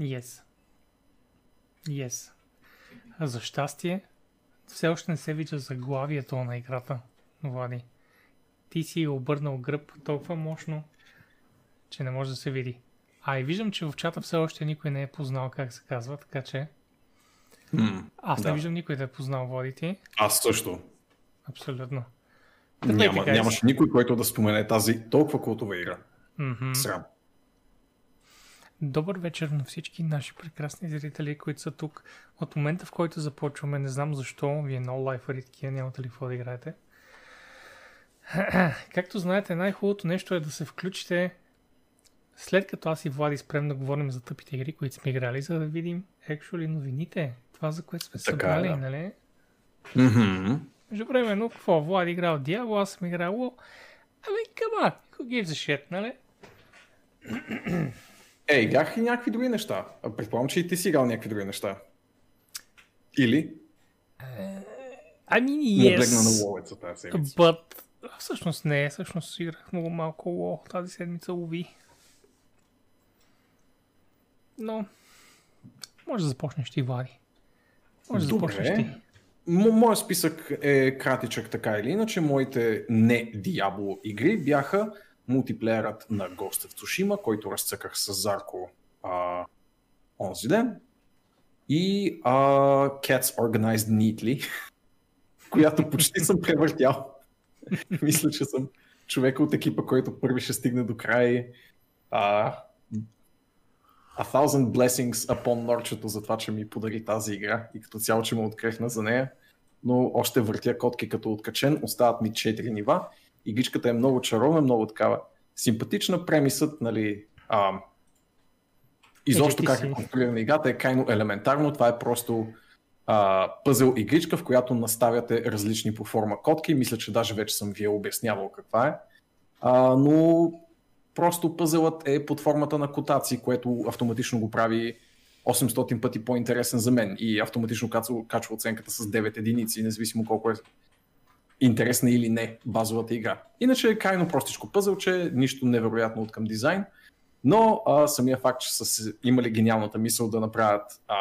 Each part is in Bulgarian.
Yes. Yes. За щастие, все още не се вижда заглавието на играта, Влади. Ти си обърнал гръб толкова мощно, че не може да се види. А и виждам, че в чата все още никой не е познал как се казва, така че... Mm, Аз да. не виждам никой да е познал Влади ти. Аз също. Абсолютно. Няма, guys. нямаше никой, който да спомене тази толкова култова игра. Мгм. Срам. Добър вечер на всички наши прекрасни зрители, които са тук. От момента, в който започваме, не знам защо, вие много лайфари такива, нямате ли какво да играете. Както знаете, най-хубавото нещо е да се включите след като аз и Влади спрем да говорим за тъпите игри, които сме играли, за да видим actually новините. Това, за което сме Така е, събрали, да. нали? Между време, какво? Влади играл Diablo, аз съм играл. Ами, on, who gives a shit, нали? Е, играх и някакви други неща. Предполагам, че и ти си играл някакви други неща. Или? I mean, Yes. yes. Наблегна на ловеца тази седмица. But, всъщност не, всъщност играх много малко WoW тази седмица, уви. Но, може да започнеш ти, Влади. Може да започнеш ти. Мо- Моят списък е кратичък така или иначе. Моите не Diablo игри бяха мултиплеерът на Ghost of Tsushima, който разцъках с Зарко а, онзи ден. И а, Cats Organized Neatly, която почти съм превъртял. Мисля, че съм човека от екипа, който първи ще стигне до край. А, A thousand blessings upon Норчето за това, че ми подари тази игра и като цяло, че ме открехна за нея. Но още въртя котки като откачен. Остават ми 4 нива. Игричката е много чаровна, много такава симпатична. Премисът, нали, а, изобщо как е конструирана играта е крайно елементарно. Това е просто а, пъзел игричка, в която наставяте различни по форма котки. Мисля, че даже вече съм ви я обяснявал каква е. А, но просто пъзелът е под формата на котаци, което автоматично го прави 800 пъти по-интересен за мен и автоматично качва, качва оценката с 9 единици, независимо колко е интересна или не базовата игра. Иначе е крайно простичко пъзелче, нищо невероятно от към дизайн, но а, самия факт, че са имали гениалната мисъл да направят а,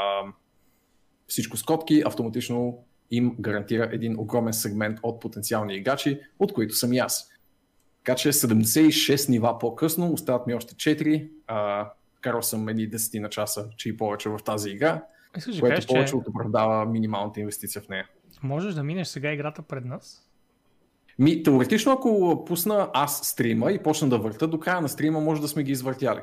всичко с котки, автоматично им гарантира един огромен сегмент от потенциални играчи, от които съм и аз. Така че 76 нива по-късно, остават ми още 4. А, карал съм едни 10 на часа, че и повече в тази игра, Искаш което кажеш, повече че от оправдава минималната инвестиция в нея. можеш да минеш сега играта пред нас? Ми, теоретично, ако пусна аз стрима и почна да върта, до края на стрима може да сме ги извъртяли.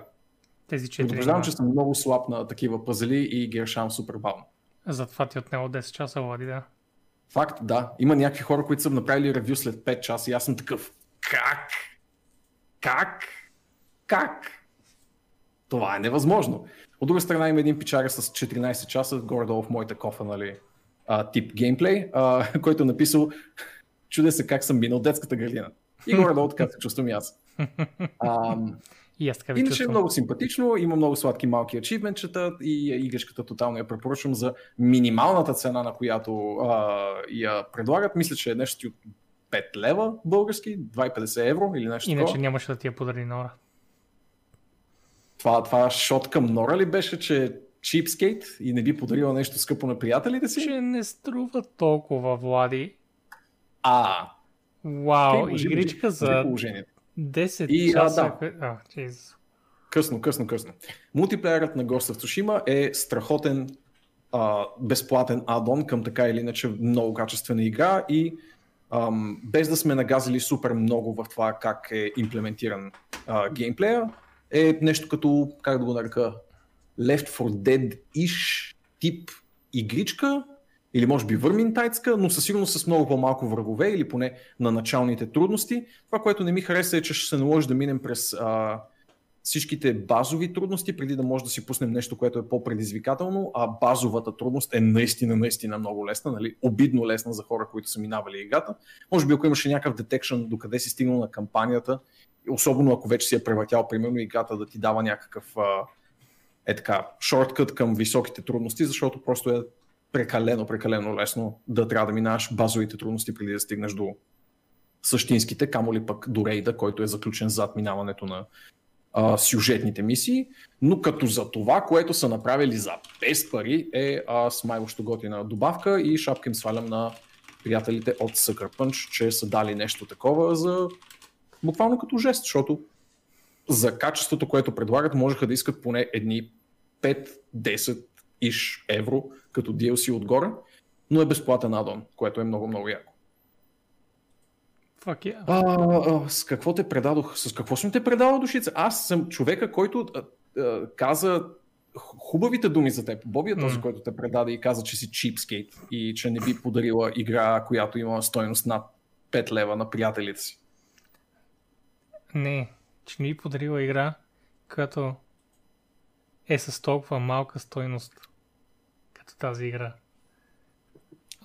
Тези четири Предупреждавам, че съм много слаб на такива пъзели и ги решавам супер бавно. Затова ти отнело 10 часа, Влади, да. Факт, да. Има някакви хора, които са направили ревю след 5 часа и аз съм такъв. Как? Как? Как? Това е невъзможно. От друга страна има един пичаря с 14 часа, горе-долу в моята кофа, нали, а, тип геймплей, а, който е написал чудя се как съм минал детската градина. И горе-долу така се чувствам и аз. Ам, И аз така ви Иначе е много симпатично, има много сладки малки ачивменчета и игричката тотално я препоръчвам за минималната цена, на която а, я предлагат. Мисля, че е нещо от 5 лева български, 2,50 евро или нещо Иначе такова. нямаше да ти я подари Нора. Това, това шот към Нора ли беше, че е чипскейт и не би подарила нещо скъпо на приятелите си? Че не струва толкова, Влади. А, Вау, игричка за положението. 10 И, а, да. А. Късно, късно, късно. Мултиплеерът на Ghost of Tsushima е страхотен а, безплатен адон към така или иначе много качествена игра и ам, без да сме нагазили супер много в това как е имплементиран а, геймплея, е нещо като, как да го нарека, Left 4 Dead-ish тип игричка, или може би върминтайтска, но със сигурност с много по-малко врагове или поне на началните трудности. Това, което не ми хареса е, че ще се наложи да минем през а, всичките базови трудности, преди да може да си пуснем нещо, което е по-предизвикателно, а базовата трудност е наистина, наистина много лесна, нали? обидно лесна за хора, които са минавали играта. Може би ако имаше някакъв детекшн до къде си стигнал на кампанията, особено ако вече си е превъртял, примерно, играта да ти дава някакъв а, е така, шорткът към високите трудности, защото просто е прекалено, прекалено лесно да трябва да минаваш базовите трудности преди да стигнеш до същинските, камо ли пък до рейда, който е заключен зад минаването на а, сюжетните мисии, но като за това, което са направили за без пари е а, смайващо готина добавка и шапка им свалям на приятелите от Sucker Punch, че са дали нещо такова за буквално като жест, защото за качеството, което предлагат, можеха да искат поне едни 5-10 иш евро като DLC отгоре, но е безплатен адон, което е много-много яко. Fuck yeah. А, а, с какво те предадох? С какво съм те предал душица? Аз съм човека, който а, а, каза хубавите думи за теб. Боби е този, Mm. който те предаде и каза, че си чипскейт и че не би подарила игра, която има стойност над 5 лева на приятелите си. Не, че не ви подарила игра, която е с толкова малка стойност като тази игра.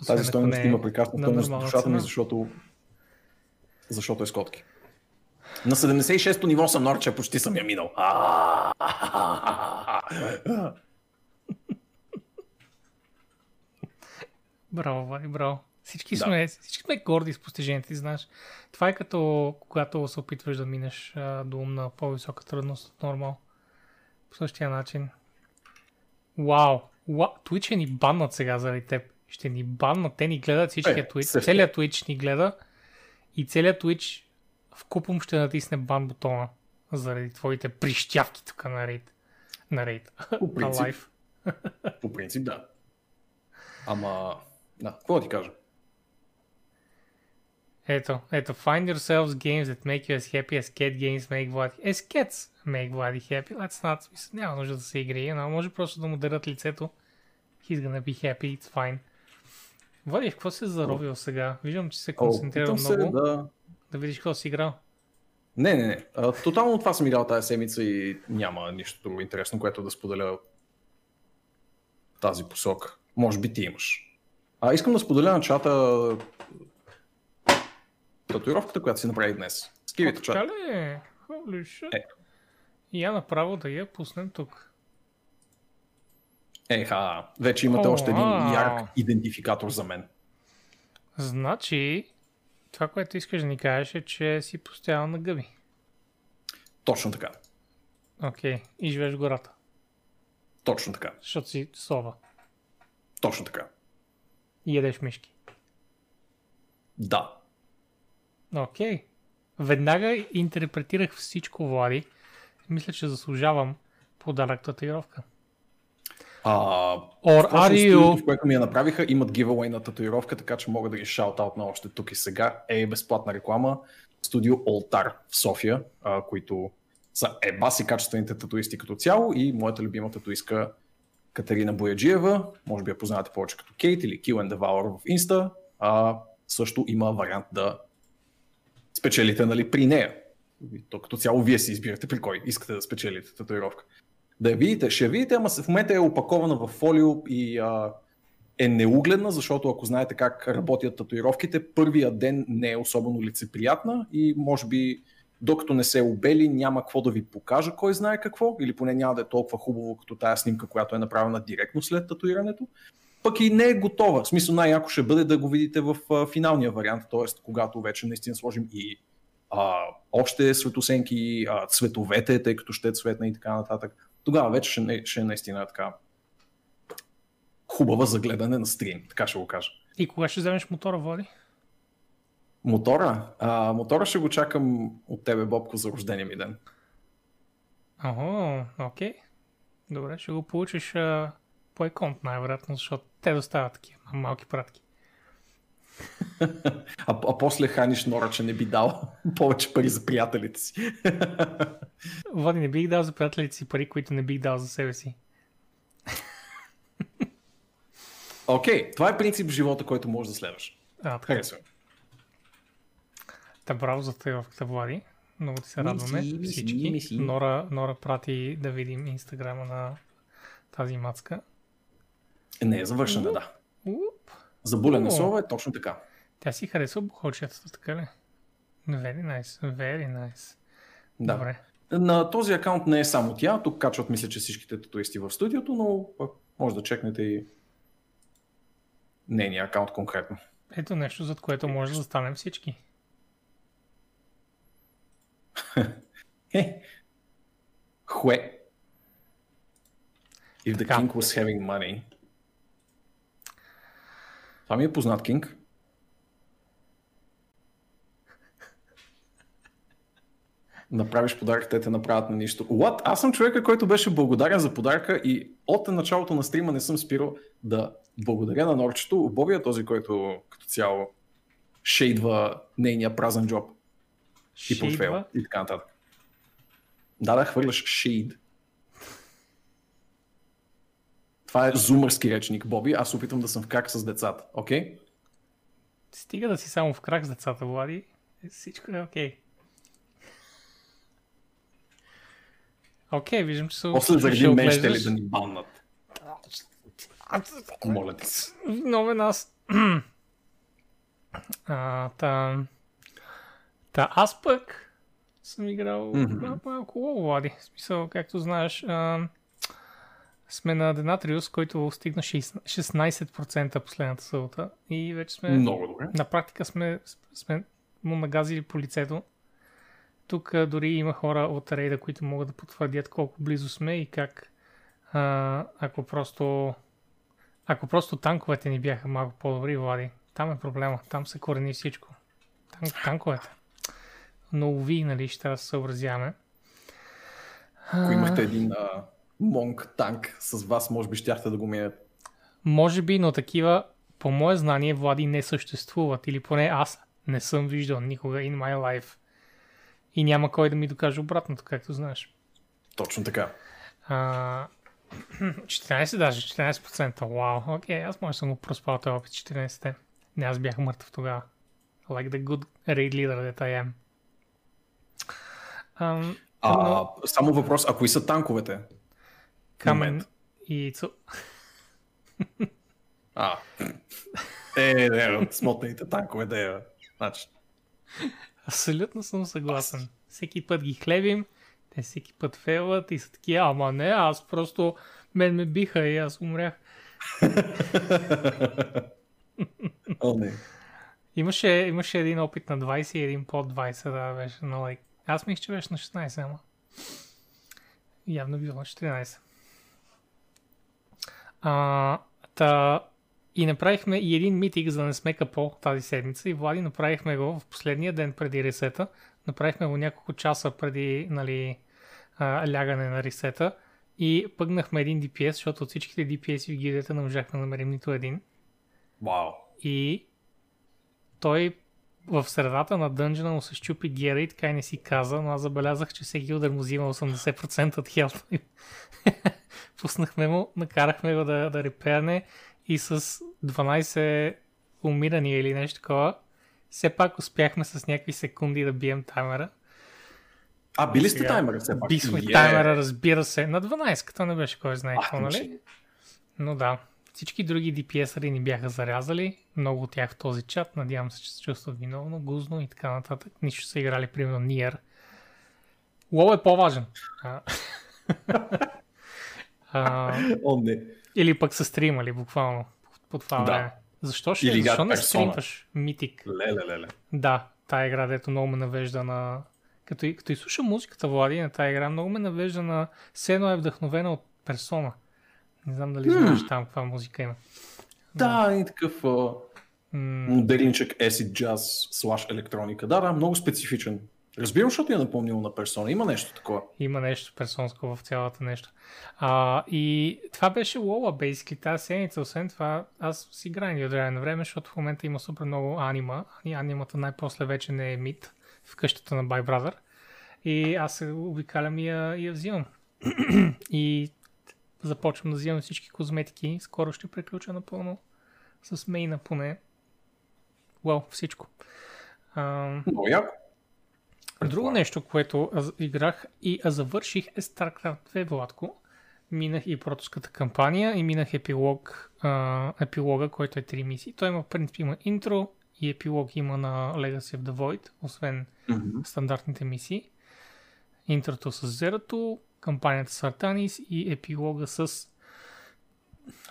Освен Тази стойност е има прекрасна на стойност нормална душата ми, защото, защото е скотки. На 76-то ниво съм норче, почти съм я минал. Браво, Вали, браво. Всички, Да. сме, всички сме горди с постиженията ти, знаеш. Това е като когато се опитваш да минеш а, до на по-висока трудност от нормал. По същия начин. Вау! Twitch е ни баннат сега заради теб. Ще ни баннат. Те ни гледат всичкия Е, Twitch. също. Целият Twitch ни гледа и целият Twitch в купом ще натисне бан бутона заради твоите прищявки тук на рейд. На рейд. По На принцип. лайф. По принцип, да. Ама, да, какво да ти кажа? Ето, ето, find yourselves games that make you as happy as cat games make Vladdy. As cats make Vladdy happy. Let's not, няма нужда да се играе, но може просто да му дадат лицето. He's gonna be happy, it's fine. Влади, в какво се заровил сега? Виждам, че се О, концентрира питам се много. Да... да... видиш какво си играл. Не, не, не. А, тотално това съм играл тази седмица и няма нищо друго интересно, което да споделя тази посока. Може би ти имаш. А, искам да споделя на чата татуировката, която си направи днес. Скивите О, чат. така ли? Holy shit. Ето. И я направо да я пуснем тук. Еха, вече имате О, още един ярк идентификатор за мен. Значи, това, което искаш да ни кажеш е, че си постоянно на гъби. Точно така. Окей, и живееш в гората, Точно така. защото си сова Точно така. и ядеш мишки. Да. Окей. Веднага интерпретирах всичко, Влади. Мисля, че заслужавам подарък татуировка. А, Or are you... което ми я направиха, имат giveaway на татуировка, така че мога да ги шаут на още тук и сега. Е безплатна реклама. Студио Олтар в София, а, които са ебаси качествените татуисти като цяло и моята любима татуистка Катерина Бояджиева, може би я познавате повече като Кейт или Kill and Devour в Инста, а, също има вариант да спечелите нали, при нея. И То като цяло вие си избирате при кой искате да спечелите татуировка. Да я видите, ще я видите, ама в момента е опакована в фолио и а, е неугледна, защото ако знаете как работят татуировките, първия ден не е особено лицеприятна и може би докато не се обели, няма какво да ви покажа кой знае какво, или поне няма да е толкова хубаво като тая снимка, която е направена директно след татуирането. Пък и не е готова. В смисъл най-яко ще бъде да го видите в а, финалния вариант, т.е. когато вече наистина сложим и а, още светосенки, а, цветовете, тъй като ще е цветна и така нататък. Тогава вече ще, не- ще е наистина така хубава за гледане на стрим, така ще го кажа. И кога ще вземеш мотора, Влади? Мотора? А, мотора ще го чакам от тебе, Бобко, за рождения ми ден. Ого, окей. Добре, ще го получиш а, по еконт най-вероятно, защото те доставят такива малки пратки. А, а после ханиш Нора, че не би дал повече пари за приятелите си. Влади, не бих дал за приятелите си пари, които не бих дал за себе си. Окей, това е принцип в живота, който можеш да следваш. А, така. Харесва. Та браво за татуировката, Влади. Много ти се радваме миси, всички. миси. Нора, Нора прати да видим инстаграма на тази мацка. Не е завършена, да. Уп. Забулен О. на слова е точно така. Тя си харесва бухолчетата, така ли? Very nice, very nice. Да. Добре. На този акаунт не е само тя, тук качват мисля, че всичките татуисти в студиото, но може да чекнете и нейния акаунт конкретно. Ето нещо, зад което може да станем всички. Е, Хуе. If the king was having money. Това ми е познат кинг. Направиш подарък, те те направят на нищо. What? Аз съм човека, който беше благодарен за подаръка и от началото на стрима не съм спирал да благодаря на Норчето. Боби е този, който като цяло шейдва нейния празен джоб и портфел Шейдва. и така нататък. Да, да, хвърляш шейд. Това е зумърски речник, Боби. Аз опитвам да съм в крак с децата. Окей? Стига да си само в крак с децата, Влади. Всичко е окей. Окей, виждам, че се После заради мен ще ли да ни баннат. Моля ти се. Виновен аз. а, та, та, аз пък съм играл mm-hmm. малко лоу, Влади. В смисъл, както знаеш, а, сме на Денатриус, който стигна 6 16% последната събота и вече сме Много добре. на практика сме, сме му нагазили по лицето. Тук дори има хора от рейда, които могат да потвърдят колко близо сме и как а, ако просто ако просто танковете ни бяха малко по-добри, Влади, там е проблема, там се корени всичко. Тан, танковете. Но уви, нали, ще трябва да се съобразяваме. Ако имахте един а, монк танк с вас, може би щяхте да го минете. Може би, но такива, по мое знание, Влади не съществуват. Или поне аз не съм виждал никога in my life. И няма кой да ми докаже обратното, както знаеш. Точно така. А, 14 даже, 14%. Вау, окей, аз може съм го проспал този опит 14-те. Не, аз бях мъртъв тогава. Like the good raid leader that I am. Ам, А, но Само въпрос, а кои са танковете? Камен момент. и цу... А. Е, не, смотаните танкове, да е. Значи, Абсолютно съм съгласен. Всеки път ги хлебим, те всеки път фейлват и са такива, ама не, аз просто мен ме биха и аз умрях. О, не. Имаше, имаше един опит на 20 и един под 20, да, беше на лайк. Аз мисля, че беше на 16, ама. Явно било на 14. А, та, и направихме и един митинг, за да не сме капо тази седмица. И Влади направихме го в последния ден преди ресета. Направихме го няколко часа преди нали, а, лягане на ресета. И пъгнахме един DPS, защото от всичките DPS в гилдията не можахме да намерим нито един. Вау. И той в средата на дънжена му се щупи гера и така и не си каза, но аз забелязах, че всеки удар му взима 80% от хелта. Пуснахме му, накарахме го да, да реперне и с 12 умирания или нещо такова, все пак успяхме с някакви секунди да бием таймера. А, били сте таймера все пак? Бихме Е. таймера, разбира се. На 12-ката не беше кой знае какво, значи. нали? Но да, всички други DPS-ари ни бяха зарязали. Много от тях в този чат. Надявам се, че се чувстват виновно, гузно и така нататък. Нищо са играли, примерно, Nier. Лоу е по-важен. А, О, не. или пък са стримали, буквално, по това Да. време. Защо, ще, Или защо не стримваш Mythic? Леле, леле. Да, тая игра, дето много ме навежда на... Като, и- като изслушам музиката, Влади, на тая игра, много ме навежда на... Все едно е вдъхновена от персона. Не знам дали знаеш там каква музика има. Да, и такъв а, М, моделинчък acid jazz слаш електроника. Да, да, много специфичен. Разбирам, защото я е напомнил на персона. Има нещо такова. Има нещо персонско в цялата нещо. А, и това беше Лола, basically, тази седмица. Освен това, аз си играя от време на време, защото в момента има супер много анима. И анимата най-после вече не е мит в къщата на By Brother. И аз се обикалям и я, и я взимам. и започвам да взимам всички козметики. Скоро ще приключа напълно с мейна поне. Уау, всичко. А, Много яко. Друго нещо, което играх и завърших е StarCraft 2, Владко. Минах и протуската кампания и минах епилог, а, епилога, който е 3 мисии. Той има, в принцип, има интро и епилог има на Legacy of the Void, освен Мгм. стандартните мисии. Интрото с Зерато, кампанията с Артанис и епилога с...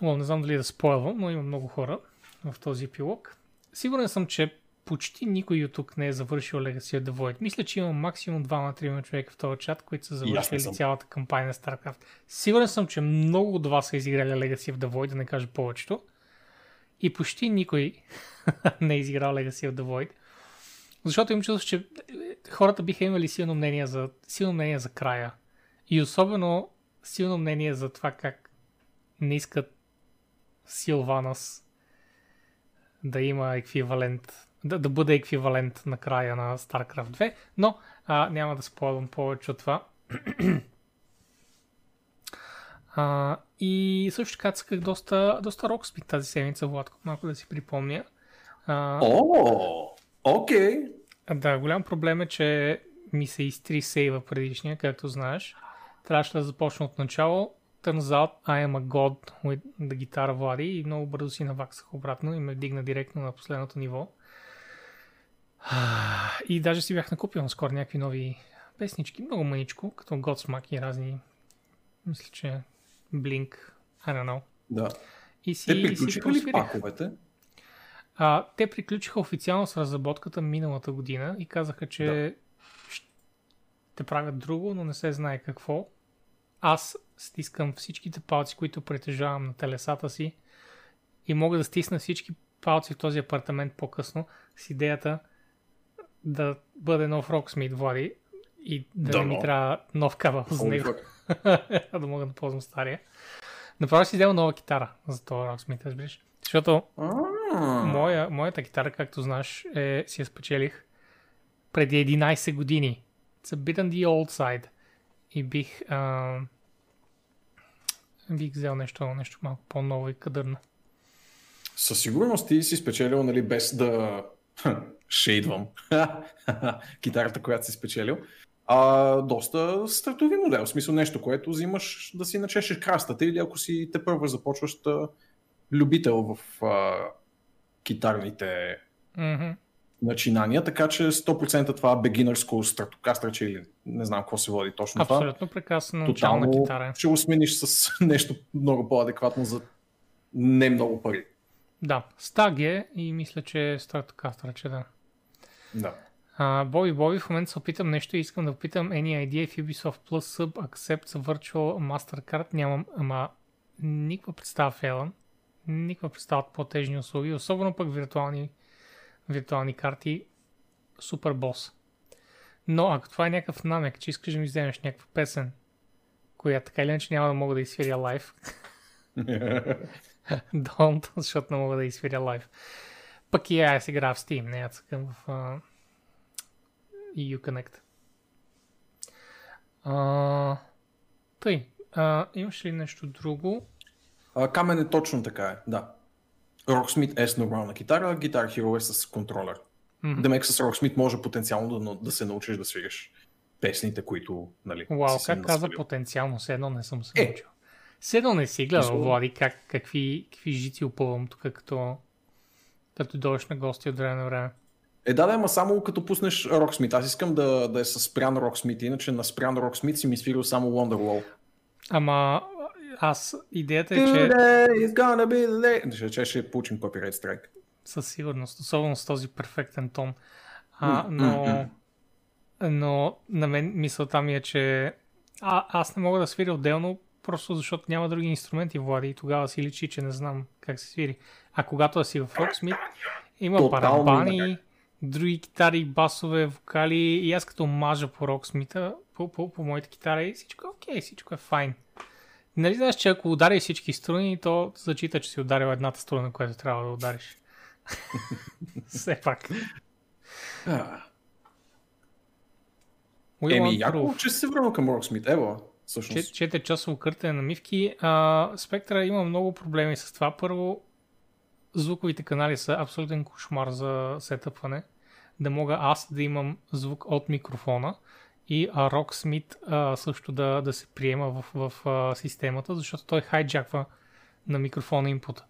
О, не знам дали да спойлвам, но има много хора в този епилог. Сигурен съм, че почти никой от тук не е завършил Legacy of the Void. Мисля, че има максимум 2-3 човека в този чат, които са завършили цялата кампания на StarCraft. Сигурен съм, че много от вас са изиграли Legacy of the Void, да не кажа повечето. И почти никой не е изиграл Legacy of the Void. Защото им чувство, че хората биха имали силно мнение за, силно мнение за края. И особено силно мнение за това как не искат Силванос да има еквивалент, да, да бъде еквивалент на края на StarCraft 2, но а, няма да спойвам повече от това. а, и също така цъках доста, доста Rocksmith тази седмица, Владко, малко да си припомня. О, окей. Да, голям проблем е, че ми се изтри сейва предишния, както знаеш. Трябваше да започна от начало. Turns out I am a god with the гитара Влади и много бързо си наваксах обратно и ме вдигна директно на последното ниво. И даже си бях накупил наскоро някакви нови песнички, много маничко, като Godsmack и разни, мисля, че Blink, I don't know. Да. И си, Те приключиха ли паковете? А, те приключиха официално с разработката миналата година и казаха, че да. ще правят друго, но не се знае какво. Аз стискам всичките палци, които притежавам на телесата си и мога да стисна всички палци в този апартамент по-късно с идеята да бъде нов Rocksmith, Влади, и да, да не ми трябва нов кабел за него, да мога да ползвам стария. Направо си взел нова китара за това Rocksmith, разбираш? Защото моя, моята китара, както знаеш, е, си я спечелих преди 11 години. It's a bit on the old side. И бих, а, бих взел нещо, нещо малко по-ново и кадърно. Със сигурност ти си спечелил, нали, без да шейдвам китарата, която си спечелил. А, доста стартови модел, в смисъл нещо, което взимаш да си начешеш крастата или ако си те първо започваш да любител в а, китарните mm-hmm. начинания, така че 100% това бегинърско стратокастраче или не знам какво се води точно Абсолютно това. Абсолютно прекрасно начална китара. Ще го смениш с нещо много по-адекватно за не много пари. Да, Стаг е и мисля, че е стратокастраче, да. Да. Uh, Боби, Боби, в момента се опитам нещо и искам да опитам any idea if Ubisoft Plus Sub accepts Virtual Mastercard. Нямам, ама никаква представа в Елън никаква представа от по-тежни услуги, особено пък виртуални, виртуални карти, супер бос. Но ако това е някакъв намек, че искаш да ми вземеш някаква песен, която така или иначе няма да мога да изсвиря лайв, don't, защото не мога да изсвиря лайв. Пък и аз игра в Steam, не я цъкам в uh, EU Connect. Uh, тъй, uh, имаш ли нещо друго? А, Камен е точно така е, да. Rocksmith е с нормална китара, Guitar Hero е с контролер. Mm-hmm. Демек с Rocksmith може потенциално да, да се научиш да свириш песните, които нали, Вау, как каза потенциално, все едно не съм се е. научил. Все едно не си гледал. Влади, как, какви, какви жици опъвам тук, като, като дойдеш на гости от време на време. Е, да, да, ама само като пуснеш Rocksmith. Аз искам да, да е с спрян Rocksmith, иначе на спрян Rocksmith си ми свирил само Wonderwall. Ама аз идеята е, че... It's gonna be late. Ще, ще, ще получим copyright strike. Със сигурност, особено с този перфектен тон. А, но, но на мен мисълта ми е, че а, аз не мога да свиря отделно, просто защото няма други инструменти, Влади, и тогава си личи, че не знам как се свири. А когато си в Rocksmith, има барабани, други китари, басове, вокали и аз като мажа по Rocksmith, по, по, по моите китари, всичко е окей, всичко е файн. Нали знаеш, че ако удари всички струни, то зачита, че си ударил едната струна, която трябва да удариш. Все пак. Еми, яко, че се върна към Rocksmith, ево. Всъщност. Чете часово къртене на мивки. А, Спектра има много проблеми с това. Първо, звуковите канали са абсолютен кошмар за сетъпване. Да мога аз да имам звук от микрофона и а, Rocksmith а, също да, да се приема в, в а, системата, защото той хайджаква на микрофона инпута.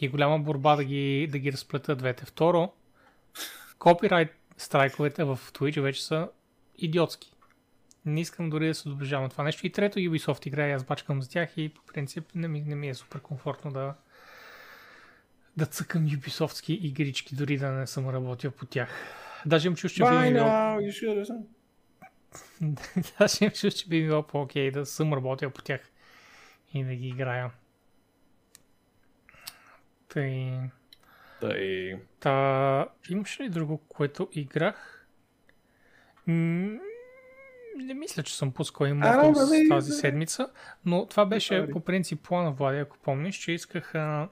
И голяма борба да ги, да ги разплета двете. Второ, копирайт страйковете в Twitch вече са идиотски. Не искам дори да се доближавам това нещо. И трето, Ubisoft играе, аз бачкам за тях и по принцип не ми, не ми е супер комфортно да, да цъкам Ubisoftски игрички, дори да не съм работил по тях. Даже им чуш, че би ми било... now. Даже им чуш, че би било по-окей да съм работил по тях и да ги играя. Тъй... Тъй. Та, имаше ли друго, което играх? М, Не мисля, че съм пускал А, Immortals тази седмица, но това беше по принцип плана, Влади, ако помниш, че исках а,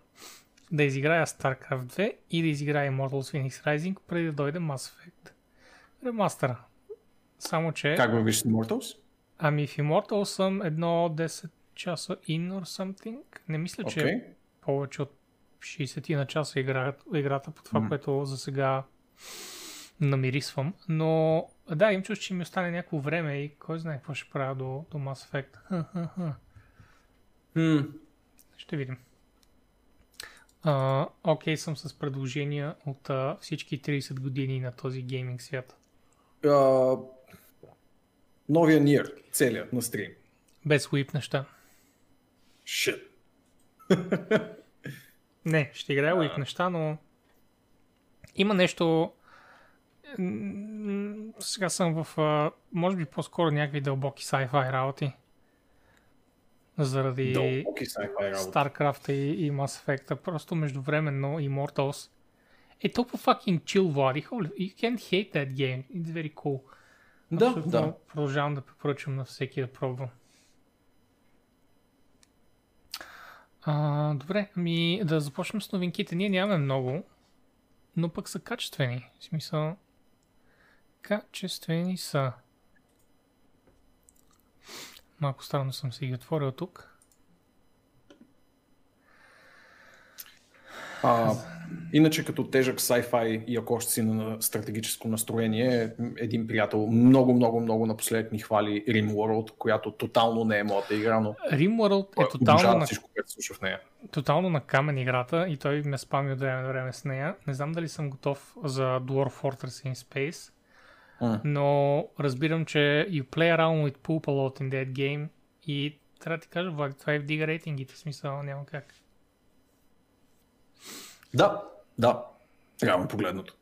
да изиграя StarCraft 2 и да изиграя Immortals Phoenix Rising преди да дойде Mass Effect. Ремастъра. Само, че... Как вървиш с Immortals? Ами в Immortals съм едно 10 часа in or something. Не мисля, че Окей. повече от 60 на часа игра, играта по това, М. което за сега намирисвам. Но да, им чуш, че ми остане някакво време и кой знае какво ще правя до, до Mass Effect. Ха-ха-ха. М, Ще видим. Окей съм с предложения от а, всички 30 години на този гейминг свят. а, Новия Nier, целият на стрим. Без уип неща. Shit. Не, ще играя уип неща, но има нещо... Сега съм в, може би по-скоро някакви дълбоки sci-fi работи. Заради. StarCraft и, и Mass Effect. Просто междувременно Immortals е толкова fucking chill, Влади. You can't hate that game. It's very cool. Да, Абсолютно да. Продължавам да препоръчвам на всеки да пробва. А, добре, ами да започнем с новинките. Ние нямаме много, но пък са качествени. В смисъл, качествени са. Малко странно съм си ги отворил тук. А, иначе като тежък sci-fi и ако още си на стратегическо настроение, един приятел много, много, много напоследък ни хвали RimWorld, която тотално не е моята игра, но RimWorld е тотално на всичко, което слуша в нея. тотално на камен играта и той ме спами от време на време с нея. Не знам дали съм готов за Dwarf Fortress in Space, Но разбирам, че you play around with poop a lot in that game и трябва да ти кажа, Влади, това е вдига рейтингите, в смисъл няма как. Да, да. Реално погледнато.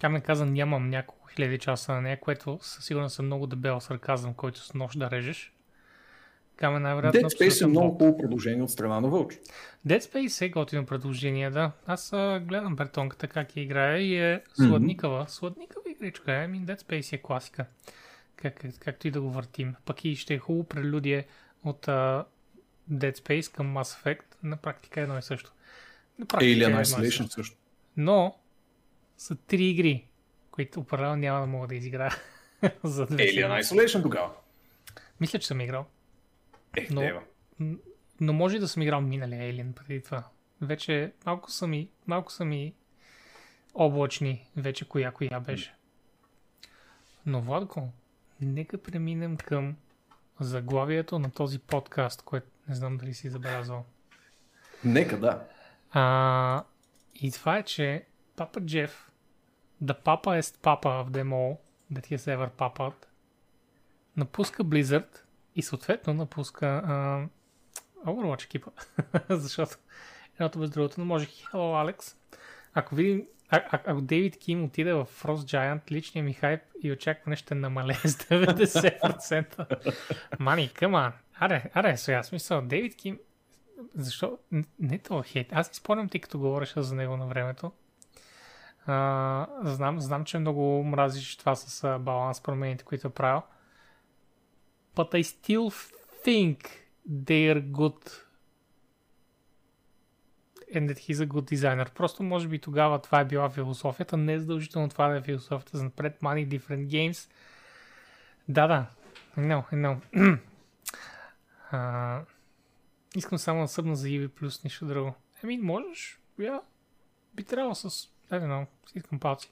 Камен каза, нямам няколко хиляди часа на нея, което със сигурност е много дебел сарказъм, който с нож да режеш. Камен най-вероятно Dead Space е много хубаво предложение от страна на Вълчо. Dead Space е готино предложение, да. Аз а, гледам бертонката как я играе и е сладникава. Сладникава игричка е. Ами Dead Space е класика. Как, как, както и да го въртим. Пък и ще е хубаво прелюдие от а, Dead Space към Mass Effect. На практика е едно и също. На практика Alien е също. Но са три игри, които определено няма да мога да изиграя за две Alien. Isolation тогава. Мисля, че съм играл. Е, Но- дева. Но може да съм играл миналия Alien преди това. Вече малко са ми, малко са ми облачни вече коя коя беше. Но Владко, нека преминем към заглавието на този подкаст, което не знам дали си забелязал. Нека да. А, и това е, че Папа Джеф, the papaest papa of them all that he has ever papaed, напуска Blizzard и съответно напуска а, Overwatch екипа. Защото едното без другото не може. Hello, Алекс. Ако видим, а, а, ако Дейвид Ким отиде в Frost Giant, личният ми хайп и очакване ще намалее с 90%. Мани, къма. Аре, аре, сега смисъл. Дейвид Ким защо? Не това хейт. Аз си спомням ти като говореше за него на времето. А, знам, знам, че много мразиш това с баланс промените, които е правил. But I still think they are good and that he's a good designer. Просто може би тогава това е била философията. Не е задължително това да е философията за напред. Money, different games. Да, да. I I know. А, Искам само да събна за EV плюс, нищо друго. Еми, можеш. Я би трябвало с... I don't know, искам палци.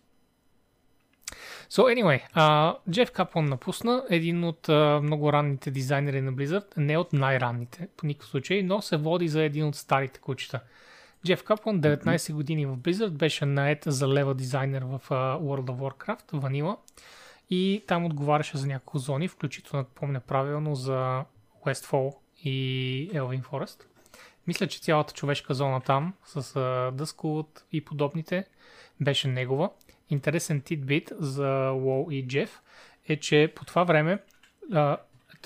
So anyway, uh, Джеф Каплан напусна, един от uh, много ранните дизайнери на Blizzard, не от най-ранните по никакъв случай, но се води за един от старите кучета. Джеф Каплан, 19 години в Blizzard, беше наед за лева дизайнер в World of Warcraft, Vanilla, и там отговаряше за няколко зони, включително, ако помня правилно, за Westfall и Elvin Forest. Мисля, че цялата човешка зона там с Дъсколът и подобните беше негова. Интересен титбит за Лоу и Джеф е, че по това време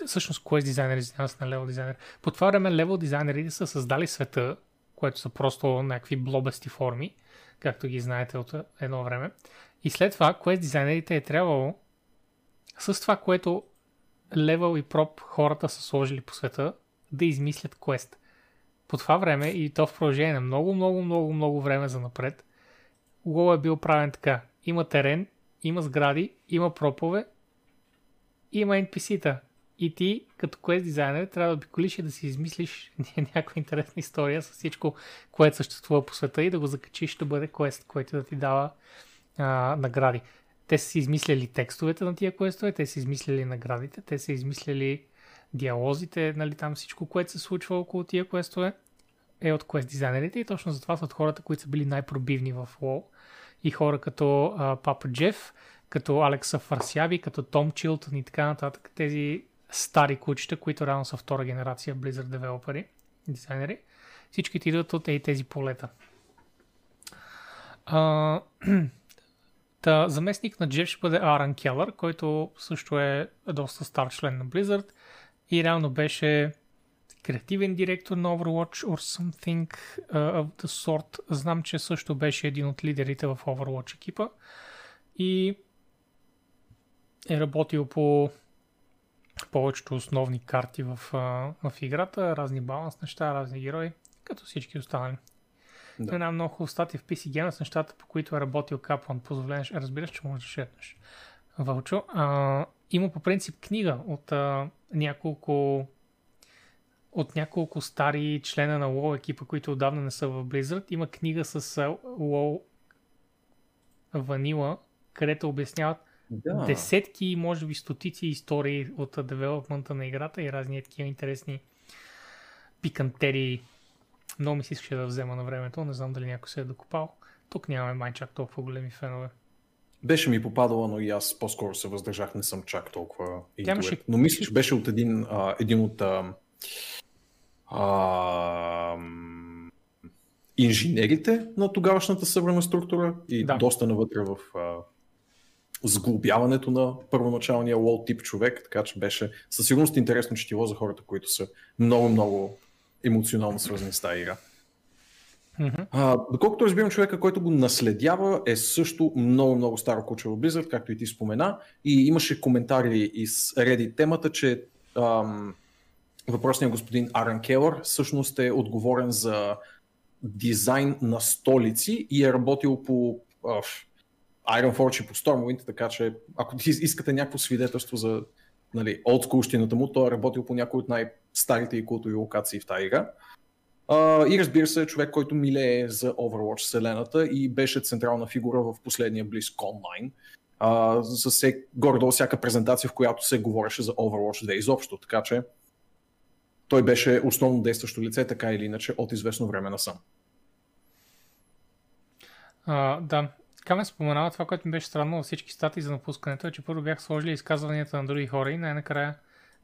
всъщност кое е дизайнер, извинявам се на левел дизайнер. По това време левел дизайнерите са създали света, което са просто някакви блобести форми, както ги знаете от едно време. И след това, кое дизайнерите е трябвало с това, което левел и проп хората са сложили по света, да измислят квест. По това време и то в продължение на много, много, много, много време за напред, WoW е бил правен така. Има терен, има сгради, има пропове, има NPC-та. И ти, като квест дизайнер, трябва да обиколиш и да си измислиш някаква интересна история с всичко, което съществува по света и да го закачиш да бъде квест, който да ти дава а, награди. Те са си измисляли текстовете на тия квестове, те са измисляли наградите, те са измисляли диалозите, нали, там всичко, което се случва около тия квестове е от квест дизайнерите и точно затова са от хората, които са били най-пробивни в WoW и хора като а, Папа Джеф, като Алекса Фарсяви, като Том Чилтън и така нататък. Тези стари кучета, които реално са втора генерация Blizzard девелопери, дизайнери. Всичките идват от тези полета. А, та, заместник на Джеф ще бъде Аран Келър, който също е доста стар член на Blizzard и реално беше креативен директор на Overwatch or something of the sort. Знам, че също беше един от лидерите в Overwatch екипа и е работил по повечето основни карти в, в играта, разни баланс неща, разни герои, като всички останали. Да. Една много хубава статия в PC Gamer с нещата, по които е работил Каплан. Позволяваш, разбираш, че можеш да шетнеш. Вълчо. А, има по принцип книга от а, няколко от няколко стари члена на WoW екипа, които отдавна не са в Blizzard. Има книга с WoW Vanilla, където обясняват да. десетки, може би стотици истории от девелопмента на играта и разни такива интересни пикантерии. Много ми се искаше да взема на времето, не знам дали някой се е докопал. Тук нямаме май чак толкова големи фенове. Беше ми попадала, но и аз по-скоро се въздържах, не съм чак толкова Тямаше... Но мисля, че беше от един, а, един от а, а, инженерите на тогавашната съвременна структура и да. доста навътре в а, сглобяването на първоначалния лол тип човек, така че беше със сигурност интересно четиво за хората, които са много-много емоционално свързани с тази игра. Mm-hmm. А, доколкото разбирам, човека, който го наследява, е също много-много старо куче в Blizzard, както и ти спомена. И имаше коментари из Reddit темата, че ам, въпросният господин Арен Келър всъщност е отговорен за дизайн на столици и е работил по Iron Forge и по Stormwind, така че ако искате някакво свидетелство за нали, олдскулщината му, той е работил по някои от най-старите и култови локации в тази игра. И разбира се, човек, който милее за Overwatch вселената и беше централна фигура в последния Близко Online. Uh, за се, горе-долу всяка презентация, в която се говореше за Overwatch 2 изобщо, така че той беше основно действащо лице, така или иначе, от известно време насам. Uh, да, така ме споменава това, което ми беше странно във всички статии за напускането, е, че първо бях сложили изказванията на други хора и най-накрая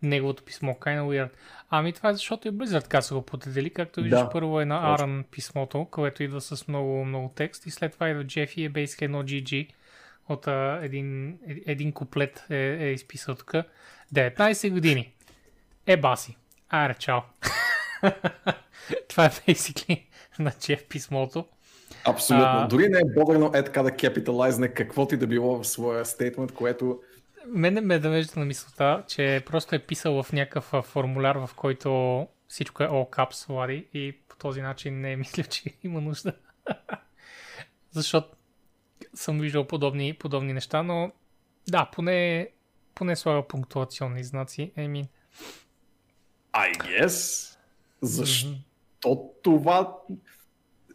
неговото писмо. Kinda weird. Ами това е защото и Blizzard така са го потедели, както виждаш да, първо е на Аран писмото, което идва с много, много текст и след това идва Джефи е basically едно GG от а, един, един куплет е, е изписал тук. 19 години. Е баси. Аре, чао. това е basically на Джеф писмото. Абсолютно. А, Дори не е бодърно е така да капиталайзне какво ти да било в своя стейтмент, което... Мене ме навежда на мисълта, че просто е писал в някакъв формуляр, в който всичко е all caps, Влади, и по този начин не е мисля, че има нужда. Защото съм виждал подобни, подобни неща, но да, поне, поне слага пунктуационни знаци. I mean. I guess. Защо mm-hmm. това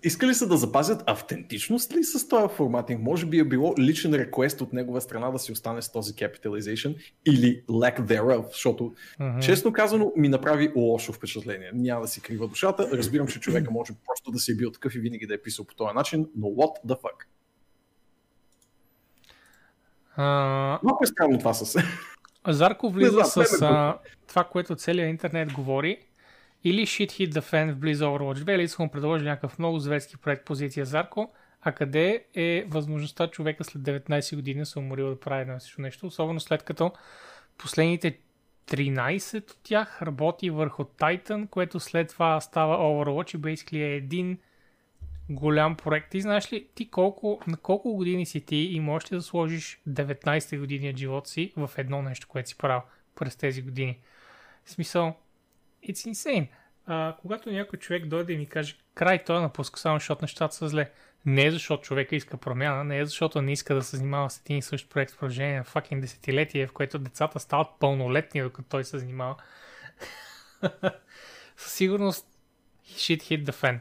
искали са да запазят автентичност ли с този форматинг? Може би е било личен реквест от негова страна да си остане с този capitalization или lack thereof, защото uh-huh. честно казано ми направи лошо впечатление. Няма да си крива душата. Разбирам, че човека може просто да си е бил такъв и винаги да е писал по този начин, но what the fuck? Uh... Малко е странно това с... Зарко влиза знам, с а, това, което целият интернет говори или Shit Hit the Fan в Blizz Overwatch 2, или са му предложили някакъв много зверски проект позиция Зарко, а къде е възможността човека след 19 години се уморил да прави едно нещо, нещо, особено след като последните 13 от тях работи върху Titan, което след това става Overwatch и basically е един голям проект. Ти знаеш ли, ти колко, на колко години си ти и можеш ли да сложиш 19 години от живота си в едно нещо, което си правил през тези години? В смисъл, it's insane. А, когато някой човек дойде и ми каже, край, той напуска само защото нещата са зле. Не е защото човека иска промяна, не е защото не иска да се занимава с един и същ проект в продължение на факин десетилетие, в което децата стават пълнолетни, докато той се занимава. Със сигурност shit hit the fan.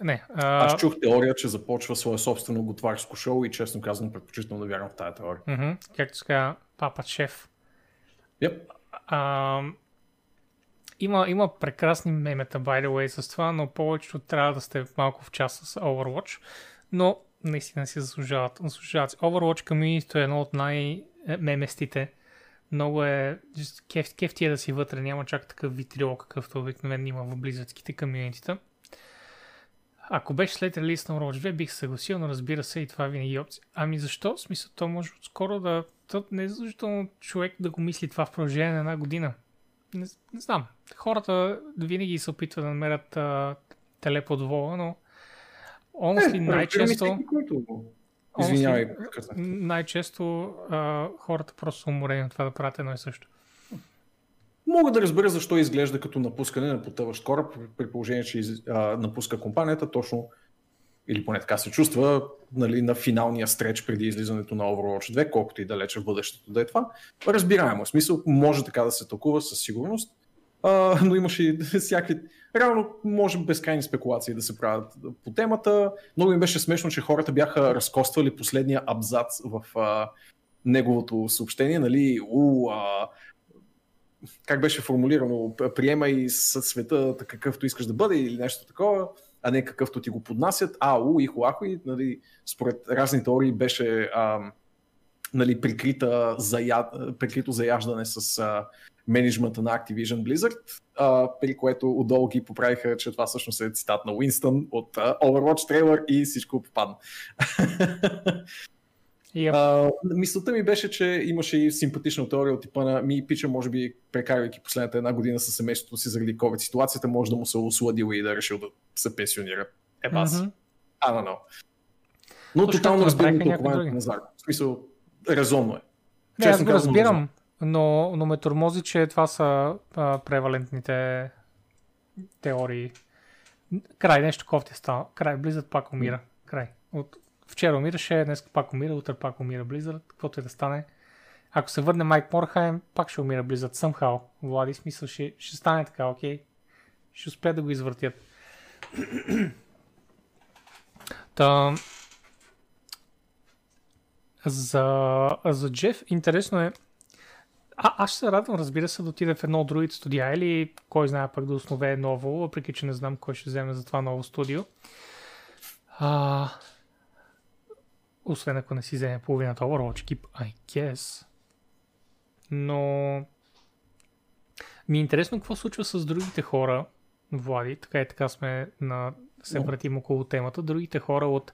Не. А... Аз чух теория, че започва свое собствено готварско шоу и честно казвам предпочитам да вярвам в тази теория. Mm-hmm. Както сега папа шеф. Yep. А, има, има прекрасни мемета, by the way, с това, но повечето трябва да сте малко в час с Overwatch. Но наистина си заслужават. заслужават. Overwatch community е едно от най-меместите. Много е... Кеф, кефти е да си вътре, няма чак такъв витриол, какъвто обикновено има в близъцките комьюнитита. Ако беше след релиз на Overwatch 2, бих съгласил, но разбира се и това винаги е опция. Ами защо? В смисъл, то може скоро да... То не е задължително човек да го мисли това в продължение на една година. Не, не знам. Хората винаги се опитват да намерят а, теле под вола, но honestly, е, най-често... Извинявай, най-често а, хората просто са уморени от това да правят едно и също. Мога да разбера защо изглежда като напускане на потъващ кораб, при положение, че а, напуска компанията точно, или поне така се чувства, нали, на финалния стреч преди излизането на Overwatch 2, колкото и далече в бъдещето да е това. Разбираемо, смисъл, може така да се тълкува със сигурност, а, но имаше и всякакви... Реално може безкрайни спекулации да се правят по темата. Много им беше смешно, че хората бяха разкоствали последния абзац в а, неговото съобщение, нали, у, а, как беше формулирано, приема и със света какъвто искаш да бъде или нещо такова, а не какъвто ти го поднасят. А, у, и хуахо, и нали, според разни теории беше а, нали, прикрита зая... прикрито заяждане с а, менеджмента на Activision Blizzard, а, при което отдолу ги поправиха, че това всъщност е цитат на Уинстън от а, Overwatch трейлър и всичко попадна. Yep. А, мисълта ми беше, че имаше и симпатична теория от типа на ми пича, може би прекарвайки последната една година със семейството си заради COVID ситуацията, може да му се осладил и да е решил да се пенсионира. Е, бас. Mm-hmm. I don't know. Но тотално разбирам тълкованието на Зарко. В смисъл, резонно е. Не, аз го разбирам, но, но ме тормози, че това са а, превалентните теории. Край, нещо кофти става. Край, близът пак умира. Край. От, Вчера умираше, днес пак умира, утре пак умира Blizzard, каквото е да стане. Ако се върне Майк Морхайм, пак ще умира Blizzard somehow. Влади, смисъл ще, ще стане така, окей? Ще успеят да го извъртят. Та, за, за Джеф, интересно е, а, аз ще се радвам, разбира се, да отида в едно от другите студия или кой знае пък да основе ново, въпреки че не знам кой ще вземе за това ново студио. А, освен ако не си вземе половината Overwatch Keep, I guess. Но ми е интересно какво случва с другите хора, Влади, така и така сме на... се вратим около темата. Другите хора от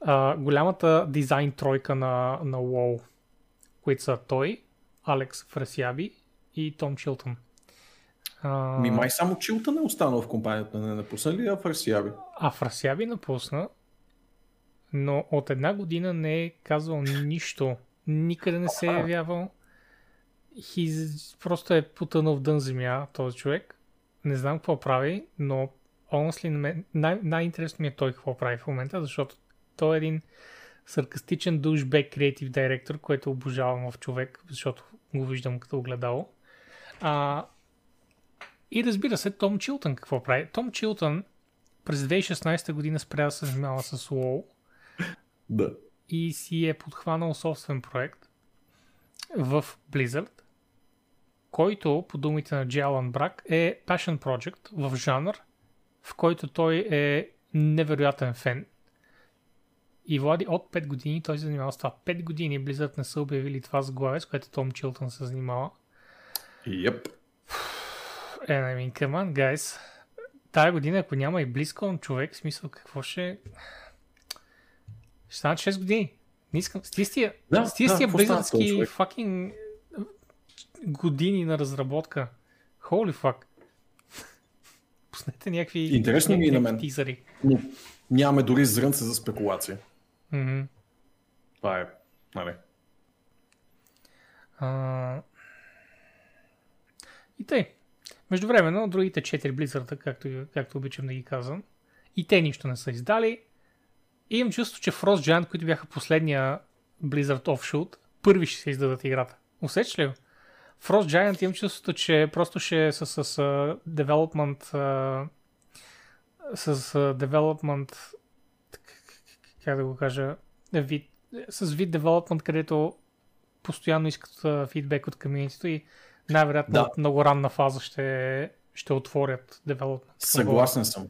а, голямата дизайн тройка на, на WoW, които са той, Алекс Фрасяби и Том Чилтън. А... Ми май само Чилтън е останал в компанията, не напусна ли а Фрасяби? А Фрасяби напусна, но от една година не е казвал нищо. Никъде не се е явявал. He's, просто е потънал в дън земя този човек. Не знам какво прави, но honestly, най- най-интересно ми е той какво прави в момента, защото той е един саркастичен душбек креатив директор, който обожавам в човек, защото го виждам като огледало. А, и разбира се, Том Чилтън какво прави? Том Чилтън през 2016 година спря да се занимава с WoW да. И си е подхванал собствен проект в Blizzard, който, по думите на Джалан Брак, е Passion Project в жанр, в който той е невероятен фен. И Влади от 5 години той се занимава с това. 5 години Blizzard не са обявили това с главе, с което Том Чилтън се занимава. Yep. Е, I mean, come on, guys. Тая година, ако няма и близко човек, смисъл какво ще... Ще станат 6 години. Не искам. С тия, стия, Да, с тия, да, близърски fucking години на разработка. Holy fuck. Пуснете някакви, Интересно ми е на мен. тизъри. Но нямаме дори зрънце за спекулация. Мгм. Това е, нали? А... И тъй. Междувременно, другите 4 Blizzard, както, както обичам да ги казвам, и те нищо не са издали. И имам чувство, че Frost Giant, които бяха последния Blizzard Offshoot, първи ще се издадат играта. Усещаш ли го? Frost Giant имам чувството, че просто ще е с, с, с development с development как да го кажа вид, с вид development, където постоянно искат фидбек от комьюнитито и най-вероятно Да. от много ранна фаза ще, ще отворят development. Съгласен съм.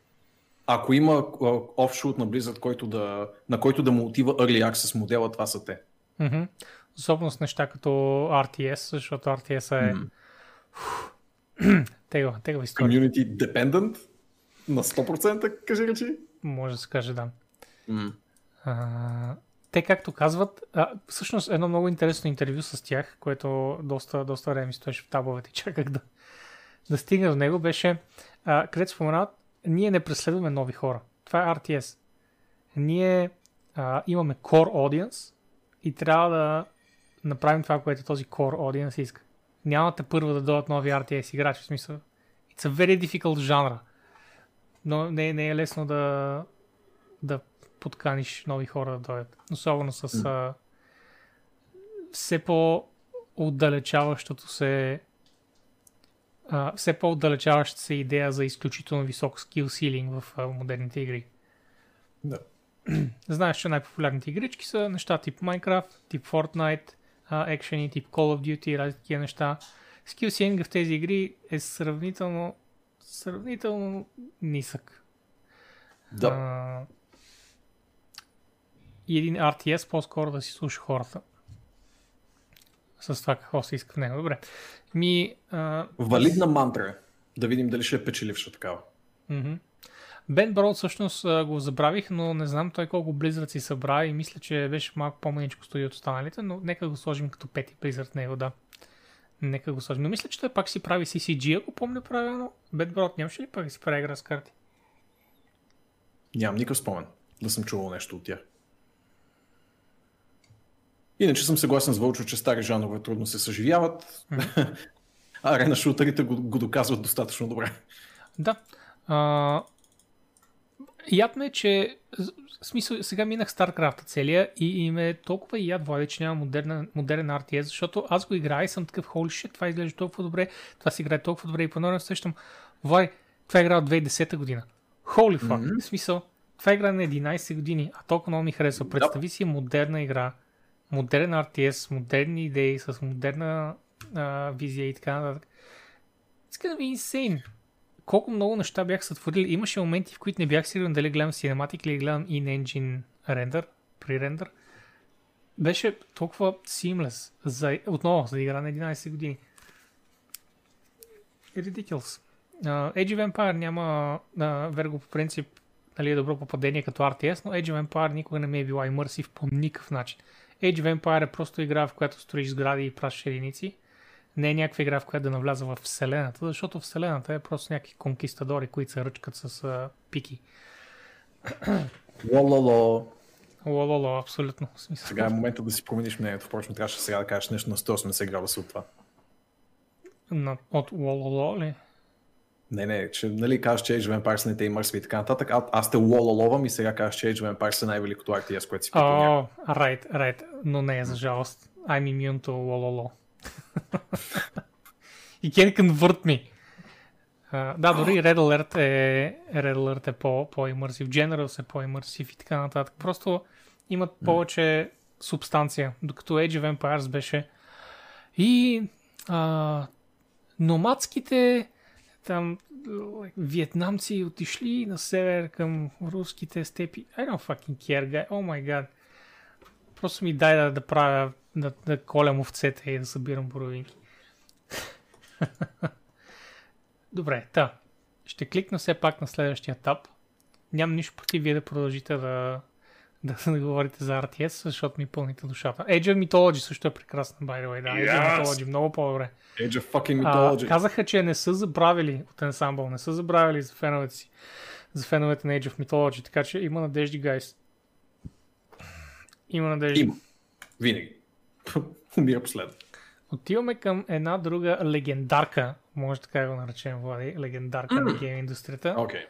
Ако има офшут на Blizzard, който да, на който да му отива Early Access модела, това са те. Мгм. Особено с неща като RTS, защото RTS е М. тегава, тегава история. Community dependent на 100% кажи речи. Може да се каже да. М. А, те както казват, а, всъщност едно много интересно интервю с тях, което доста, доста време стоеше в табовете и чаках да, да стигна до него, беше, а, където споменават, ние не преследваме нови хора. Това е RTS. Ние а, имаме core audience и трябва да направим това, което този core audience иска. Нямате първо да дойдат нови RTS играчи, в смисъл. It's a very difficult genre. Но не, не е лесно да, да подканиш нови хора да дойдат. Особено с а, все по-отдалечаващото се а, все по-отдалечаваща се идея за изключително висок скил силинг в а, модерните игри. Да. Знаеш, че най-популярните игрички са неща тип Minecraft, тип Fortnite, екшени, тип Call of Duty и разни такива неща. Скил силинга в тези игри е сравнително сравнително нисък. Да. А, и един RTS по-скоро да си слуша хората. С това какво се иска в него. Добре. Ми, а, Валидна мантра. Да видим дали ще е печеливша такава. мгм. Бен Броуд всъщност го забравих, но не знам той колко Blizzard си събра и мисля, че беше малко по-маничко студио от останалите, но нека го сложим като пети Blizzard него, да. Нека го сложим. Но мисля, че той пак си прави CCG, ако помня правилно. Бен Броуд нямаше ли пак си прави игра с карти? Нямам никакъв спомен да съм чувал нещо от тях. Иначе съм съгласен с Вълчо, че стари жанрове трудно се съживяват. Арена шутерите го, го доказват достатъчно добре. Да. А, яд ме, е, че в смисъл, сега минах StarCraft целия и им е толкова яд води, че няма модерна, модерен RTS, защото аз го играя и съм такъв shit, това изглежда толкова добре, това се играе толкова добре и по нормално сещам, Вай, това е игра от 2010 година. Holy fuck, mm-hmm. в смисъл, това е игра на 11 години, а толкова много ми харесва. Представи си модерна игра, модерен RTS, модерни идеи, с модерна а, визия и така нататък. It's gonna be insane колко много неща бях сътворили. Имаше моменти, в които не бях сигурен дали гледам Cinematic или гледам in-engine рендър, при рендър. Беше толкова seamless. За, отново, за игра на 11 години. Ridiculous. Uh, Age of Empire няма, uh, Верго по принцип, нали, е добро попадение като RTS, но Age of Empire никога не ми е била имърсив по никакъв начин. Age of Empire е просто игра, в която строиш сгради и пращаш единици не е някаква игра, в която да навляза в Вселената, защото Вселената е просто някакви конкистадори, които се ръчкат с а, пики. Лололо. Лололо, абсолютно. Смисъл. Сега е момента да си промениш мнението. Впрочем, трябваше сега да кажеш нещо на 180 градуса от това. На, от Лололо ли? Не, не, че нали кажеш, че Age of Empires не те имърсва и така нататък. А, аз те лололовам и сега кажеш, че Age of Empires е най-великото RTS, което си питал. О, right, right. Но не е за жалост. I'm immune to Лололо. You can convert me. Uh, да, дори Red Alert е, Red Alert е по, по-имърсив, Generals е по-имърсив и така нататък. Просто имат повече субстанция, докато Age of Empires беше и а, номадските там вьетнамци отишли на север към руските степи. I don't fucking care, guy. Oh my god. Просто ми дай да, да правя, да, да колям овцете и да събирам боровинки. Добре, та. Ще кликна все пак на следващия етап. Нямам нищо против вие да продължите да, да, да говорите за RTS, защото ми пълните душата. Age of Mythology също е прекрасна, by the way. Да, Age of! Mythology, много по-добре. Age of fucking А, Mythology. казаха, че не са забравили от ансамбъл, не са забравили за феновете си, за феновете на Age of Mythology, така че има надежди, гайс. Има надежди. Има. Винаги. Умира последно. Отиваме към една друга легендарка, може така да го наречем, Влади, легендарка на гейм индустрията. Окей.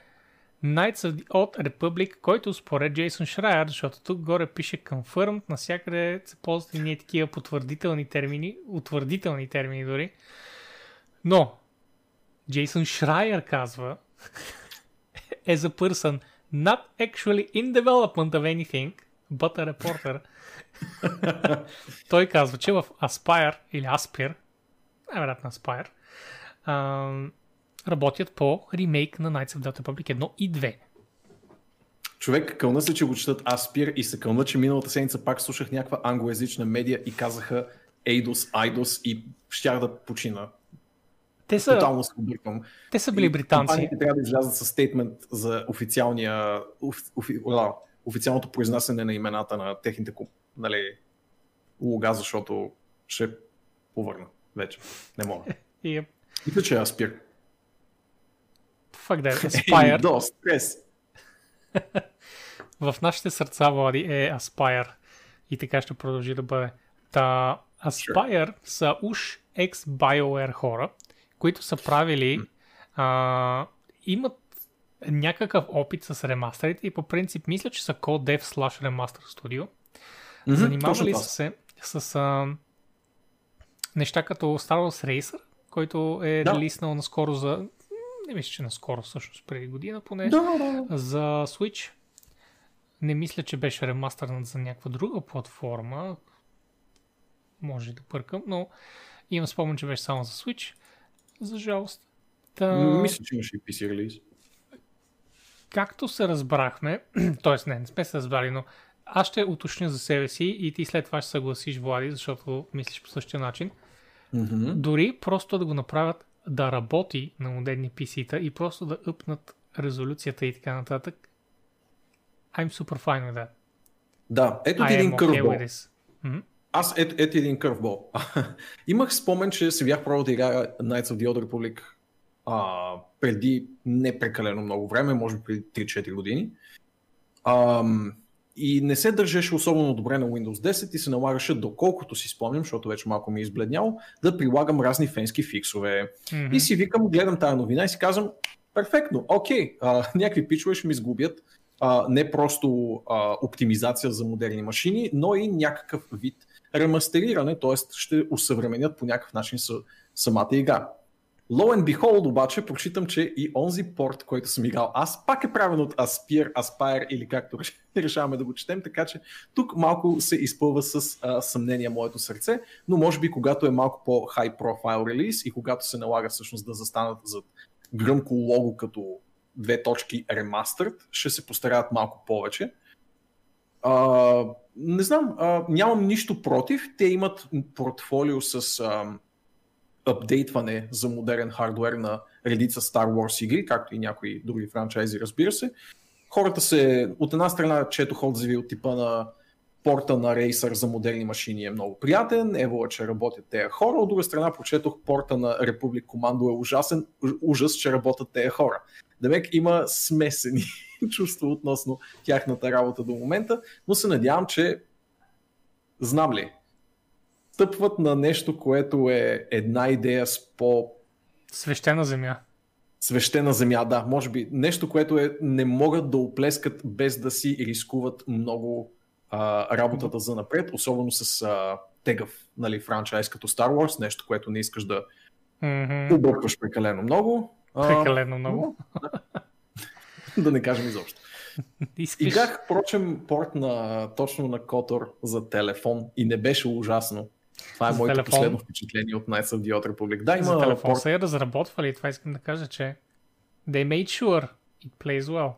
Knights of the Old Republic, който според Джейсон Шрайер, защото тук горе пише confirmed, навсякъде се ползват и ние такива потвърдителни термини, утвърдителни термини дори. Но, Джейсон Шрайер казва, as a person not actually in development of anything, a reporter, той казва, че в Aspire или Aspire, най-вероятно Aspire, ам, работят по ремейк на Knights of the Republic 1 и 2. Човек, кълна се, че го четат Аспир и се кълна, че миналата седмица пак слушах някаква англоязична медия и казаха Eidos, Eidos и щях да почина. Те са, Тотално се обърквам. те са били И британци. Компаниите трябва да излязат с стейтмент за официалния, офи, офи, уа, официалното произнасяне на имената на техните нали, лога, защото ще повърна вече. Не мога. И е, Мисля, че е Аспир. fuck that, Aspire. до, стрес. в нашите сърца, Влади, е Aspire. И така ще продължи да бъде. Та, Aspire са уж ex-BioWare хора, които са правили, а, имат някакъв опит с ремастерите и по принцип мисля, че са Code Dev slash Remaster Studio. Занимавали точно са се с а, неща като Star Wars Racer, който е Да. релиснал наскоро за... Не мисля, че наскоро, всъщност преди година поне. Да, да, да. За Switch. Не мисля, че беше ремастърнат за някаква друга платформа. Може да бъркам, но имам спомен, че беше само за Switch. За жалост. Та, Мисля, че имаше и PC релиз. Както се разбрахме, т.е. не, не сме се разбрали, но аз ще уточня за себе си и ти след това ще съгласиш, Влади, защото мислиш по същия начин. Мгм. Дори просто да го направят да работи на модерни PC-та и просто даъпнат резолюцията и така нататък. I'm super fine with that. Да, ето ти един okay. Мгм. Аз ето, ето един кървбол. Имах спомен, че се бях пробвал да играя Knights of the Old Republic а, преди не прекалено много време, може би преди 3-4 години. Ам, и не се държеше особено добре на Windows 10 и се налагаше, доколкото си спомням, защото вече малко ми е избледнял, да прилагам разни фенски фиксове. Мгм. И си викам, гледам тази новина и си казвам, перфектно, окей, а, някакви пичове ще ми сгубят а, не просто а, оптимизация за модерни машини, но и някакъв вид ремастериране, т.е. ще усъвременят по някакъв начин с, самата игра. Low and behold обаче прочитам, че и онзи порт, който съм играл аз, пак е правен от Aspire, Aspire или както решаваме да го четем, така че тук малко се изпълва с а, съмнение моето сърце, но може би когато е малко по-high profile релиз и когато се налага всъщност да застанат зад гръмко лого като две точки remastered, ще се постараят малко повече. А, не знам, а, нямам нищо против. Те имат портфолио с а, апдейтване за модерен хардвер на редица Star Wars игри, както и някои други франчайзи, разбира се. Хората се, от една страна, четох отзиви от типа на порта на Racer за модерни машини е много приятен, ево, че работят тези хора, от друга страна прочетох порта на Republic Commando е ужасен, уж- ужас, че работят тези хора. Демек има смесени чувства относно тяхната работа до момента, но се надявам, че знам ли, стъпват на нещо, което е една идея с по Свещена земя. свещена земя, да, може би нещо, което е, не могат да оплескат без да си рискуват много а, работата за напред, особено с а, тегъв нали, франчайз като Star Wars, нещо, което не искаш да Мгм. объркваш прекалено много. А, Прекалено много. да не кажем изобщо. Искаш... Играх, впрочем, порт на, точно на Котор за телефон и не беше ужасно. Това е За моето телефон? последно впечатление от Knights of the Old Republic. Да, За има телефон порт. са я разработвали, това искам да кажа, че they made sure it plays well.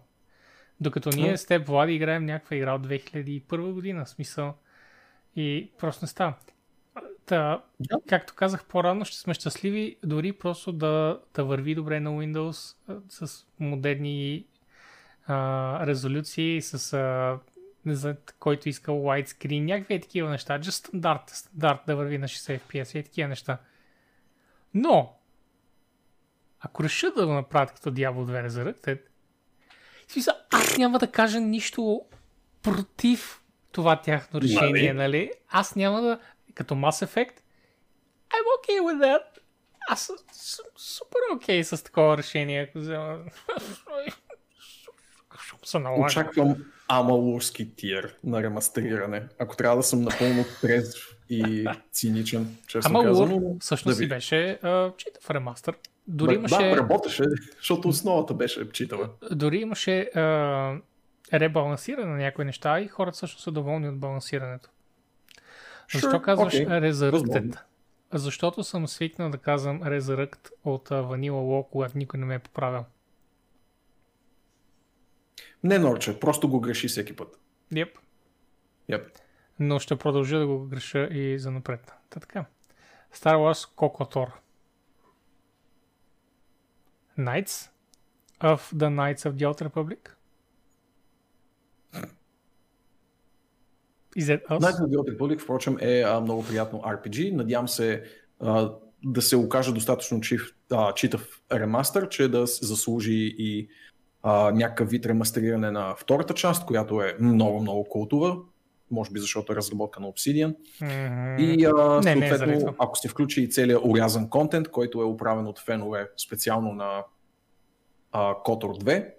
Докато ние с теб, Влади, играем някаква игра от 2001 година, смисъл. И просто не става. Та, Да. както казах по-рано, ще сме щастливи дори просто да, да върви добре на Windows с модерни а, резолюции, с а, знам, който искал widescreen, някакви е такива неща. Just стандарт, стандарт да върви на 60 FPS и такива неща. Но, ако решат да го направят като Diablo 2 Resurrected, смисъл, аз няма да кажа нищо против това тяхно решение, нали? Аз няма да, като Mass Effect, I'm okay with that. Аз съм супер окей с такова решение, ако взема. се налага. Очаквам амалурски тир на ремастериране. Ако трябва да съм напълно трезв и циничен, честно Ама казано. Лур но всъщност да си беше а, читав ремастър. Дори Бе, имаше, Да, работеше, защото основата беше читава. дори имаше а, ребалансиране на някои неща и хората също са доволни от балансирането. Защо Sure, казваш окей, Resurrected? възможно. Защото съм свикнал да казвам Resurrect от а, Vanilla WoW, когато никой не ме е поправил. Не, Норче, просто го греши всеки път. Yep. Yep. Но ще продължа да го греша и за напред. Та така. Star Wars KOKOTOR Knights of the Knights of the Old Republic Is that us? Knights of the Old Republic, впрочем, е а, много приятно RPG. Надявам се а, да се окаже достатъчно а, читав ремастър, че да заслужи и а, някакъв вид ремастериране на втората част, която е много, много култова. Може би защото е разработка на Obsidian. Мгм. И а, Не, не е съответно, ако се включи и целият урязан контент, който е управен от фенове специално на а, KOTOR 2,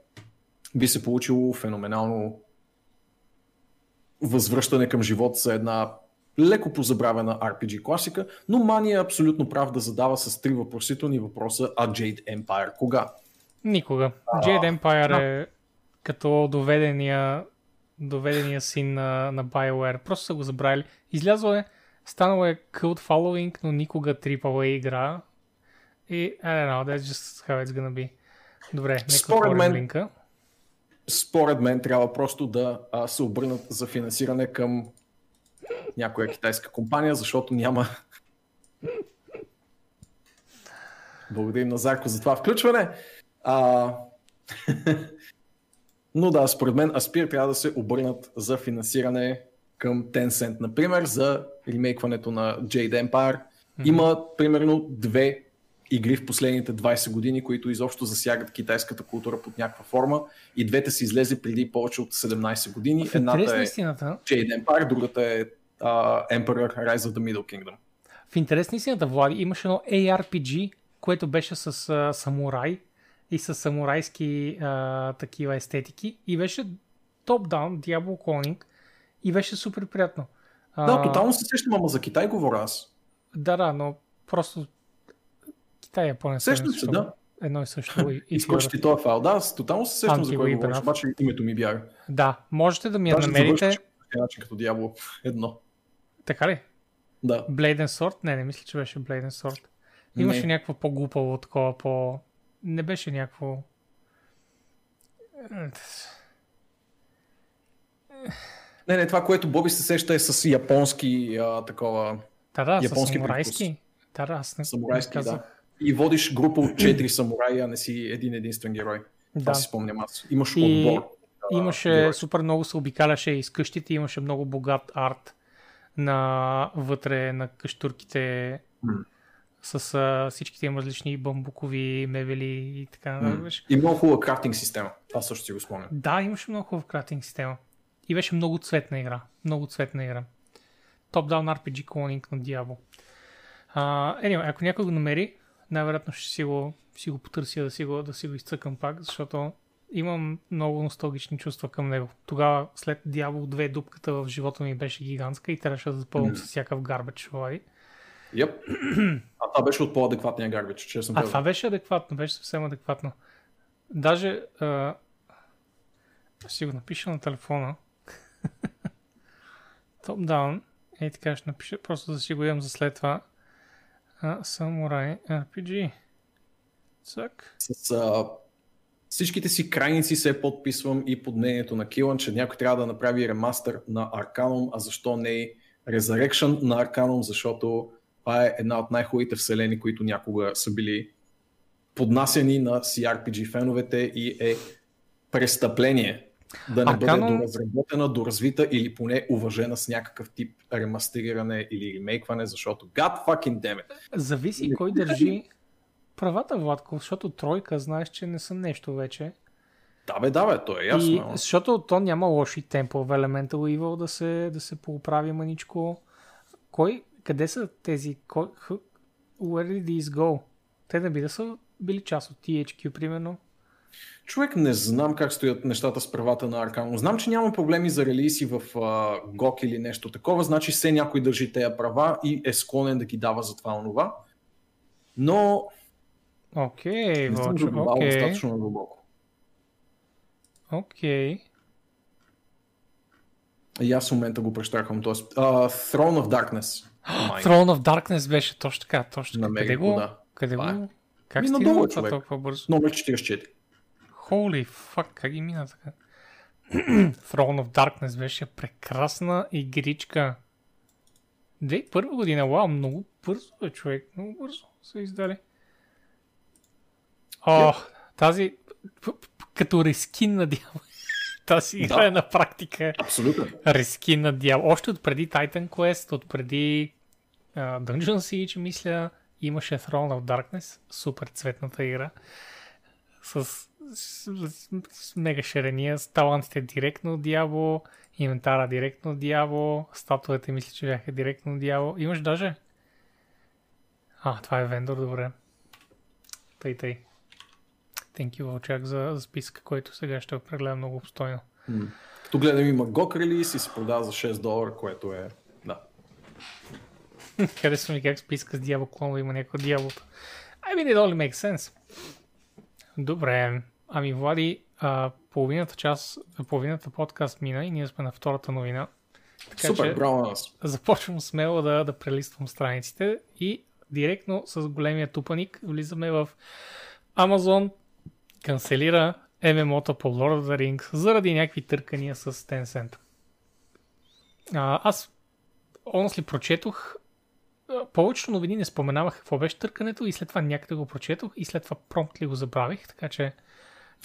би се получило феноменално възвръщане към живот за една леко позабравена RPG класика, но Мани е абсолютно прав да задава с три въпросителни въпроса, а Jade Empire кога? Никога. Jade Empire е като доведения, доведения син на, на BioWare. Просто са го забравили. Излязло е, станало е cult following, но никога AAA игра. И, I don't know, that's just how it's gonna be. Добре, нека Според мен- линка. Според мен трябва просто да а, се обърнат за финансиране към някоя китайска компания, защото няма. Благодарим на Зарко за това включване. А... Но да, според мен Aspir трябва да се обърнат за финансиране към Tencent, например, за ремейкването на Jade Empire. Има примерно две игри в последните 20 години, които изобщо засягат китайската култура под някаква форма. И двете са излезли преди повече от 17 години. В интерес Едната на е истината, Jade Empire, другата е uh, Emperor Rise of the Middle Kingdom. в интерес на истината, Влади, имаше едно ARPG, което беше с а, самурай и с самурайски а, такива естетики и беше топ-даун, Diablo Cloning и беше супер приятно. А, Да, тотално се сещам, ама за Китай говоря аз. Да, да, но просто Китай и Япония Сещам се, да. Едно и също. И, ти този файл. Да, аз тотално се сещам за кой говориш, обаче името ми бяга. Да, можете да ми я Даже намерите. начин като Diablo едно. Така ли? Да. Blade and Sword? Не, не мисля, че беше Blade and Sword. Имаше Не. някакво по-глупаво такова, по... Не беше някакво... Не, не, това, което Боби се сеща е с японски а, такова Да, да, Японски самурайски. Да, да, аз не, самурайски, не казах. да. И водиш група от 4 самураи, а не си един единствен герой. Това Да. си спомням аз. Имаш И отбор. Имаше герой. супер много се обикаляше из къщите, имаше много богат арт на вътре на къщурките М. с а, всичките им различни бамбукови мебели и така. нататък. И много хубава крафтинг система. Това също си го спомням. Да, имаше много хубав крафтинг система. И беше много цветна игра. Много цветна игра. Top-down RPG клонинг на Diablo. Uh, anyway, ако някой го намери, най-вероятно ще си го, си го потърся да си го, да си го изцъкам пак, защото имам много носталгични чувства към него. Тогава, след Diablo 2, дупката в живота ми беше гигантска и трябваше да запълвам с всякакъв гарбач. Влади. Yep. А това беше от по-адекватния гарбич, честно А това беше адекватно, беше съвсем адекватно. Даже а... ще си го напиша на телефона. Top down. Ей така ще напиша, просто да си го имам за след това. А, Samurai RPG. Цък. С а, всичките си крайници се подписвам и под мнението на Килан, че някой трябва да направи ремастър на Arcanum, а защо не и Resurrection на Arcanum, защото Това е една от най-хубавите вселени, които някога са били поднасени на CRPG феновете и е престъпление да не бъде Аркано... доразработена, доразвита или поне уважена с някакъв тип ремастериране или ремейкване, защото God fucking damn it. Зависи кой държи правата, Владко, защото тройка знаеш, че не са нещо вече. Да бе, да бе, то е ясно. И, защото то няма лоши темпо в Elemental Evil да се, да се поправи маничко. Кой, къде са тези, where did these go? Те да би да са били част от THQ, примерно. Човек не знам как стоят нещата с правата на Аркано. Знам, че няма проблеми за релиси в uh, GOG или нещо такова, значи все някой държи тези права и е склонен да ги дава за това онова. Но... Окей, okay, не съм окей. достатъчно дълбоко. Окей. Okay. И аз в момента го прещаквам. Тоест, uh, Throne of Darkness. Oh Throne of Darkness беше точно така. Точно така. Къде го? Да. Къде го? Е. Как Ми стигна това толкова бързо? Номер 44. Holy fuck, как ги мина така? Throne of Darkness беше прекрасна игричка. първа година, вау, много бързо е човек, много бързо са издали. О, тази, като рескин на дявол. Тази игра да. е на практика. Абсолютно. Рескин на дявол. Още от преди Titan Quest, от преди uh, Dungeon Siege, мисля, имаше Throne of Darkness, супер цветната игра. С с, с, с мега шерения, с талантите директно Диабо, инвентара директно от Диабо, статуите мисля, че бяха директно от Диабо. Имаш даже? А, това е вендор, добре. Тъй, тъй. Thank you, Вълчак, за, за списка, който сега ще прегледам много обстойно. Mm. Като гледам има GOG релиз и се продава за 6 долара, което е... Да. Харесва ми как списка с Диабо клонове има някакво Диаблото. I mean, it only makes sense. Добре. Ами, Влади, а, половината час, половината подкаст мина и ние сме на втората новина. Така Супер, че браво нас. Започвам смело да, да прелиствам страниците и директно с големия тупаник влизаме в Amazon канцелира MMO-та по Lord of the Rings заради някакви търкания с Tencent. А, аз honestly прочетох повечето новини не споменавах какво беше търкането и след това някъде го прочетох и след това промпт ли го забравих, така че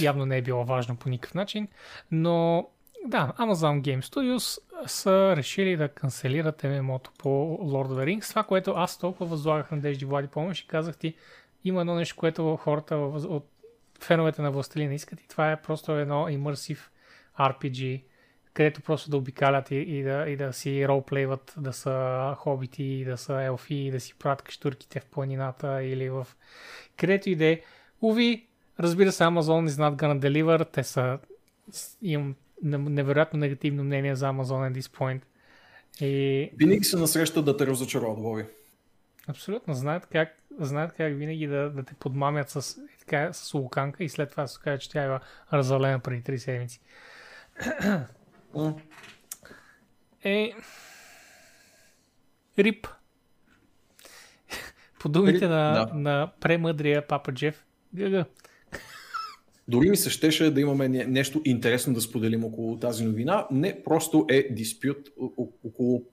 явно не е било важно по никакъв начин. Но да, Amazon Game Studios са решили да канцелират MMO-то по Lord of the Rings. Това, което аз толкова възлагах надежди, Влади, помниш и казах ти, има едно нещо, което хората от феновете на Властелина искат и това е просто едно immersive RPG, където просто да обикалят и, и, да, и да си ролплейват, да са хобити, да са елфи, да си правят каштурките в планината или в където и да е. Уви, разбира се, Amazon is not gonna deliver. Те са... Имам невероятно негативно мнение за Amazon at this point. И... Винаги се насрещат да те разочароват, Боби. Абсолютно. Знаят как, знаят как винаги да, да те подмамят с, така, с луканка и след това се каже, че тя е развалена преди 3 седмици. Е... Рип. По думите на, да. на премъдрия папа Джеф. Гъгъ. Дори ми се щеше да имаме нещо интересно да споделим около тази новина. Не просто е диспют около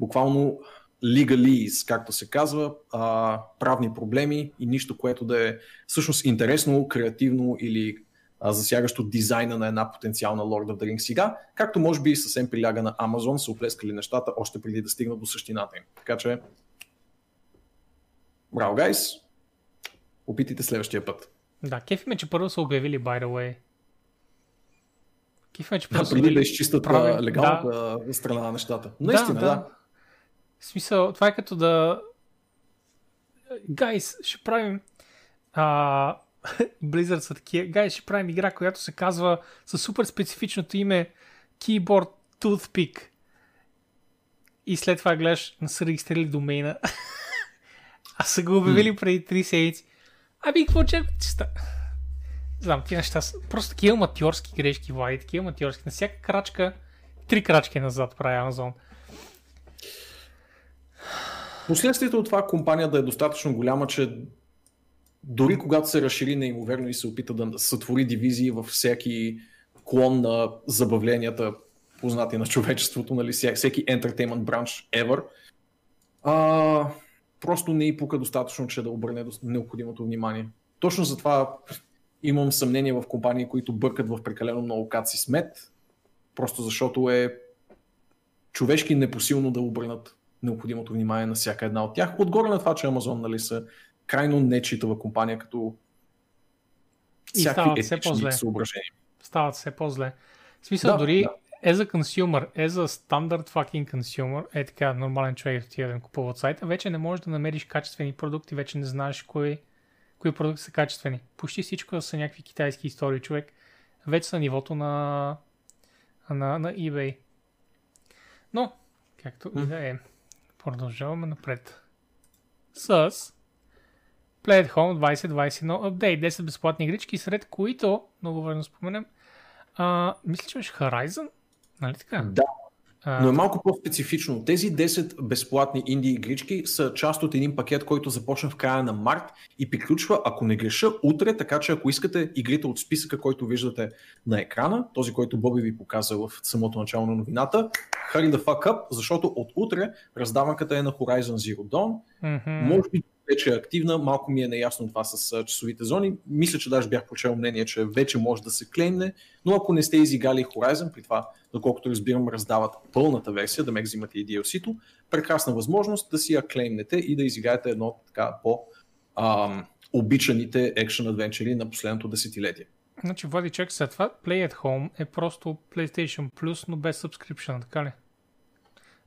буквално legalese, както се казва, а, правни проблеми и нищо, което да е всъщност интересно, креативно или а, засягащо дизайна на една потенциална Lord of the Rings сега, както може би съвсем приляга на Amazon, са оплескали нещата още преди да стигнат до същината им. Така че, браво, гайс! Опитайте следващия път. Да, кефи ме, че първо са обявили, by the way. Кефи ме, че първо да, преди да изчистят прави... легалната да. страна на нещата. Наистина, да. да. да. В смисъл, това е като да... Гайс, ще правим а, Blizzard са такива, гай, ще правим игра, която се казва със супер специфичното име Keyboard Toothpick. И след това гледаш, на са регистрирали домейна. а са го обявили преди 3 седмици. Ами, какво че... Знам, ти неща са просто такива аматьорски грешки, Влади, такива аматьорски. На всяка крачка, три крачки назад прави Amazon. Последствието от това компания да е достатъчно голяма, че дори когато се разшири неимоверно и се опита да сътвори дивизии във всеки клон на забавленията, познати на човечеството, нали, всеки entertainment бранш ever, а, просто не и пука достатъчно, че да обърне необходимото внимание. Точно затова имам съмнение в компании, които бъркат в прекалено много каци с мед, просто защото е човешки непосилно да обърнат необходимото внимание на всяка една от тях. Отгоре на това, че Amazon нали, са крайно нечитава компания, като всякакви етични по-зле. съображения. Стават все по-зле. В смисъл, да, дори да. as a consumer, as a standard fucking consumer, е така нормален човек отида да купува от сайта, вече не можеш да намериш качествени продукти, вече не знаеш кои, кои продукти са качествени. Почти всичко са някакви китайски истории, човек. Вече са нивото на, на, на eBay. Но, както и да е, продължаваме напред. С Play at Home 2021 апдейт, 10 безплатни игрички, сред които, много важно споменем, а, мисля, че беше Horizon, нали така? Да, но е малко по-специфично. Тези 10 безплатни инди игрички са част от един пакет, който започна в края на март и приключва, ако не греша, утре, така че ако искате игрите от списъка, който виждате на екрана, този, който Боби ви показа в самото начало на новината, hurry the fuck up, защото от утре раздаванката е на Horizon Zero Dawn. Mm-hmm. Може би вече е активна, малко ми е неясно това с часовите зони. Мисля, че даже бях прочел мнение, че вече може да се клеймне, но ако не сте изигали Horizon, при това, доколкото разбирам, раздават пълната версия, да ме взимате и DLC-то, прекрасна възможност да си я клеймнете и да изиграете едно така по ам, обичаните екшен адвенчери на последното десетилетие. Значи, Влади, чек след това, Play at Home е просто PlayStation Plus, но без subscription, така ли?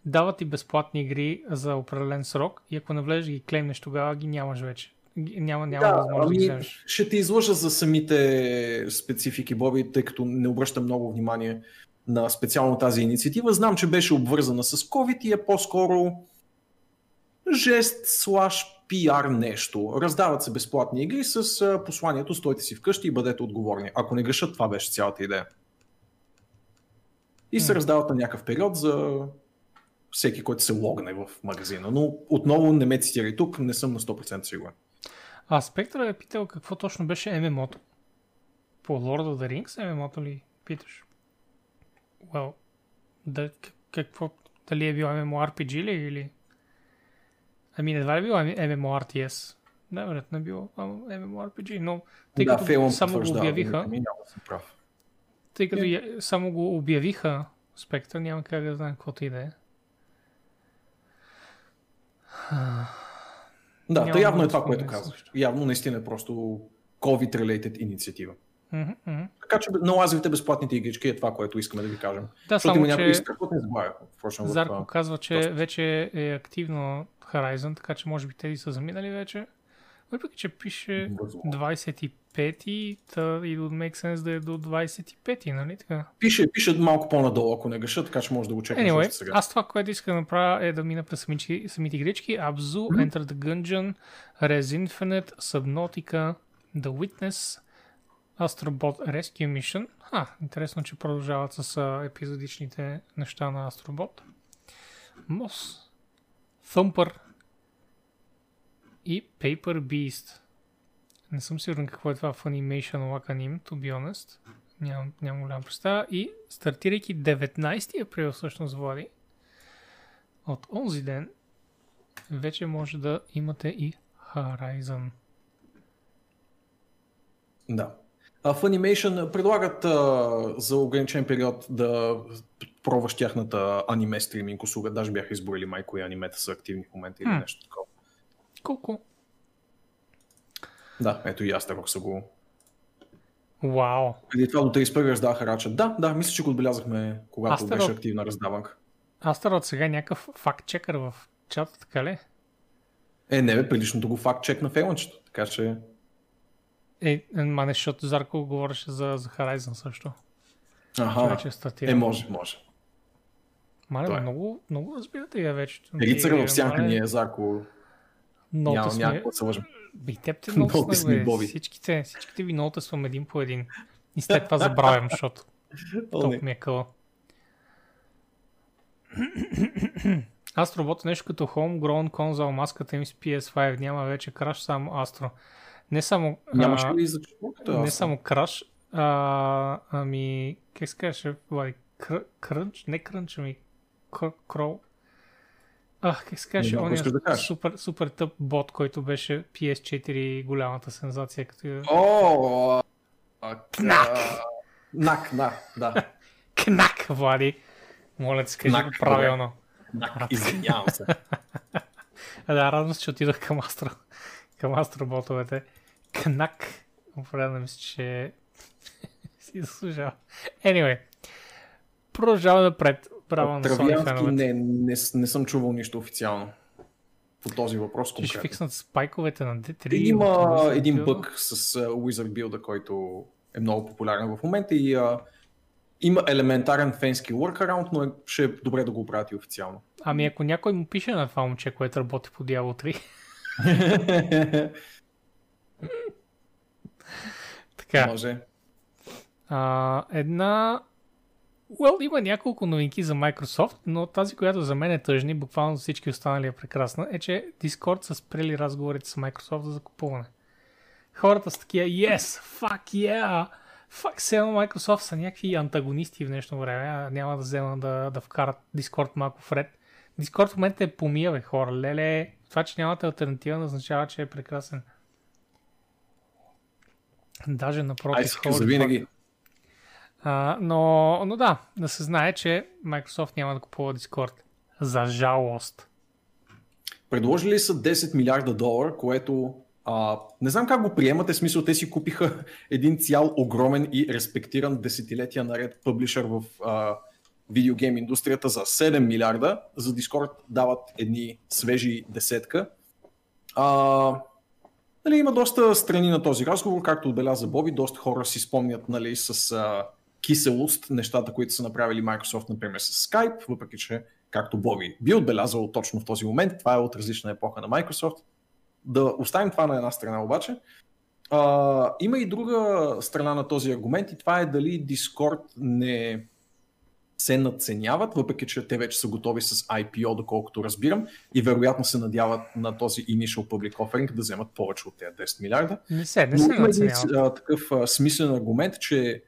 Дават ти безплатни игри за определен срок и ако не влезеш ги клеймнеш, тогава ги нямаш вече. Няма, няма да, възможност ами, да ги вземеш. Ще ти излъжа за самите специфики, Боби, тъй като не обръщам много внимание на специално тази инициатива. Знам, че беше обвързана с COVID и е по-скоро жест слаш пиар нещо. Раздават се безплатни игри с посланието стойте си вкъщи и бъдете отговорни. Ако не грешат, това беше цялата идея. И се раздават на някакъв период за всеки, който се логне в магазина. Но отново не ме цитирай тук, не съм на 100% сигурен. А Спектър е питал какво точно беше MMO-то. По Lord of the Rings MMO-то ли питаш? Well, да, какво, дали е бил MMORPG ли или... Ами едва ли е бил MMORTS? Да, вероятно е бил MMORPG, но тъй да, като само го обявиха... Тъй като yeah. само го обявиха Спектър, няма как да знаем каквото и да е. Да, то явно е това, което казваш. Явно наистина е просто COVID-related инициатива. Mm-hmm. Така че налазвайте безплатните игрички е това, което искаме да ви кажем. Да, Защото само, има някои че... не Зарко в... казва, че Просто. вече е активно Horizon, така че може би тези са заминали вече. Въпреки, че пише 25-ти, та и от make sense да е до 25-ти, нали така? Пише, пише малко по-надолу, ако не греша, така че може да го чекаш anyway, сега. Аз това, което искам да направя е да мина през самите, самите игрички. Abzu, mm-hmm. Enter the Gungeon, Res Infinite, Subnautica, The Witness, Astrobot Rescue Mission. А, интересно, че продължават с епизодичните неща на Astrobot. Moss, Thumper, и Paper Beast. Не съм сигурен какво е това в Animation Wakanim, to be honest. Нямам, нямам голяма представа. И стартирайки 19 април всъщност Влади, от онзи ден вече може да имате и Horizon. Да. А в Animation предлагат а, за ограничен период да пробваш тяхната аниме стриминг услуга. Даже бяха изборили май кои анимета са активни в момента или hmm. нещо такова. Колко? Да, ето и Астерок са го... Вау. Преди това до 31 раздаха рача. Да, да, мисля, че го отбелязахме, когато Астерот... беше активна раздаванка. Астерот сега е някакъв факт чекър в чата, така ли? Е, не бе, предишното го факт чек на фейлънчето, така че... Е, ма не, защото Зарко говореше за, за Horizon също. Ага, е, е, може, може. Мале, е. много, много разбирате я вече. Рицар в сянка ни е Зарко много Няма сме... се лъжим. Би, теб те много сме, бе. Всичките, всичките ви много свам един по един. И след това забравям, защото толкова ми е къла. Астро работа нещо като homegrown конзол, маската им с PS5, няма вече краш, само Астро. Не само... Нямаше ли за Не само краш, а, ами... Как се казваше, Влади? Крънч? Не крънч, ами... Крол? Ах, как се каже, он кажеш. супер, супер тъп бот, който беше PS4 голямата сензация. Като... О, а, Кнак. а, Нак, да, да. Кнак, Влади! Моля ти, скажи Кнак, го правилно. Нак, извинявам се. А, да, радвам се, че отидох към Астро. Към Астро ботовете. Кнак. Определено мисля, че си заслужава. Anyway. Продължаваме напред. Sony Травянски не, не, не съм чувал нищо официално по този въпрос Че ще конкретно. фикснат спайковете на D3. Има от Wizard един бък с uh, Wizard Build, който е много популярен в момента и uh, има елементарен фенски workaround, но е, ще е добре да го правят и официално. Ами ако някой му пише на това момче, което работи по Diablo 3. така. Може. А, една... Well, има няколко новинки за Microsoft, но тази, която за мен е тъжна и буквално за всички останали е прекрасна, е, че Discord са спрели разговорите с Microsoft за закупуване. Хората са такива, yes, fuck yeah, fuck, все Microsoft са някакви антагонисти в днешно време, няма да вземат да, да вкарат Discord малко в ред. Discord в момента е помия, бе, хора. Леле, това, че нямате альтернатива, не означава, че е прекрасен. Даже напротив. Ай, си holy за винаги. А, но, но да, да се знае, че Microsoft няма да купува Discord. За жалост. Предложили са 10 милиарда долара, което а, не знам как го приемате, смисъл те си купиха един цял огромен и респектиран десетилетия наред публишър в а, видеогейм индустрията за 7 милиарда, за Discord дават едни свежи десетка. А, нали, има доста страни на този разговор, както отбеляза Боби, доста хора си спомнят нали, с а, киселост нещата, които са направили Microsoft, например с Skype, въпреки че, както Боби би отбелязал точно в този момент, това е от различна епоха на Microsoft. Да оставим това на една страна обаче. А, има и друга страна на този аргумент и това е дали Discord не се надценяват, въпреки че те вече са готови с IPO, доколкото разбирам, и вероятно се надяват на този initial public offering да вземат повече от тези 10 милиарда. Не се, не Но се има един наценява. а, такъв а, смислен аргумент, че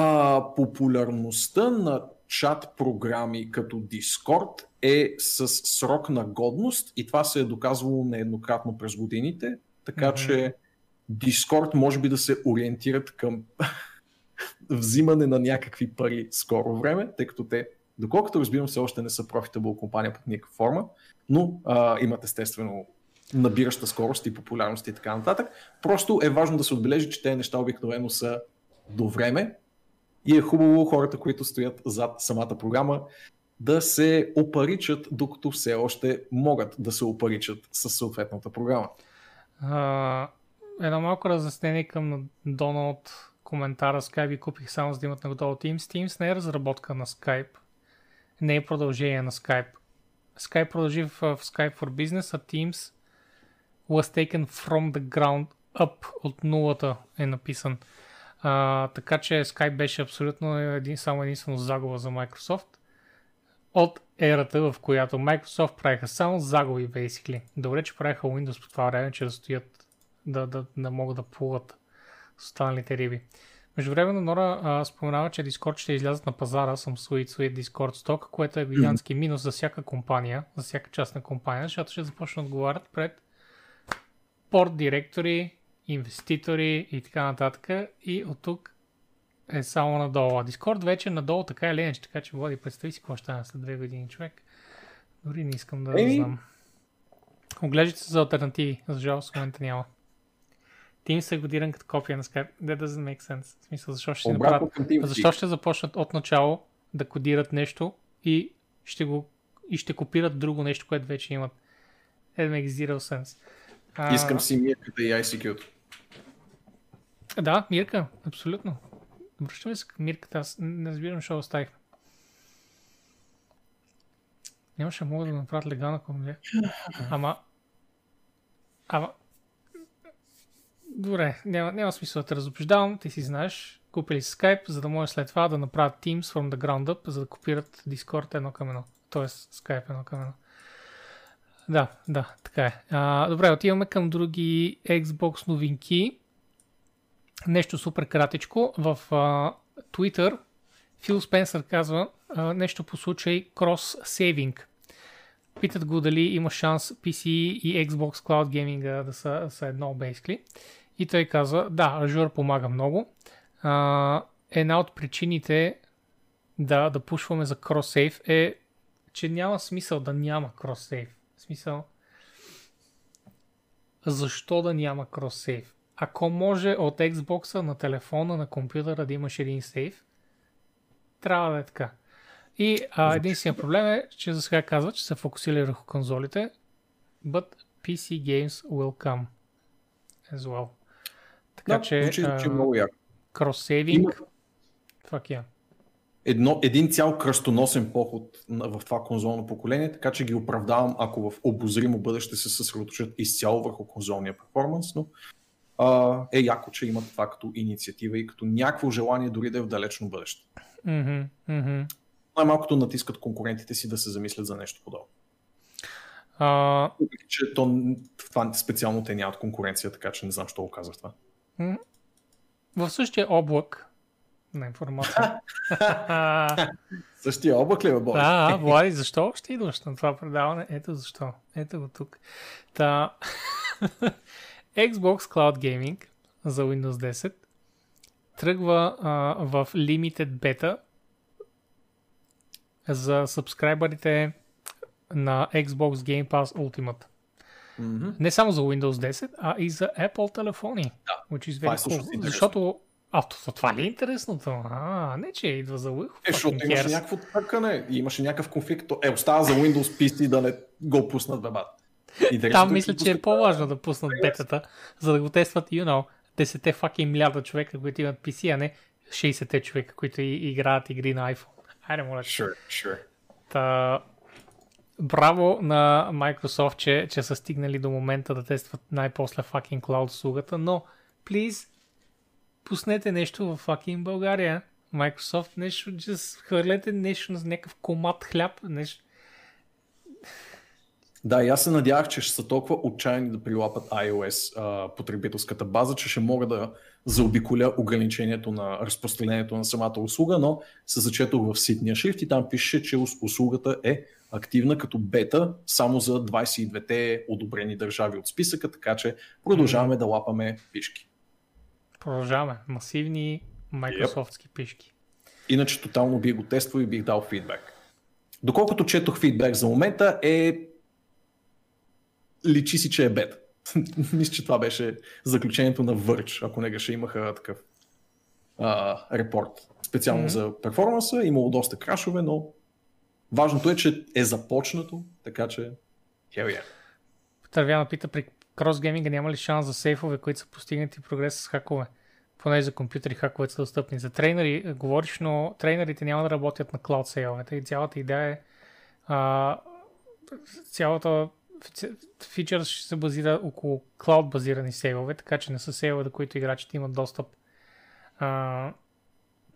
а, популярността на чат програми като Discord е с срок на годност и това се е доказвало нееднократно през годините, така Мгм. че Discord може би да се ориентират към взимане на някакви пари скоро време, тъй като те, доколкото разбирам, все още не са profitable компания под никаква форма, но а, имат естествено набираща скорост и популярност и така нататък. Просто е важно да се отбележи, че тези неща обикновено са до време и е хубаво хората, които стоят зад самата програма, да се опаричат, докато все още могат да се опаричат с съответната програма. А, едно малко разяснение към Доналд коментара Skype и купих само за да имат на готово Teams. Teams не е разработка на Skype. Не е продължение на Skype. Skype продължи в, в Skype for Business, а Teams was taken from the ground up. От нулата е написан. А, така че Skype беше абсолютно един, само единствено загуба за Microsoft. От ерата, в която Microsoft правиха само загуби, basically. Добре, че правиха Windows по това време, че да стоят, да, да, да могат да плуват с останалите риби. Между време Нора а, споменава, че Discord ще излязат на пазара Sweet Sweet Discord Stock, което е гигантски минус за всяка компания, за всяка частна компания, защото ще започнат да отговарят пред порт директори, инвеститори и така нататък. И от тук е само надолу. А Discord вече е надолу така или иначе, така че води, представи си какво ще стане след две години човек. Дори не искам да Еми. знам. Оглеждайте се за альтернативи. За жалост в момента няма. Teams е годиран като копия на Skype. That doesn't make sense. В смисъл, защо ще си направят защо ще започнат от начало да кодират нещо и ще, го, и ще копират друго нещо, което вече имат? It makes zero sense. А, Искам си мирката и ICQ-то. Да, Мирка, абсолютно. Връщаме се към Мирката. Аз не разбирам, защо оставих. Нямаше мога да направят легална комедия. Ама... Ама... Добре, няма, няма смисъл да те разобеждавам. Ти си знаеш. Купили Skype, за да може след това да направят Teams from the ground up, за да копират Discord едно към едно. Тоест Skype едно към едно. Да, да, така е. А, добре, отиваме към други Xbox новинки. Нещо супер кратичко. В а, Twitter Фил Спенсър казва а, нещо по случай крос сейвинг. Питат го дали има шанс PC и Xbox Cloud Gaming да са, са едно, basically. И той казва, да, Azure помага много. А, една от причините да, да пушваме за крос-сейф е, че няма смисъл да няма крос-сейф. В смисъл, защо да няма крос-сейф? Ако може от Xbox на телефона, на компютъра да имаш един сейф, трябва да е така. И а, единственият проблем е, че за сега казва, че се фокусира върху конзолите, but PC games will come as well. Така Да, че, звучи, а, много яко. крос-сейвинг, fuck yeah. едно, един цял кръстоносен поход в това конзолно поколение, така че ги оправдавам, ако в обозримо бъдеще се съсредоточат изцяло върху конзолния перформанс, но е яко, че имат това като инициатива и като някакво желание дори да е в далечно бъдеще. Мгм. Най-малкото натискат конкурентите си да се замислят за нещо подобно. А, Въпреки, че то, това специално те нямат конкуренция, така че не знам, що го казах това. в същия облак на информация. Същия облак ли е, бе, А, а, Влади, защо ще идваш на това предаване? Ето защо. Ето го тук. Та... Xbox Cloud Gaming за Windows 10 тръгва а, в Limited Beta за сабскрайбърите на Xbox Game Pass Ultimate. Мгм. Не само за Windows 10, а и за Apple телефони. Да. Which is very е cool. интересно. Защото А, то, това ли е интересното? А, не, че идва за Wii. Е, защото имаше някакво търкане, имаше някакъв конфликт. Е, остава за Windows PC да не го пуснат бе, Интересното Там е, мисля, че е по-важно да пуснат бетата, за да го тестват, you know, 10 fucking милиарда човека, които имат PC, а не 60 човека, които и, играят игри на iPhone. Айде, моля. Sure, sure. Та, браво на Microsoft, че, че са стигнали до момента да тестват най-после fucking cloud услугата, но, please, пуснете нещо в fucking България. Microsoft нещо, just хвърлете нещо на някакъв комат хляб, нещо. Да, и аз се надявах, че ще са толкова отчаяни да прилапат iOS а, потребителската база, че ще мога да заобиколя ограничението на разпространението на самата услуга, но се зачетох в ситния шрифт и там пише, че ус- услугата е активна като бета само за 22-те одобрени държави от списъка, така че продължаваме да лапаме пишки. Продължаваме. Масивни майкрософтски пишки. Иначе тотално бих го тествал и бих дал фидбек. Доколкото четох фидбек за момента е личи си, че е бета. Мисля, че това беше заключението на Verge, ако не греша, имаха такъв а, репорт. Специално Мгм. за перформанса, имало доста крашове, но важното е, че е започнато, така че hell yeah. Тървяна пита при кросгейминга няма ли шанс за сейфове, които са постигнати прогрес с хакове? Поне за компютри хаковете са достъпни. За трейнери говориш, но трейнерите няма да работят на клауд сейвовете и цялата идея е а, цялата фичър ще се базира около клауд базирани сейвове, така че не са сейвове, до които играчите имат достъп. А,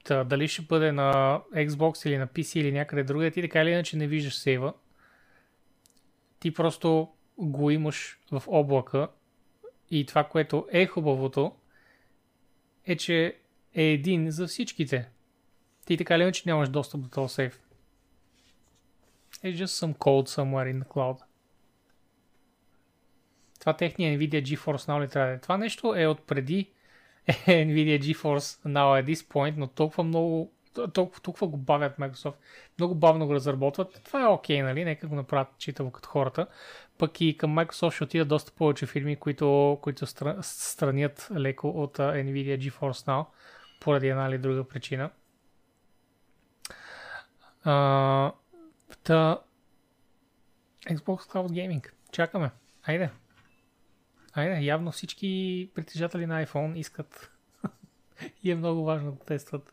та, дали ще бъде на Xbox или на PC или някъде другаде, ти така или иначе не виждаш сейва. Ти просто го имаш в облака и това, което е хубавото, е, че е един за всичките. Ти така или иначе нямаш достъп до този сейф. It's just some code somewhere in the cloud. Това техния Nvidia GeForce Now ли трябва е? Това нещо е от преди Nvidia GeForce Now at this point, но толкова много толкова, толкова го бавят Microsoft, много бавно го разработват. Това е окей, okay, нали? Нека го направят читаво като хората. Пък и към Microsoft ще отидат доста повече фирми, които, които стра- странят леко от Nvidia GeForce Now, поради една или друга причина. Uh, та... Xbox Cloud Gaming. Чакаме. Айде. Айде, явно всички притежатели на iPhone искат и е много важно да тестват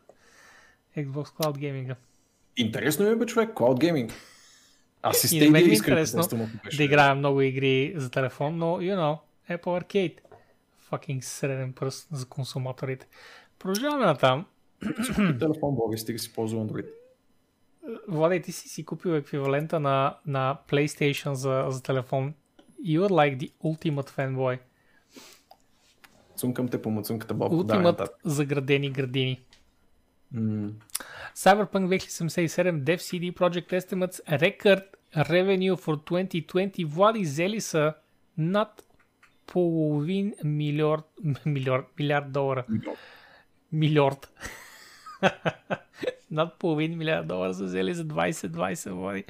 Xbox Cloud Gaming. Интересно ми е, бе, човек, Cloud Gaming. Аз и И на мен ми Stadia е да интересно да играя много игри за телефон, но, you know, Apple Arcade. Fucking среден пръст за консуматорите. Продължаваме на там. Телефон, Боги, стига си ползва Android. Владей, ти си си купил еквивалента на, на PlayStation за, за телефон. You are like the ultimate fanboy. Цункам те по муцунката, Боб. Да, Ultimate нататък. заградени градини. М, Cyberpunk 2077 Dev CD Project Estimates Record revenue for 2020 Влади взели са над половин милиард, милиард, милиард долара. Милиард. над половин милиард долара са взели за 2020 Влади.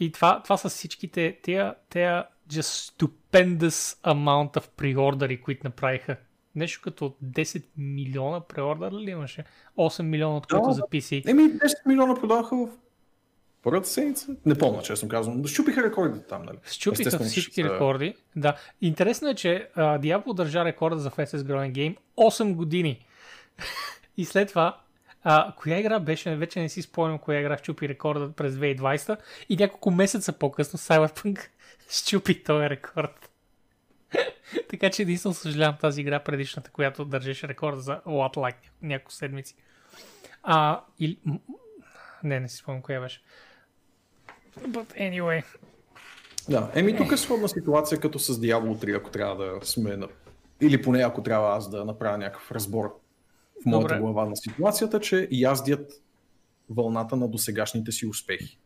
И това, това са всичките, тея, тея just stupendous amount of преордери, които направиха. Нещо като 10 милиона преордер ли имаше? 8 милиона, от които за PC. Еми, 10 милиона продаваха в първата седмица. Не помня, честно казвам. Да щупиха рекордите там, нали? Щупиха Естествено, всички ще рекорди. Да. Интересно е, че а, Diablo държа рекорда за fastest growing game 8 години. И след това, а, коя игра беше, вече не си спомням коя игра щупи рекорда през 2020 и няколко месеца по-късно Cyberpunk щупи този рекорд. така че единствено съжалявам тази игра предишната, която държеше рекорда за What Like няколко седмици. А, или... Не, не си спомням коя беше. But anyway, Да, еми тук е сходна ситуация като с Diablo 3, ако трябва да сме на... Или поне ако трябва аз да направя някакъв разбор в моята Добре. глава на ситуацията, че яздят вълната на досегашните си успехи.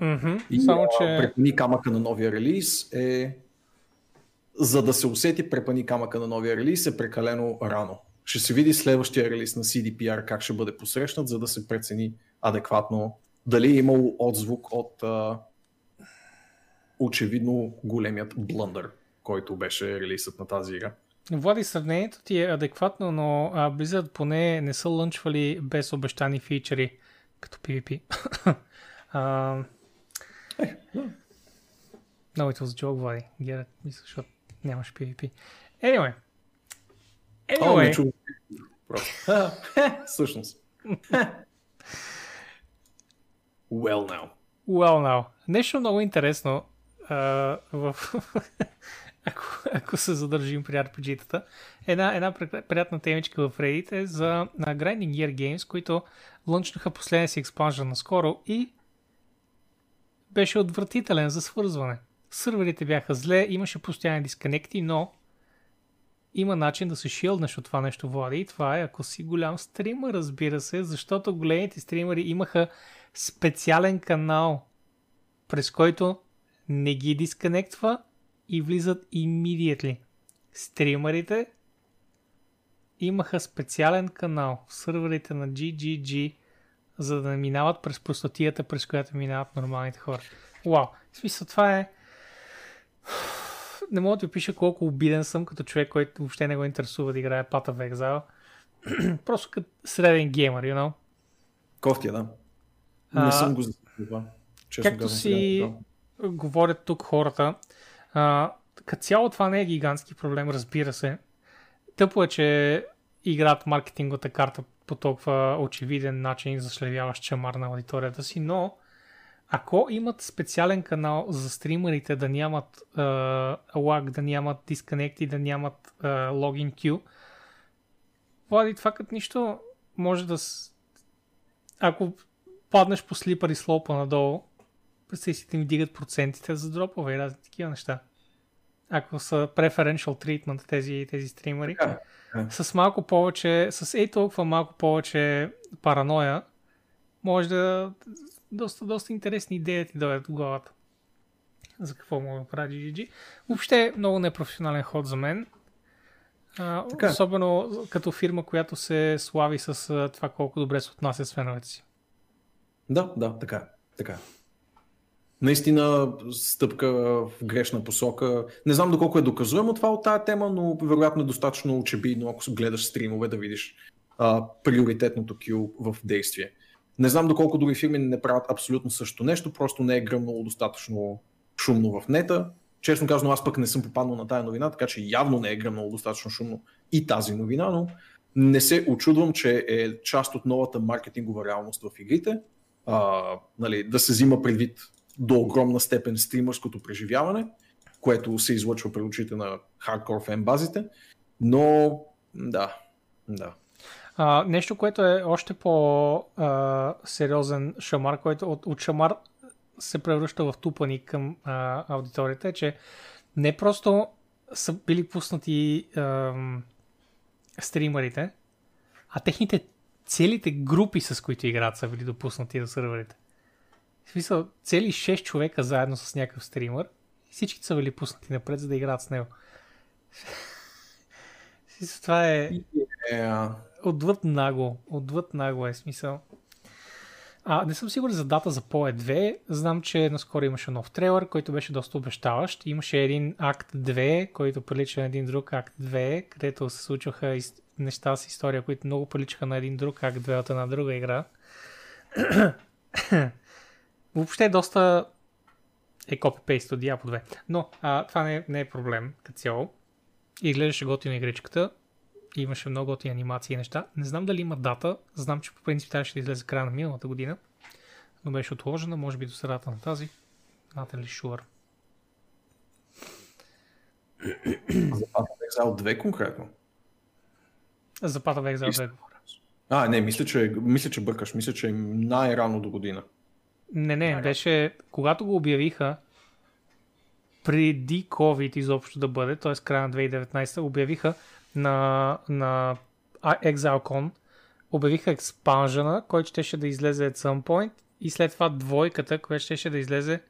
Мгм, И Само, че... препани камъка на новия релиз е... За да се усети препани камъка на новия релиз е прекалено рано. Ще се види следващия релиз на CDPR как ще бъде посрещнат, за да се прецени адекватно дали е имало отзвук от а, очевидно големият блъндър, който беше релизът на тази игра. Влади, сравнението ти е адекватно, но а, Blizzard поне не са лънчвали без обещани фичери, като PvP. а, No, it was joke, Влади. Get it, мисля, защото нямаш PvP. Anyway. О, Anyway. хе, Всъщност. Well now. Well now. Нещо много интересно а, в... ако, ако се задържим при RPG-тата. Една, една при- приятна темичка в Reddit е за на Grinding Gear Games, които лънчнаха последния си експанжен наскоро и беше отвратителен за свързване. Сърверите бяха зле, имаше постоянни дисконекти, но има начин да се шилднеш от това нещо, Влади. И това е ако си голям стример, разбира се, защото големите стримери имаха специален канал, през който не ги дисконектва и влизат immediately. Стримерите имаха специален канал в сървърите на GGG, за да не минават през простотията, през която минават нормалните хора. Вау! В смисъл, това е... Не мога да ти опиша колко обиден съм като човек, който въобще не го интересува да играе Path of Exile. Просто като среден геймер, you know? Кофтия, да. А, Не съм го засекал това. Честно Както казвам, си да. говорят тук хората, а, като цяло това не е гигантски проблем, разбира се. Тъпо е, че играят маркетинговата карта по толкова очевиден начин, зашлевяващ чамар на аудиторията си, но ако имат специален канал за стримерите да нямат а, lag, да нямат дисконекти, да нямат а, логин queue, Влади, това като нищо може да... С... Ако паднеш по слипър и слопа надолу, представи си да ми дигат процентите за дропове и разни такива неща. Ако са preferential treatment тези, тези стримери, Така е. с малко повече, с ей толкова малко повече параноя, може да доста, доста интересни идеи ти дойдат в главата. За какво мога да прави GG. Въобще много непрофесионален ход за мен. А, Така особено като фирма, която се слави с това колко добре се отнася с феновете си. Да, да, така. така. Наистина стъпка в грешна посока. Не знам доколко е доказуемо това от тая тема, но вероятно е достатъчно очевидно, ако гледаш стримове, да видиш а, приоритетното кю в действие. Не знам доколко други фирми не правят абсолютно също нещо, просто не е гръмнало достатъчно шумно в нета. Честно казано, аз пък не съм попаднал на тая новина, така че явно не е гръмнало достатъчно шумно и тази новина, но не се очудвам, че е част от новата маркетингова реалност в игрите. А, нали, да се взима предвид до огромна степен стримърското преживяване, което се излъчва пред очите на хардкор фен базите, но да, да. А, нещо, което е още по-сериозен шамар, който от, от шамар се превръща в тупани към а, аудиторията, е, че не просто са били пуснати ам, стримерите, а техните целите групи, с които играят, са били допуснати до сървърите. В смисъл, цели 6 човека заедно с някакъв стример и всички са били пуснати напред, за да играят с него. Това е... Yeah. Отвъд нагло. Отвъд нагло е смисъл. А, не съм сигурен за дата за PoE 2. Знам, че наскоро имаше нов трейлър, който беше доста обещаващ. Имаше един акт 2, който прилича на един друг акт 2, където се случваха неща с история, които много приличаха на един друг акт 2 от една друга игра. Въобще доста е копипейст от Diablo 2. Но а, това не, не е проблем като цяло. И гледаше готино игричката. Имаше много готини анимации и неща. Не знам дали има дата. Знам, че по принцип трябваше да излезе края на миналата година. Но беше отложена, може би до средата на тази. Not ли sure. За Path of Exile 2 конкретно? За Path of Exile 2 говоря. А, не, мисля, че, мисля, че бъркаш. Мисля, че е най-рано до година. Не, не, беше, когато го обявиха, преди COVID изобщо да бъде, т.е. края на 2019, обявиха на, на ExileCon, обявиха експанжена, който щеше да излезе at some point и след това двойката, която щеше да излезе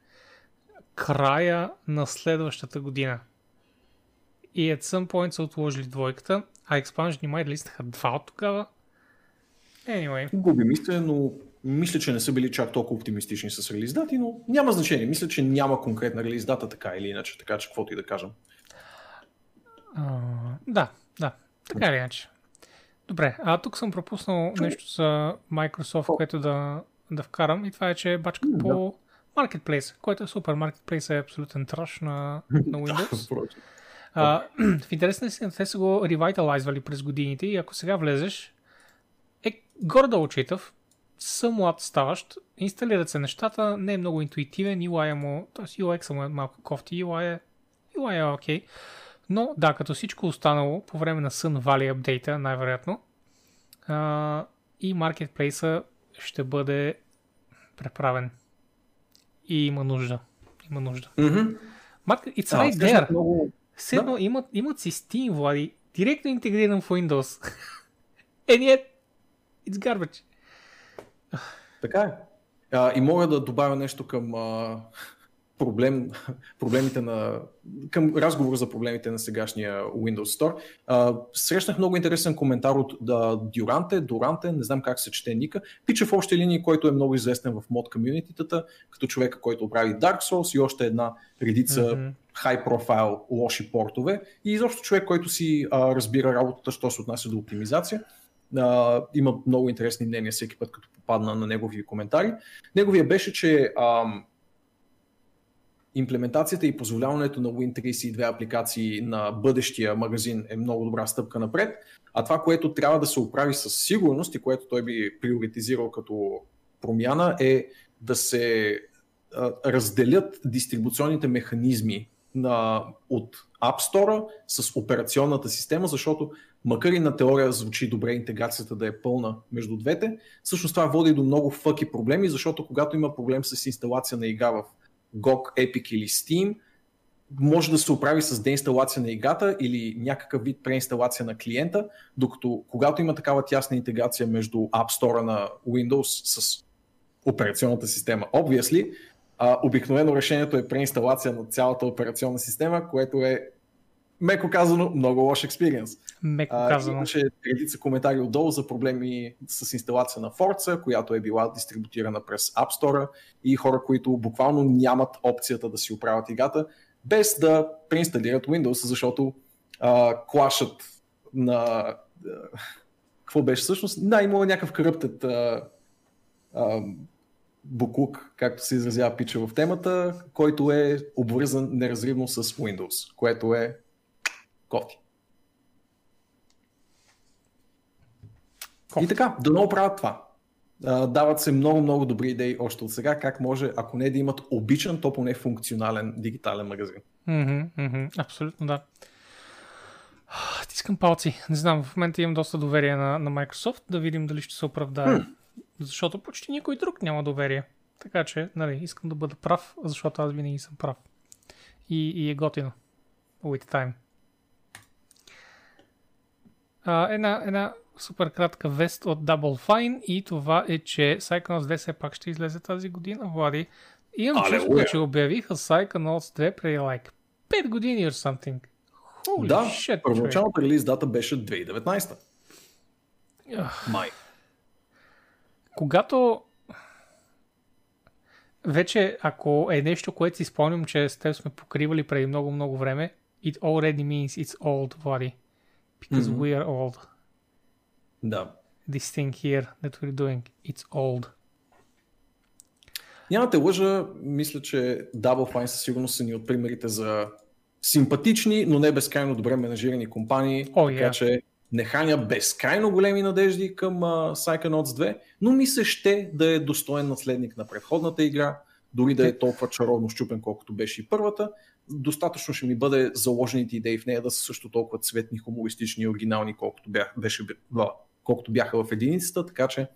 края на следващата година. И at some point са отложили двойката, а експанжени май да листаха два от тогава. Anyway. Губи мисля, но мисля, че не са били чак толкова оптимистични с релиз дати, но няма значение. Мисля, че няма конкретна релиз дата така или иначе, така че каквото и да кажем. Uh, да, да, така или иначе. Добре, а тук съм пропуснал нещо за Microsoft, което да, да вкарам и това е, че е бачка да. по Marketplace, което е супер. Marketplace е абсолютен траш на, на Windows. а, в интересна си, те са го ревиталайзвали през годините и ако сега влезеш, е горе-долу читав, самлад ставащ, инсталират се нещата, не е много интуитивен, UI е му, т.е. UX му е малко кофти, UI е, UI е окей. Okay. Но да, като всичко останало по време на Sun Valley апдейта, най-вероятно, а, и маркетплейса ще бъде преправен. И има нужда. Има нужда. Mm-hmm. Market, it's right there. Много... Седно, да. имат, имат си Steam, Влади, директно интегриран в Windows. And yet, it's garbage. Така е. А, и мога да добавя нещо към а, проблем, проблемите на, към разговор за проблемите на сегашния Windows Store. А, срещнах много интересен коментар от да, Дюранте, Дуранте, не знам как се чете ника. Пича в общи линии, който е много известен в мод комьюнититата, като човека, който прави Dark Souls и още една редица mm-hmm хай профайл лоши портове и изобщо човек, който си а, разбира работата, що се отнася до оптимизация. А, има много интересни мнения всеки път, като попадна на негови коментари. Неговия беше, че а, имплементацията и позволяването на Win32 апликации на бъдещия магазин е много добра стъпка напред, а това, което трябва да се оправи със сигурност и което той би приоритизирал като промяна е да се а, разделят дистрибуционните механизми на, от App Store с операционната система, защото макар и на теория звучи добре интеграцията да е пълна между двете, всъщност това води до много фъки проблеми, защото когато има проблем с инсталация на игра в GOG, Epic или Steam, може да се оправи с деинсталация на играта или някакъв вид преинсталация на клиента, докато когато има такава тясна интеграция между App Store на Windows с операционната система, obviously, а, обикновено решението е преинсталация на цялата операционна система, което е меко казано, много лош експириенс. Меко казано. Имаше редица коментари отдолу за проблеми с инсталация на Forza, която е била дистрибутирана през App Store и хора, които буквално нямат опцията да си оправят играта, без да преинсталират Windows, защото а, клашът на... А, какво беше всъщност? Да, има някакъв кръптет а, а, буклук, както се изразява пича в темата, който е обвързан неразривно с Windows, което е кофти. И така, да много правят това. Дават се много-много добри идеи още от сега, как може, ако не да имат обичан, то поне функционален дигитален магазин. Mm-hmm, mm-hmm, абсолютно да. Тискам палци. Не знам, в момента имам доста доверие на, на Microsoft, да видим дали ще се оправдае. Mm. Защото почти никой друг няма доверие. Така че, нали, искам да бъда прав, защото аз винаги съм прав. И, и е готино. With time. А, една, една супер кратка вест от Double Fine и това е, че Psychonauts 2 все пак ще излезе тази година, Влади. И имам чувство, че обявиха Psychonauts 2 преди like 5 години or something. Holy да, shit, първоначалната релиз дата беше 2019. Ах. Май. Когато вече, ако е нещо, което си спомням, че с теб сме покривали преди много-много време, it already means it's old, Влади. Because Мгм. we are old. Да. This thing here that we're doing, it's old. Няма те лъжа, мисля, че Double Fine със сигурност са ни от примерите за симпатични, но не безкрайно добре менажирани компании, така yeah. че не храня безкрайно големи надежди към uh, Psychonauts 2, но ми се ще да е достоен наследник на предходната игра, дори да е толкова чаровно щупен, колкото беше и първата. Достатъчно ще ми бъде заложените идеи в нея да са също толкова цветни, хумористични и оригинални, колкото, бях, беше, колкото бяха в единицата, така че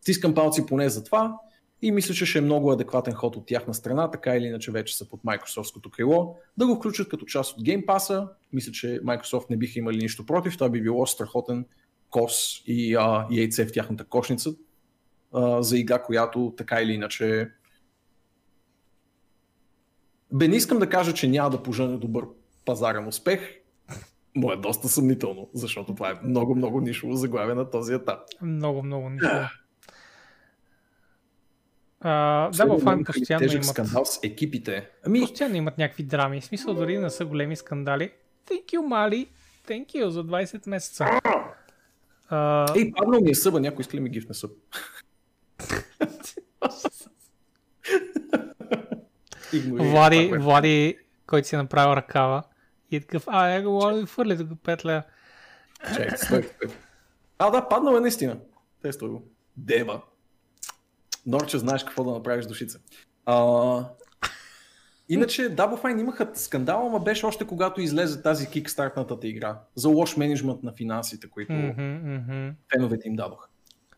стискам палци поне за това и мисля, че ще е много адекватен ход от тяхна страна, така или иначе вече са под Microsoftското крило, да го включат като част от Game Pass-а. Мисля, че Microsoft не биха имали нищо против, това би било страхотен кос и а, яйце в тяхната кошница а, за игра, която така или иначе Бе, не искам да кажа, че няма да пожене добър пазарен успех, но е доста съмнително, защото това е много-много нишово заглавие на този етап. Много, много нищо. Uh, Double Fine постоянно имат, скандал с екипите. Ами, постоянно имат някакви драми. В смисъл дори не са големи скандали. Thank you, Mali. Thank you за 20 месеца. Uh, ей, паднал ми е съба, някой иска ли ми гифне съб? Игнорирай, Влади, това, Влади, който си е направил ръкава. И е такъв, а, я го Влади, фърли го петля. Чакай, стой, стой. А, да, паднал е наистина. Тестой го. Дева. Норче, знаеш какво да направиш душица. А, иначе Double Fine имаха скандал, ама беше още когато излезе тази кикстартната игра. За лош менеджмент на финансите, които Мгм, мгм. феновете им дадоха.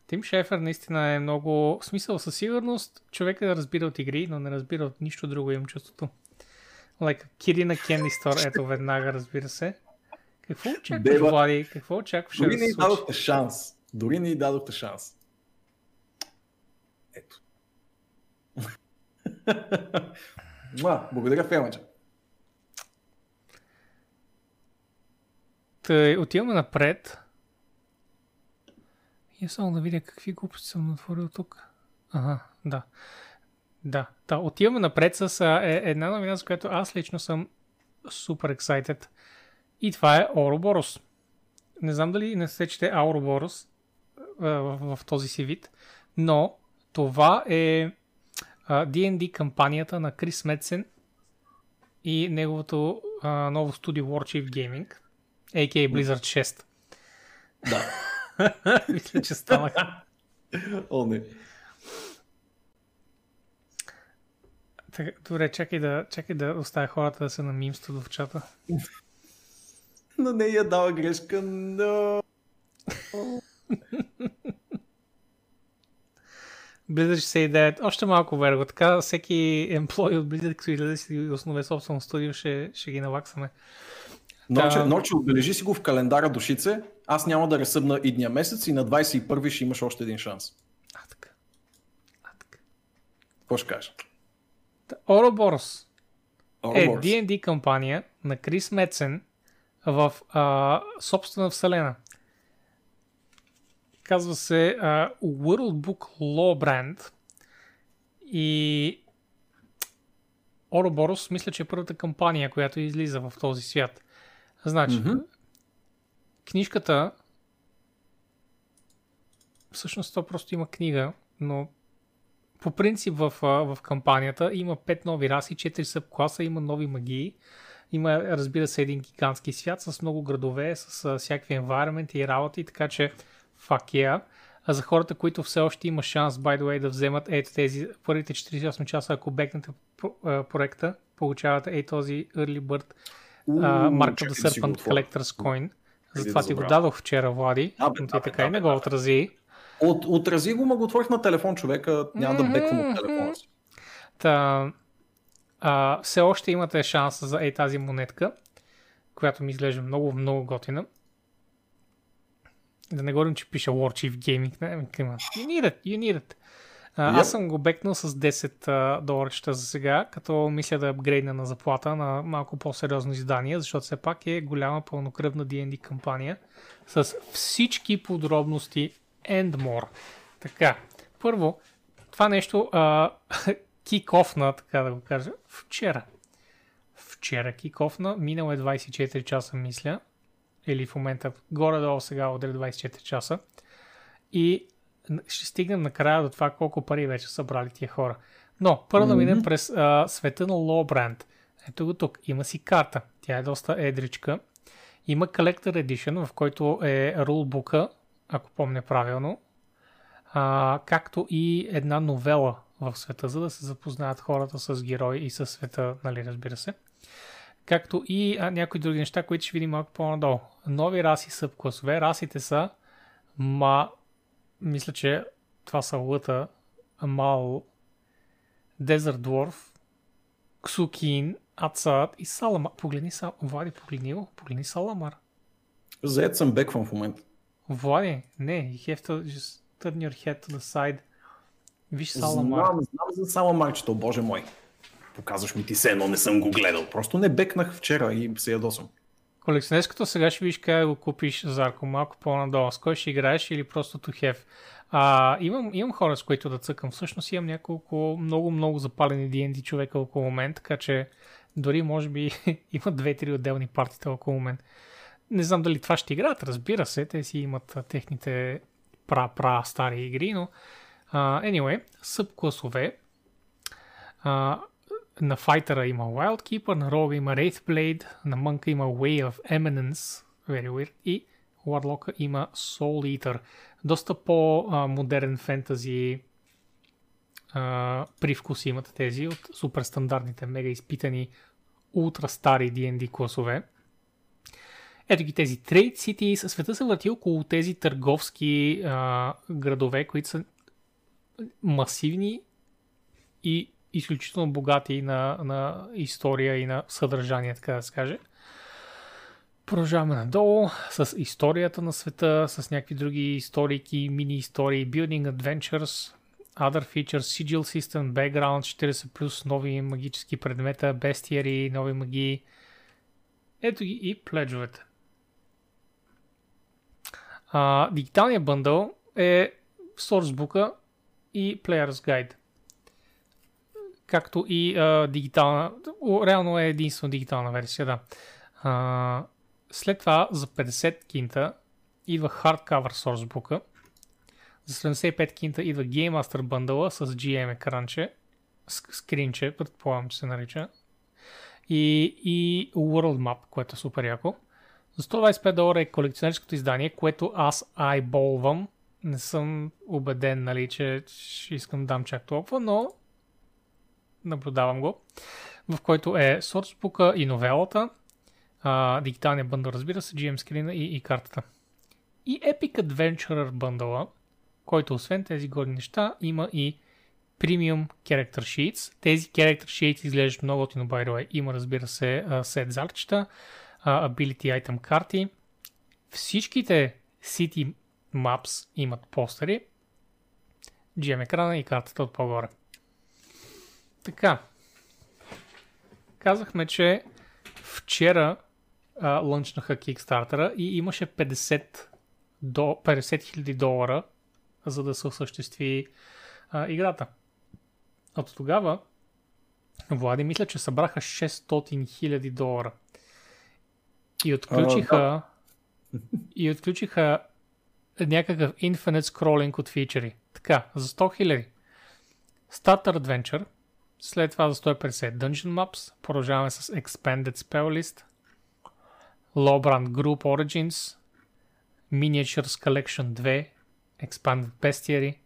Тим Шефер наистина е много... В смисъл, със сигурност човека да разбира от игри, но не разбира от нищо друго, имам чувството. Like Кири на Candy Store, ето веднага, разбира се. Какво очакваш, Дева. Влади? Какво очакваш Дори да не дадохте шанс. Дори не дадохте шанс. Ето. Муа, благодаря, Фемача. Тъй, отиваме напред. И само да видя какви глупости съм натворил тук. Ага, да. Да, да. Отиваме напред с а, е, една новина, с която аз лично съм супер excited. И това е Ouroboros. Не знам дали не се чете Ouroboros а, в, в този си вид, но това е а, D&D кампанията на Крис Медсен и неговото а, ново студио Warchief Gaming, a.k.a. Blizzard 6. Да. Мисля, че станах. О, не. Така, добре, чакай да, чакай да оставя хората да се намимстват в чата. На нея дава грешка, но... Blizzard 69, още малко верго. Така всеки емплой от Blizzard, като излезе си основе собствено студио, ще, ще ги наваксаме. Норче, Да. Норче, отбележи си го в календара душице. Аз няма да ресъбна идния месец и на 21 ще имаш още един шанс. А, така. А, така. Какво ще кажеш? Ouroboros е. D&D кампания на Крис Медсен в а, собствена вселена. Казва се а, World Book Law Brand и Ouroboros мисля, че е първата кампания, която излиза в този свят. Значи, Мгм. книжката всъщност то просто има книга, но по принцип в, в кампанията има 5 нови раси, 4 събкласа, има нови магии, има разбира се един гигантски свят с много градове, с а, всякакви environment и работи, така че fuck yeah. А за хората, които все още има шанс, by the way, да вземат ето тези първите 48 часа, ако бекнете проекта, получавате ей този early bird uh, Mark of the да Serpent. Collector's Coin. да Затова ти го дадох вчера, Влади, Да, бе, но ти да, бе, така да, и не го да, отрази. От, отрази го, ма го отворих на телефон, човека. Няма да беквам от телефона си. Та, а, все още имате шанс за ей тази монетка, която ми изглежда много, много готина. Да не говорим, че пише War Chief Gaming. Не, you need it, you need it. А, yep. Аз съм го бекнал с 10 доларчета за сега, като мисля да апгрейдна на заплата на малко по-сериозно издание, защото все пак е голяма пълнокръвна D&D кампания с всички подробности and more. Така, първо, това нещо кик-офна, така да го кажа, вчера. Вчера кик-офна, минало е 24 часа, мисля. Или в момента, горе-долу сега удря 24 часа. И ще стигнем накрая до това колко пари вече са брали тия хора. Но, първо да минем през а, света на Lowbrand. Ето го тук. Има си карта. Тя е доста едричка. Има Collector Edition, в който е рулбука, ако помня правилно, а, както и една новела в света, за да се запознаят хората с герои и с света, нали, разбира се. Както и а, някои други неща, които ще видим малко по-надолу. Нови раси са класове. Расите са ма... Мисля, че това са лъта, Амал, Дезерт Дворф, Ксукин, Ацат и Саламар. Погледни, Сал... Влади, погледни го. Погледни Саламар. Заед съм беквам в момента. Влади, не, you have to just turn your head to the side. Виж Саламар. Знам, знам за Саламарчето, боже мой. Показваш ми ти се, но не съм го гледал. Просто не бекнах вчера и се ядосвам. Колекционерското сега ще видиш как го купиш, Зарко, малко по-надолу. С кой ще играеш или просто to have. А, имам, имам хора, с които да цъкам. Всъщност имам няколко много, много запалени D&D човека около момент, така че дори може би има две-три отделни партита около момент. Не знам дали това ще играят, разбира се, те си имат техните пра-пра стари игри, но uh, anyway, събкласове. Uh, на файтера има Wild Keeper, на Рога има Wraithblade, на Мънка има Way of Eminence, very weird, и Warlock има Soul Eater. Доста по-модерен фентази привкус имат тези от супер стандартните, мега изпитани, ултра стари D&D класове. Ето ги тези Trade Cities. Света се върти около тези търговски а, градове, които са масивни и изключително богати на, на история и на съдържание, така да се каже. Продължаваме надолу с историята на света, с някакви други историки, мини истории, building adventures, other features, sigil system, background 40+, нови магически предмета, бестиери, нови магии. Ето ги и пледжовете. Дигиталният бъндъл е sourcebook и Player's Guide. Както и а, дигитална. Реално е единствено дигитална версия, да. А, след това за 50 кинта идва hardcover sourcebook. За 75 кинта идва Game Master бъндъла с GM екранче. Скринче, предполагам, че се нарича. И, и World Map, което е супер яко. За 125 долара е колекционерското издание, което аз айболвам. Не съм убеден, нали, че искам да дам чак толкова, но наблюдавам го. В който е Sourcebook и новелата, а, дигиталния бъндъл, разбира се, GM скрина и, и картата. И Epic Adventurer бъндъла, който освен тези горни неща, има и Premium Character Sheets. Тези Character Sheets изглеждат много от by. Има, разбира се, сет зарчета, Ability Item карти. Всичките City Maps имат постери, GM екрана и картата от по-горе. Така. Казахме, че вчера а, лънчнаха Kickstarter и имаше 50 до 50 000 долара, за да се осъществи а, играта. От тогава Влади мисля, че събраха 600 000 долара. И отключиха, а, да. и отключиха някакъв infinite scrolling от фичери. Така, за 100 000. Starter Adventure, след това за 150 Dungeon Maps, продължаваме с Expanded Spell List, Lowbrand Group Origins, Miniatures Collection 2, Expanded Bestiary,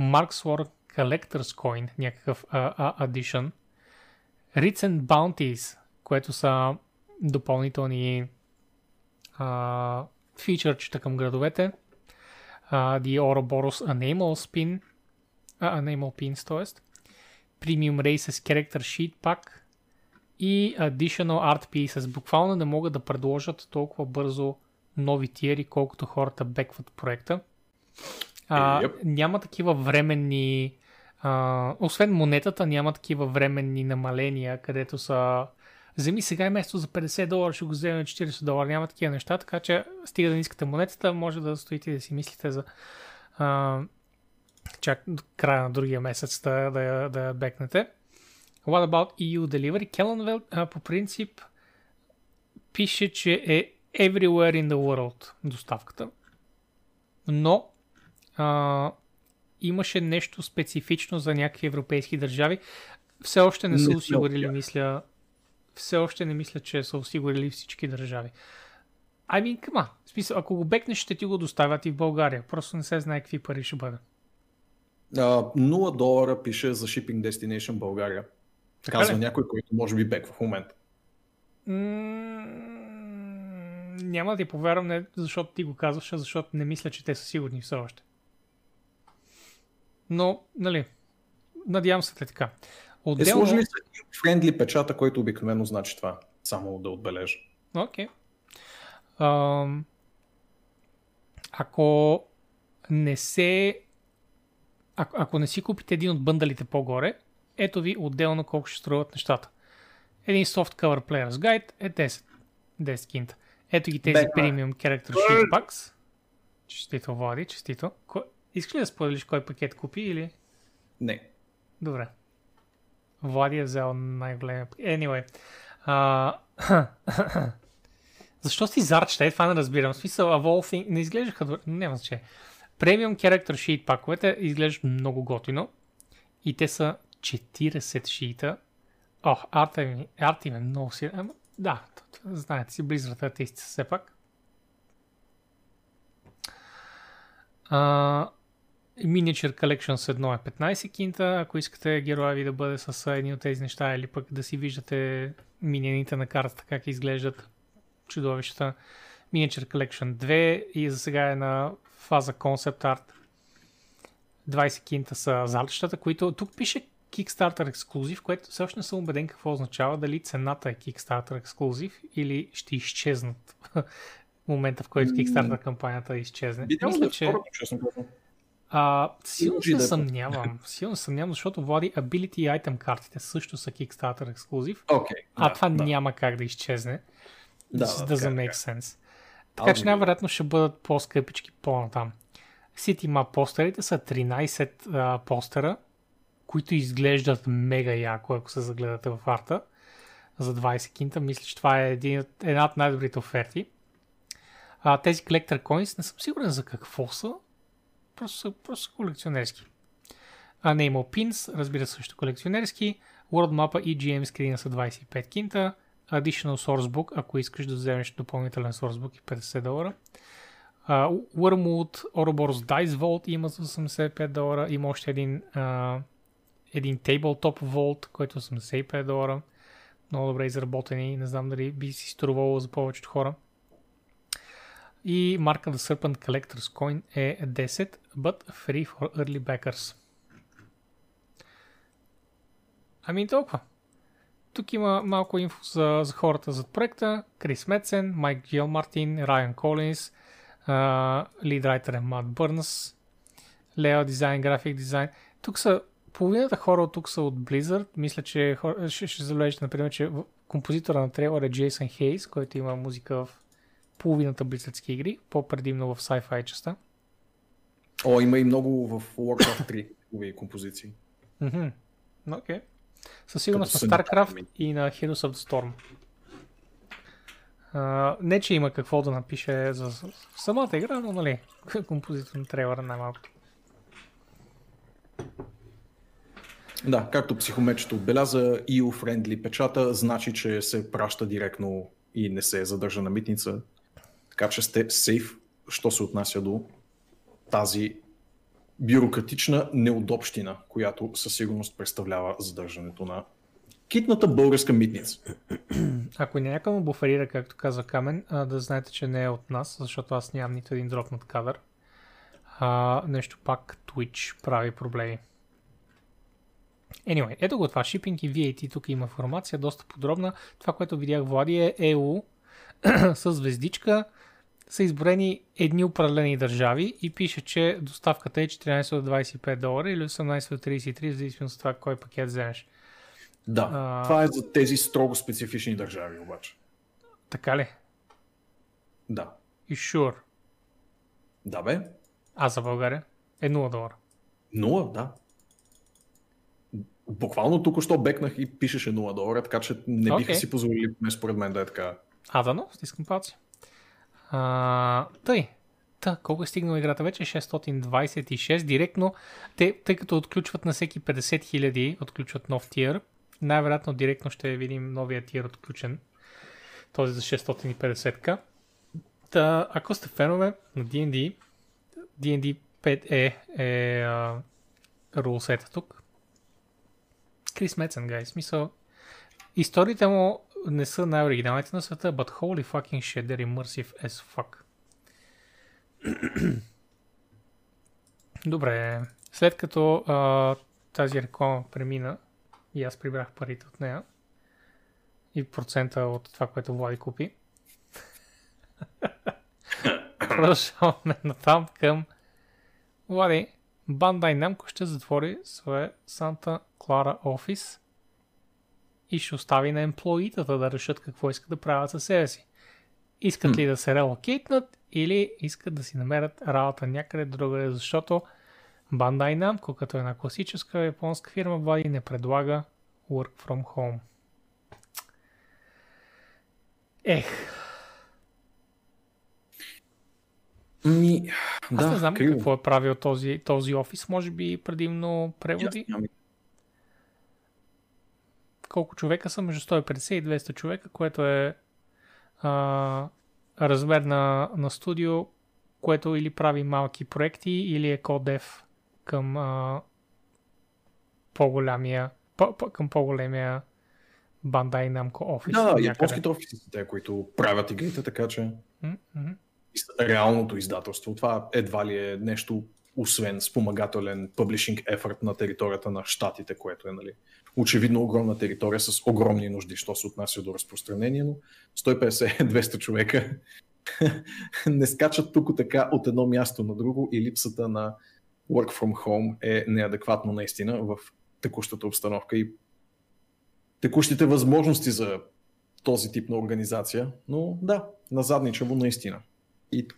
Marksword Collector's Coin, някакъв uh, uh, addition, Writs and Bounties, което са допълнителни uh, към градовете, uh, The Ouroboros Animal Spin, uh, Animal Pins, т.е. Premium Races Character Sheet Pack и Additional Art Pieces. Буквално не могат да предложат толкова бързо нови тиери, колкото хората бекват проекта. А, Yep. Няма такива временни... А, освен монетата, няма такива временни намаления, където са... Вземи сега е место за 50 долара, ще го вземем на 40 долара. Няма такива неща, така че стига да не искате монетата, може да стоите и да си мислите за... А, чак до края на другия месец да, да, да бекнете. What about EU Delivery? А, по принцип пише, че е everywhere in the world доставката. Но а, имаше нещо специфично за някакви европейски държави. Все още не са осигурили, мисля. Все още не мисля, че са осигурили всички държави. I mean, come on. В смисъл, ако го бекнеш, ще ти го доставят и в България. Просто не се знае какви пари ще бъде. А, 0 долара пише за Shipping Destination България. Така Казва ли? някой, който може би бек в момента. М, Няма да ти повярвам, не защото ти го казваш, а защото не мисля, че те са сигурни все още. Но, нали, надявам се те така. Е, Отделно... сложили са френдли печата, който обикновено значи това. Само да отбележа. Окей. Ам, ако не се... Ако, ако не си купите един от бъндалите по-горе, ето ви отделно колко ще струват нещата. Един Soft Cover Player's Guide е 10. 10 кинта. Ето ги тези Бе, Premium Character Sheet Packs. Честито, Влади, честито. Ко... Искаш ли да споделиш кой пакет купи или... Не. Добре. Влади е взел най-големия. Anyway. А... Защо си зарчета? Е, това не разбирам. В смисъл, thing... не изглеждаха добре. Няма значение. Premium Character Sheet паковете изглеждат много готино. И те са 40 шита. О, арта ми, арта им е много силен. Ама, да, знаете си, Blizzard са все пак. А, Miniature Collection с едно е 15 кинта, ако искате героя ви да бъде с едни от тези неща или пък да си виждате минианите на картата как изглеждат чудовищата. Miniature Collection 2 и за сега е на фаза Concept Art. 20 кинта са залтищата, които тук пише Kickstarter ексклюзив, което още не съм убеден какво означава, дали цената е Kickstarter ексклюзив или ще изчезнат момента, в който Kickstarter кампанията изчезне. Да Мисля, е че... честно. А, силно Може се да е съмнявам. Силно се съмнявам, защото Влади Ability и Item картите също са Kickstarter ексклюзив, Окей. а да, това да. няма как да изчезне. Да, да, doesn't така, make sense. Така че най-вероятно ще бъдат по-скъпички по-натам. City Map постерите са 13 а, постера, които изглеждат мега яко, ако се загледате в арта за 20 кинта. Мисля, че това е един, една от най-добрите оферти. А, тези Collector Coins не съм сигурен за какво са. Просто са, просто са колекционерски. А Name of Pins, разбира се, също колекционерски. World Map и GM скрина са 25 кинта. Additional Sourcebook, ако искаш да вземеш допълнителен Sourcebook и 50 долара. Uh, Wormwood Ouroboros Dice Vault има за 85 долара. Има още един, uh, един Tabletop Vault, който е 85 долара. Много добре изработени. Не знам дали би си струвало за повечето хора. И марка The Serpent Collector's Coin е 10, but free for early backers. Ами толкова. Тук има малко инфо за, за хората зад проекта. Крис Метсен, Майк Джил Мартин, Райан Колинс, лидрайтер е Мат Бърнс, Лео дизайн, график дизайн. Тук са половината хора от тук са от Blizzard. Мисля, че хора, ще, ще забележите, например, че композитора на трейлър е Джейсън Хейс, който има музика в половината Blizzardски игри, по-предимно в sci-fi частта. О, има и много в Warcraft 3 хубави композиции. Окей. Със сигурност на StarCraft направени. и на Heroes of the Storm. А, не, че има какво да напише за за самата игра, но нали, композитор на трейлера най-малкото. Да, както психомечето отбеляза, EU-friendly печата значи, че се праща директно и не се задържа на митница. Така че сте сейф, що се отнася до тази бюрократична неудобщина, която със сигурност представлява задържането на китната българска митница. Ако някой му буферира, както каза Камен, да знаете, че не е от нас, защото аз нямам нито един дропнат кадър. А, нещо пак Twitch прави проблеми. Anyway, ето го това, shipping и VAT, тук има информация, доста подробна. Това, което видях Влади е EU с звездичка, са изброени едни определени държави и пише, че доставката е 14 до 25 долара или 18 до 33, в зависимост от това кой пакет вземеш. Да, А- това е за тези строго специфични държави обаче. Така ли? Да. И sure. Да бе, А за България е 0 долара. нула, да. Буквално тук що бекнах и пишеше 0 долара, така че не биха Окей. си позволили, поне според мен да е така. А, да, но, стискам палци. А, тъй. Та, колко е стигнала играта вече? 626 директно. Те, тъй като отключват на всеки 50 хиляди, отключват нов тир. Най-вероятно директно ще видим новия тир отключен. Този за 650к. Та, ако сте фенове на D&D, D&D 5 е, е рулсета тук. Крис Мецен, гай. Смисъл, историите му не са най-оригиналните на света, but holy fucking shit, they're immersive as fuck. Добре, след като а, тази реклама премина и аз прибрах парите от нея и процента от това, което Влади купи, продължаваме натам към Влади, Bandai Namco ще затвори своя Санта Клара офис и ще остави на емплоитата да решат какво искат да правят със себе си. Искат ли да се релокейтнат или искат да си намерят работа някъде другаде, защото Bandai Namco, като една класическа японска фирма, Влади не предлага work from home. Ех, Ми, аз да, не знам криво. какво е правил този, този офис, може би предимно преводи. Аз нямам колко човека са, между 150 и 200 човека, което е а, размер на, на студио, което или прави малки проекти, или е кодев към а, по-голямия, по, по, към по-големия Bandai Namco офис. Да, някъде. японските офиси са те, които правят игрите, така че из- реалното издателство, това едва ли е нещо освен спомагателен публишинг ефорт на територията на щатите, което е нали, очевидно огромна територия с огромни нужди, що се отнася до разпространение, но 150-200 човека не скачат тук така от едно място на друго и липсата на work from home е неадекватно наистина в текущата обстановка и текущите възможности за този тип на организация, но да, назадничаво наистина. И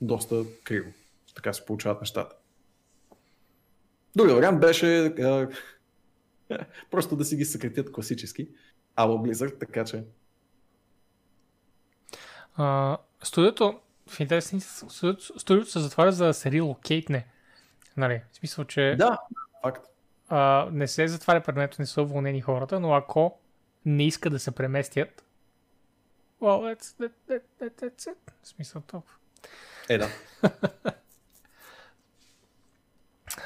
доста криво. Така се получават нещата. Другия вариант беше а, просто да си ги съкратят класически. Ала Blizzard, така че А, студиото, в интересни, студиото, студиото се затваря за да се релокейтне. Нали, в смисъл, че да, факт. а, не се затваря предмето, не са уволнени хората, но ако не искат да се преместят, well, that's, that, that, that, that's it. В смисъл толкова. Е, да.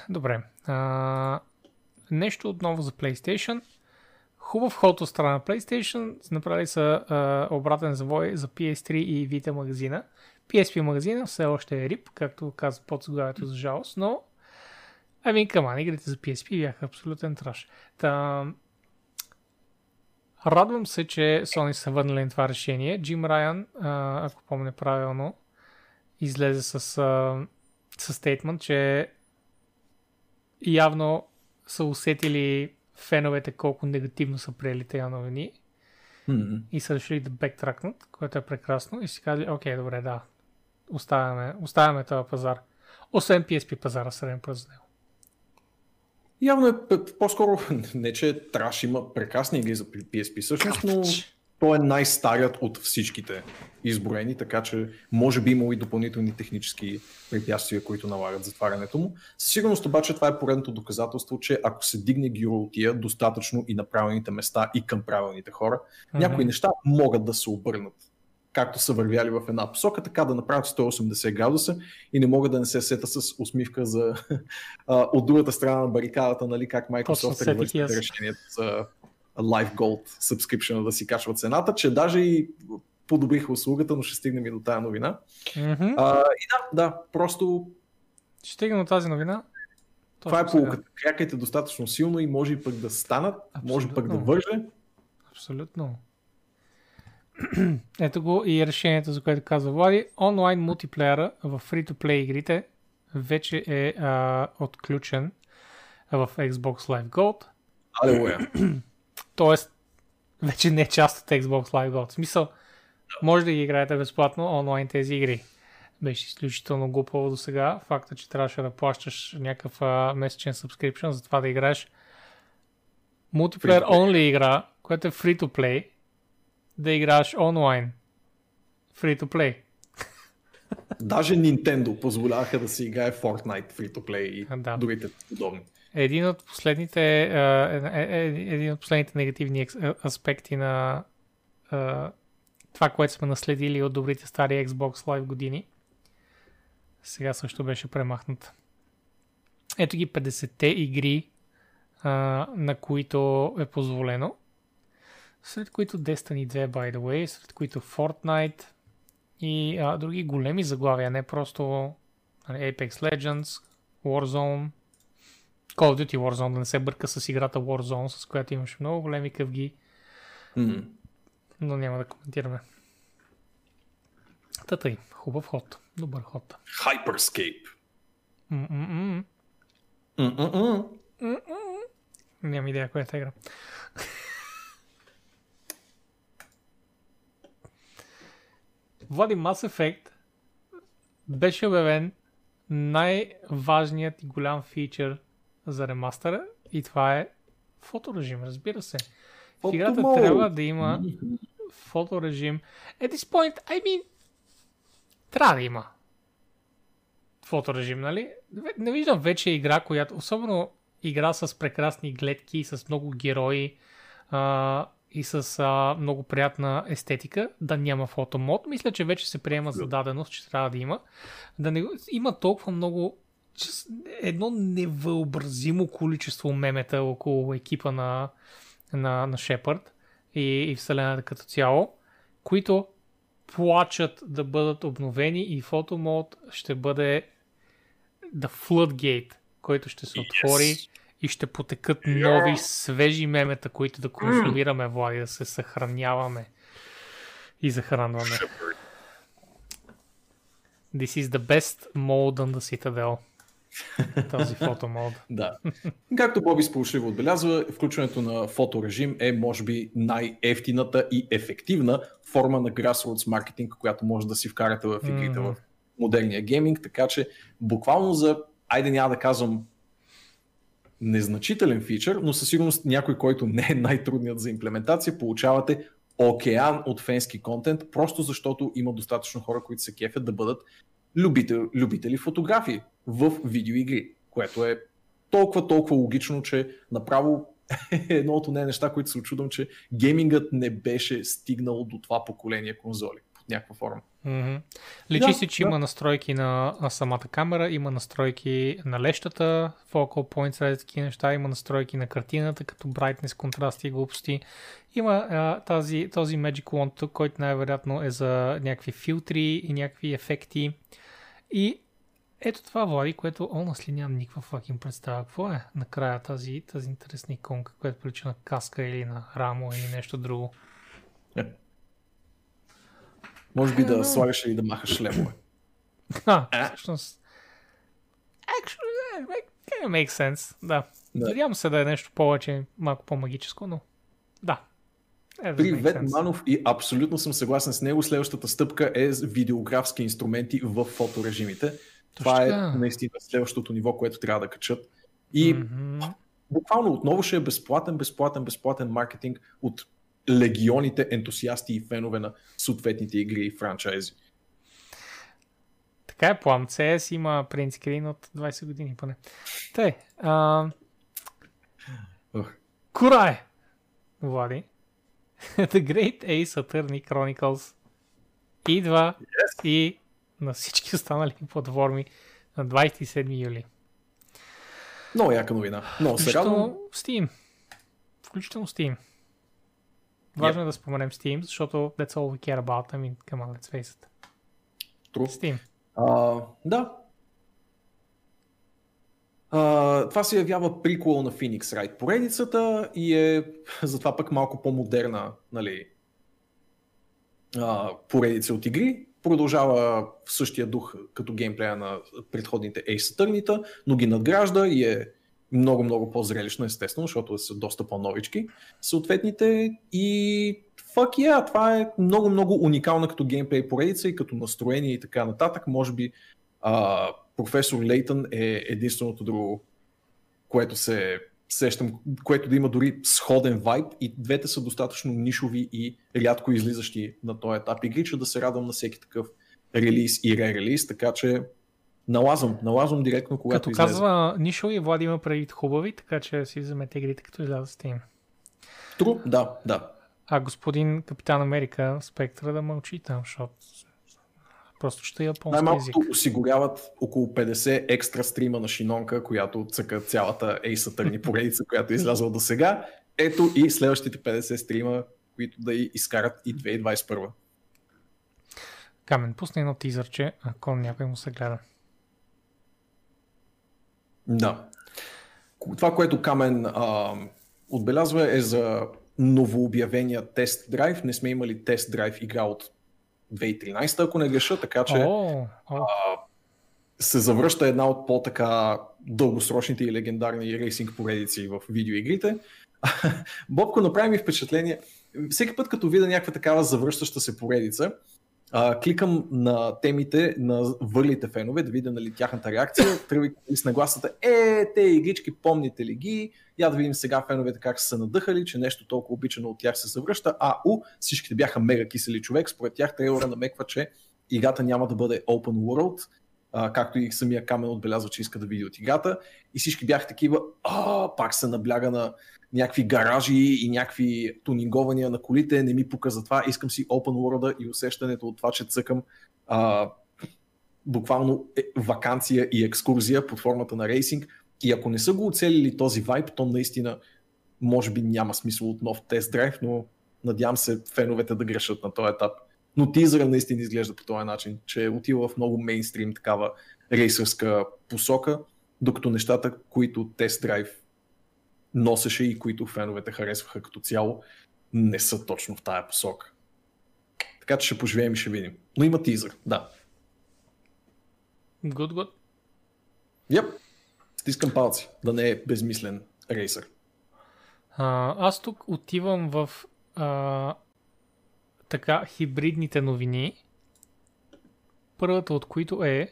Добре. А, нещо отново за PlayStation. Хубав ход от страна на PlayStation. Направили са а, обратен завой за PS3 и Vita магазина. PSP магазина все още е рип, както казва под заглавието за жалост, но ами каман, игрите за PSP бяха абсолютен траш. Та, радвам се, че Sony са върнали на това решение. Джим Райан, ако помня правилно, излезе с, с стейтмент, че явно са усетили феновете колко негативно са приели тези новини М-м. и са решили да бектракнат, което е прекрасно и си казали, окей, добре, да, оставяме, оставяме този пазар. Освен PSP пазара, среден пръст за него. Явно е по-скоро, не че траш, има прекрасни игри за PSP всъщност, но той е най-старият от всичките изброени, така че може би имало и допълнителни технически препятствия, които налагат затварянето му. Със сигурност обаче това е поредното доказателство, че ако се дигне гиротия достатъчно и на правилните места и към правилните хора, Мгм. някои неща могат да се обърнат. Както са вървяли в една посока, така да направят 180 градуса и не могат да не се сета с усмивка за от другата страна на барикадата, нали, как Microsoft аз. решението за Live Gold subscription да си качват цената, че даже и подобриха услугата, но ще стигнем и до тази новина. Мгм. А, и да, да, просто Ще стигнем до тази новина. това е Точно полуката. Крякайте достатъчно силно и може и пък да станат, може пък да Абсолютно. върже. Абсолютно. ето го и решението, за което казва Влади. Онлайн мултиплеера в free-to-play игрите вече е а, отключен в Xbox Live Gold. Алелуя. Тоест, вече не е част от Xbox Live Gold. В смисъл, може да ги играете безплатно онлайн тези игри. Беше изключително глупаво до сега. Факта, че трябваше да плащаш някакъв а, месечен subscription за това да играеш мултиплеер only игра, която е free to play, да играеш онлайн. Free to play. Даже Nintendo позволяваха да се играе Fortnite free to play и Да. другите подобни. Един от последните, е, е, е, един от последните негативни аспекти на а, това, което сме наследили от добрите стари Xbox Live години, сега също беше премахнат. Ето ги 50-те игри, а, на които е позволено. Сред които Destiny 2, by the way, сред които Fortnite и а, други големи заглавия, не просто нали, Apex Legends, Warzone, Call of Duty Warzone, да не се бърка с играта Warzone, с която имаш много големи къвги, М. но няма да коментираме. Та тъй, хубав ход, добър ход. Hyperscape. М-м-м. Нямам идея коя е игра. Влади Mass Effect беше обявен най-важният и голям фичър за ремастъра и това е фоторежим, разбира се. В играта mode. трябва да има фоторежим. At this point, I mean, трябва да има фоторежим, нали? Не виждам вече игра, която, особено игра с прекрасни гледки, с много герои а, и с а, много приятна естетика, да няма фотомод. Мисля, че вече се приема за даденост, че трябва да има. Да не, има толкова много едно невъобразимо количество мемета около екипа на, на, на Шепард и, и вселената като цяло, които плачат да бъдат обновени и фотомод ще бъде The Floodgate, който ще се отвори Yes. и ще потекат нови свежи мемета, които да консумираме, Влади, да се съхраняваме и захранваме. This is the best mode on the Citadel. Този фотомод. Да. Както Боби сполучливо отбелязва, включването на фоторежим е може би най-ефтината и ефективна форма на grassroots маркетинг, която може да си вкарате в игрите Мгм. в модерния гейминг, така че буквално за, айде няма да казвам незначителен фичър, но със сигурност някой, който не е най-трудният за имплементация, получавате океан от фенски контент, просто защото има достатъчно хора, които се кефят да бъдат любител, любители фотографии в видеоигри, което е толкова, толкова логично, че направо е едно от тези неща, които се очудвам, че геймингът не беше стигнал до това поколение конзоли под някаква форма. Мгм. Личи Да, си, че да. има настройки на, на самата камера, има настройки на лещата, focal points, такива неща, има настройки на картината, като brightness, контрасти и глупости. Има а, тази, този Magic Wand който най-вероятно е за някакви филтри и някакви ефекти. И ето това, Влади, което honestly нямам никаква fucking представа. Какво е накрая тази, тази интересна иконка, която прилича на каска или на рамо или нещо друго? Може би да слагаш или да махаш шлемове. А, А? всъщност. Actually, yeah, make, sense. Да. Да. Надявам се да е нещо повече, малко по-магическо, но да. Е, Привет. Манов, и абсолютно съм съгласен с него. Следващата стъпка е видеографски инструменти в фоторежимите. Това е наистина следващото ниво, което трябва да качат. И Мгм. буквално отново ще е безплатен, безплатен, безплатен маркетинг от легионите ентусиасти и фенове на съответните игри и франчайзи. Така е, план. CS има принт скрин от 20 години поне. Тъй. А... Ух. Курай! Влади. The Great Ace Attorney Chronicles идва и на всички останали платформи на 27 юли. Много яка новина. Много се радвам. Включително Steam. Включително Steam. Важно е да споменем Steam, защото that's all we care about. I mean, come on, let's face it. True. Steam. А, да. А, това се явява приквел на Phoenix Wright поредицата и е затова пък малко по-модерна нали, а, поредица от игри. Продължава в същия дух като геймплея на предходните Ace Attorney, но ги надгражда и е много-много по-зрелищно, естествено, защото са доста по-новички съответните. И fuck yeah, това е много-много уникална като геймплей поредица и като настроение и така нататък. Може би а, професор Лейтън е единственото друго, което се сещам, което да има дори сходен вайб и двете са достатъчно нишови и рядко излизащи на този етап игри, че да се радвам на всеки такъв релиз и ре-релиз, така че налазвам, налазвам директно, когато Като излезе. казва нишови, Влади има предвид хубави, така че си вземете игрите, като излязат им. Тру, да, да. А господин Капитан Америка, Спектра да мълчи там, защото Просто ще японски Най-малкото осигуряват около 50 екстра стрима на Шинонка, която цъка цялата Ace Attorney поредица, която е излязла до сега. Ето и следващите 50 стрима, които да изкарат и 2021. Камен, пусни едно тизърче, ако някой му се гледа. Да. Това, което Камен а, отбелязва е за новообявения тест драйв. Не сме имали тест драйв игра от 2013, ако не греша, така че oh, oh. А, се завръща една от по-така дългосрочните и легендарни рейсинг поредици в видеоигрите. Бобко направи ми впечатление, всеки път като видя някаква такава завръщаща се поредица, а, кликам на темите на върлите фенове, да видя нали, тяхната реакция, тръгвайки с нагласата, е, те игрички, помните ли ги? Я да видим сега феновете как са се надъхали, че нещо толкова обичано от тях се завръща. А, у, всичките бяха мега кисели човек. Според тях трейлера намеква, че играта няма да бъде open world, както и самия Камен отбелязва, че иска да види от играта. И всички бяха такива, а, пак се набляга на някакви гаражи и някакви тунингования на колите, не ми пука за това, искам си open world и усещането от това, че цъкам а, буквално е, вакансия и екскурзия под формата на рейсинг. И ако не са го оцелили този вайб, то наистина може би няма смисъл от нов тест драйв, но надявам се феновете да грешат на този етап. Но тизъра наистина изглежда по този начин, че е отива в много мейнстрим такава рейсърска посока, докато нещата, които тест драйв носеше и които феновете харесваха като цяло, не са точно в тая посока. Така че ще поживеем и ще видим. Но има тизър, да. Good, good. Yep. Стискам палци, да не е безмислен рейсър. А, аз тук отивам в а, така хибридните новини. Първата от които е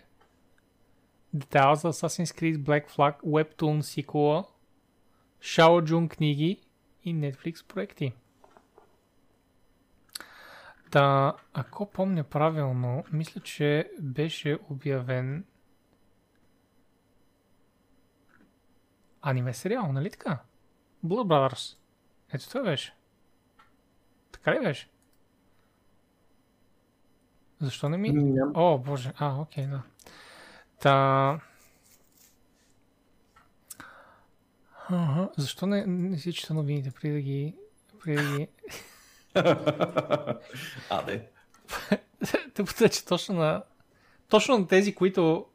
детайл за Assassin's Creed Black Flag Webtoon сиквела Шао Джун книги и Netflix проекти. Та, ако помня правилно, мисля, че беше обявен аниме сериал, нали така? Blood Brothers. Ето това беше. Така ли беше? Защо не ми... Yeah. О, боже. А, окей, да. Та... Ага. Защо не, не си чета новините преди да ги... Преди да ги... а, де. Тъпото е, че точно на... Точно на тези, които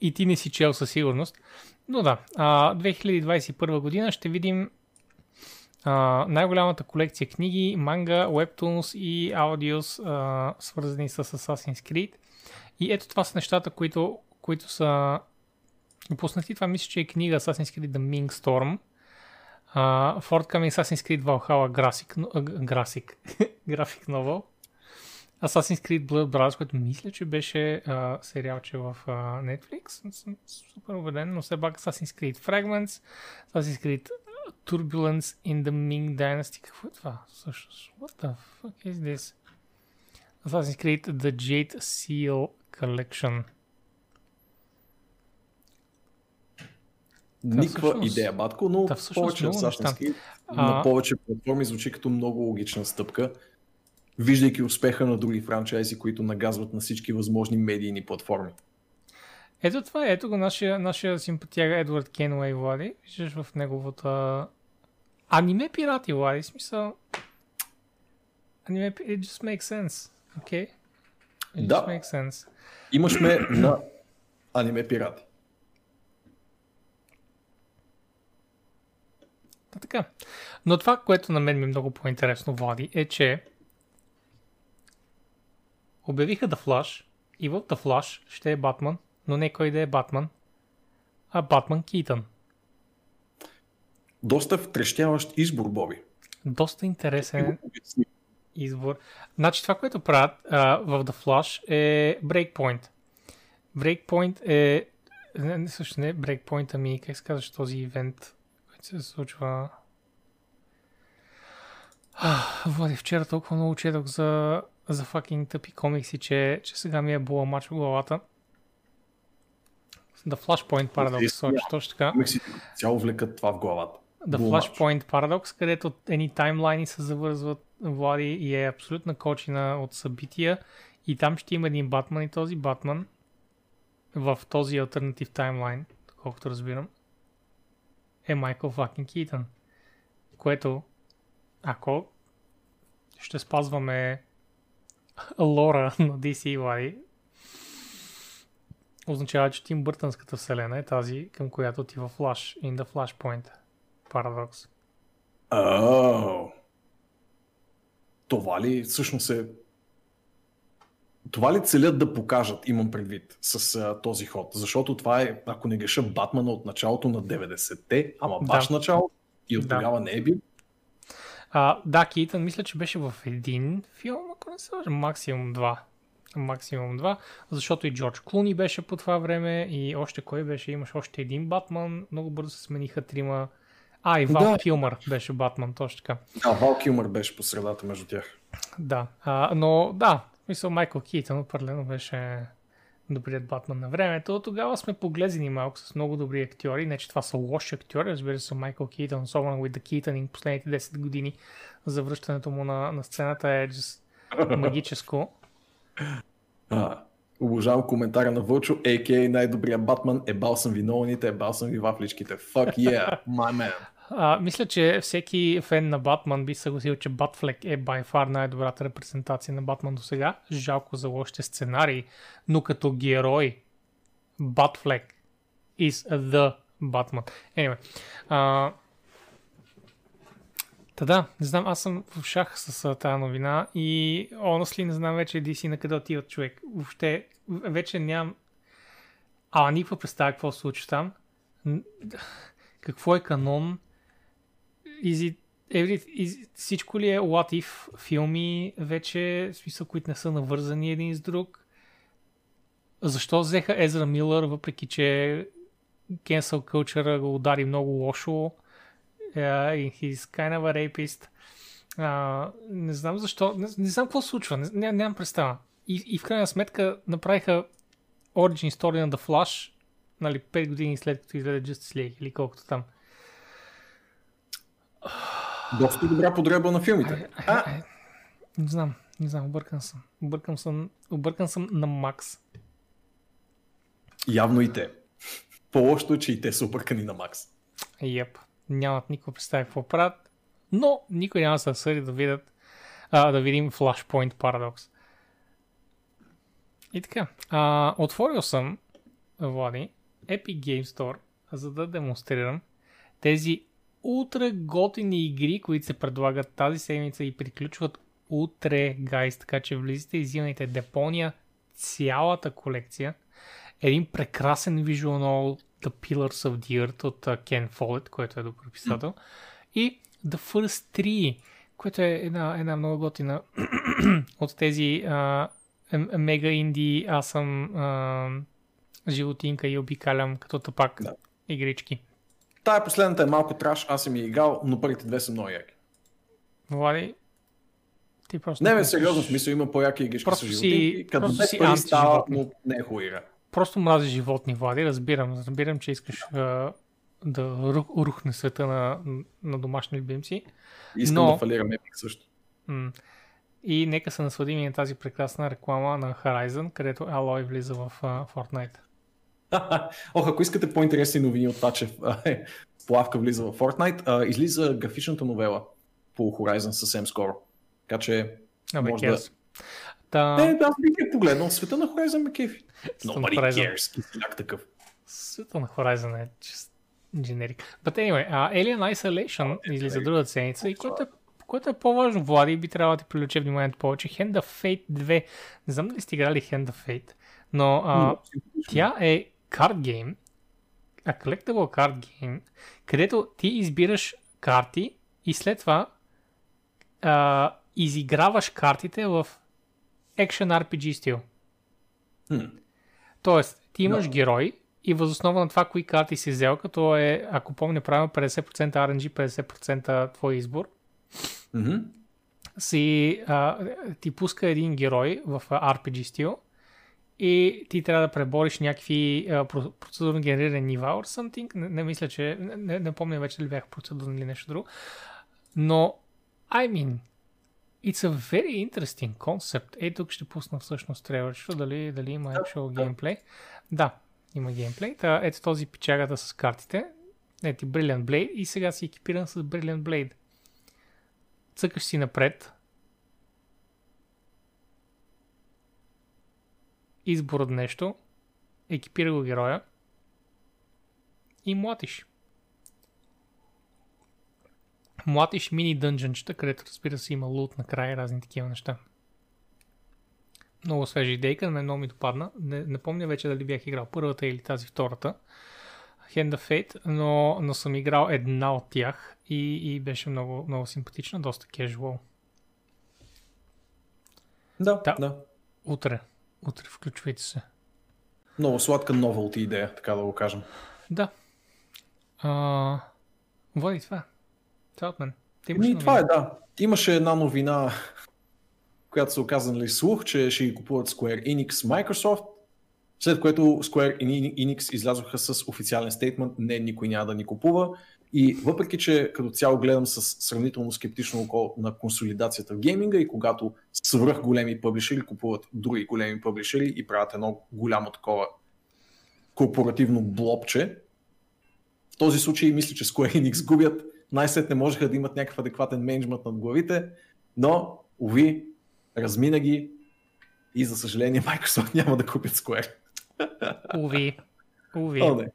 и ти не си чел със сигурност. Но да, а, 2021 година ще видим а, най-голямата колекция книги, манга, webtoons и аудиос, а, свързани с Assassin's Creed. И ето това са нещата, които, които са Пуснати това мисля, че е книга Assassin's Creed The Ming Storm. Uh, Forthcoming Assassin's Creed Valhalla Graphic, uh, Graphic, Graphic Novel. Assassin's Creed Blood Brothers, което мисля, че беше uh, сериалче в uh, Netflix. Не съм супер убеден, но все пак Assassin's Creed Fragments, Assassin's Creed Turbulence in the Ming Dynasty. Какво е това? Всъщност, what the fuck is this? Assassin's Creed The Jade Seal Collection. Никаква всъщност, идея, батко, но да, повече Assassin's на повече платформи звучи като много логична стъпка, виждайки успеха на други франчайзи, които нагазват на всички възможни медийни платформи. Ето това е, ето го нашия, нашия симпатяга Едвард Кенуей, Влади. Виждаш в неговата... Аниме пирати, Влади, смисъл... Аниме It just makes sense, okay? It да. just makes sense. Имашме на аниме пирати. Та така. Но това, което на мен ми е много по-интересно, Влади, е, че обявиха The Flash и в The Flash ще е Батман, но не кой да е Батман, а Батман Китън. Доста втрещяващ избор, Боби. Доста интересен избор. Значи това, което правят а, в The Flash е Breakpoint. Breakpoint е... Не, не, също не Breakpoint, ами как се казваш този ивент, който се случва... Влади, вчера толкова много четох за, за fucking тъпи комикси, че, че сега ми е була мач в главата. The Flashpoint Paradox, сочи, точно така. Цяло влекат това в главата. The. Flashpoint Paradox, където едни таймлайни се завързват Влади и е абсолютна кочина от събития и там ще има един Батман и този Батман в този альтернатив таймлайн, колкото разбирам, е Майкъл Факин Китън. Което, ако ще спазваме лора на DC Влади, означава, че Тим Бъртънската вселена е тази, към която отива Flash in the Flashpoint Paradox. Ау. Това ли всъщност е... Това ли целят да покажат, имам предвид, с а, този ход? Защото това е, ако не греша, Батмана от началото на 90-те, ама баш Да. начало и от Да. тогава не е бил. А, да, Кейтън мисля, че беше в един филм, ако не се максимум два. Максимум два, защото и Джордж Клуни беше по това време и още кой беше, имаш още един Батман, много бързо се смениха трима. А, и Вал Да. Килмър беше Батман, точно така. Да, Вал Килмър беше по средата между тях. Да, а, но да, мисля Майкъл Кейтън определено беше добрият Батман на времето. Тогава сме поглезени малко с много добри актьори. Не, че това са лоши актьори, разбира се, Майкъл Кейтън, особено with the Keaton последните 10 години за връщането му на, на сцената е just магическо. А, обожавам коментара на Вълчо, a.k.a. най-добрият Батман, ебал съм ви новините, ебал съм ви вафличките. Fuck yeah, my man. А, мисля, че всеки фен на Батман би съгласил, че Батфлек е by far най-добрата репрезентация на Батман до сега. Жалко за лошите сценарии, но като герой Батфлек is the Batman. Anyway. А, Та да, не знам, аз съм в шах с тази новина и honestly не знам вече DC на къде отиват човек. Въобще, вече нямам а, никаква представа какво се случва там. Какво е канон? Is it, every, is, всичко ли е what if филми вече, в смисъл, които не са навързани един с друг? Защо взеха Езра Милър, въпреки че cancel culture го удари много лошо и he's kind of a rapist. Uh, не знам защо, не, не знам какво случва, не, ням, нямам представа. И, и в крайна сметка направиха Origin Story на The Flash, нали, 5 години след като излезе Justice League или колкото там. Доста добра подреба на филмите. А, Е, не знам, не знам, объркан съм. Объркан съм, объркан съм на макс. явно и те. По-лошото е, че и те са объркани на Макс. Йеп, нямат никаква представа какво правят, но никой няма да се съди да видят, а, да видим Flashpoint Paradox. И така, а, отворил съм, Влади, Epic Game Store, за да демонстрирам тези утре готини игри, които се предлагат тази седмица и приключват утре, гайс, така че влизате и взимайте Депония, цялата колекция, един прекрасен novel The Pillars of the Earth от Ken Follett, който е добър писател, и The First Three, което е една, една много готина от тези а, мега инди, аз съм а, животинка и обикалям като тъпак Да. игрички. Тая последната е малко траш, аз съм я играл, но първите две са много яки. Влади, ти просто... Не, бе, сериозно, в смисъл има по-яки игрички с животинки, като си пари става, но не е хубава игра. Просто мрази животни, Влади, разбирам. Разбирам, че искаш а, да рух, рухне света на, на домашни любимци. Искам Но- да фалирам Epic също. И нека се насладим и на тази прекрасна реклама на Horizon, където Alloy влиза в а, Fortnite. Ох, ако искате по-интересни новини от това, че е, Сплавка влиза в Fortnite, а, излиза графичната новела по Horizon съвсем скоро. Така че, Абе, Може да... Та, не, аз бих я погледнал, света на Horizon ме кефи. Света на Nobody Horizon. cares, кисляк такъв. Света на Horizon е just generic. But anyway, uh, Alien Isolation излиза другата седмица и което е което е по-важно, Влади, би трябвало да ти привлече вниманието повече. Hand of Fate 2. Не знам дали сте играли Hand of Fate, но а, тя е card game, а collectible card game, където ти избираш карти и след това а, изиграваш картите в Action RPG стил. Хм. Тоест, ти имаш Да. герой и възоснова на това, кои карти си взел, като е, ако помня правилно, 50% RNG, 50% твой избор, Мгм. си, а, ти пуска един герой в RPG стил и ти трябва да пребориш някакви а, процедурно генерирани нива or something. Не, не мисля, че... Не, не, помня вече дали бях процедурно или нещо друго. Но, I mean, it's a very interesting concept. Ей, тук ще пусна всъщност трейлърчето, дали, дали има actual геймплей. Да, има геймплей. Та, ето този пичагата с картите. Ето ти Brilliant Blade и сега си екипиран с Brilliant Blade. Цъкаш си напред. Избор от нещо. Екипира го героя. И млатиш. Млатиш мини дънжънчета, където разбира се има лут накрая и разни такива неща. Много свежа идейка, на много ми допадна. Не, не помня вече дали бях играл първата или тази втората. Hand of Fate, но, но съм играл една от тях и, и беше много, много симпатична, доста casual. Да, Да. да. Утре, утре включвайте се. Много сладка новелти идея, така да го кажем. Да. А, води това. Това е от мен. Ти имаш Ми, това е, да. Имаше една новина, която се оказа нали, слух, че ще ги купуват Square Enix Microsoft, след което Square Enix излязоха с официален стейтмент, не, никой няма да ни купува. И въпреки, че като цяло гледам с сравнително скептично око на консолидацията в гейминга и когато свръх големи пъблишери купуват други големи пъблишери и правят едно голямо такова корпоративно блобче, в този случай мисля, че Square Enix губят. Най-сетне можеха да имат някакъв адекватен менеджмент над главите, но, уви, размина ги и за съжаление Microsoft няма да купят Square. Уви. Уви. О, не.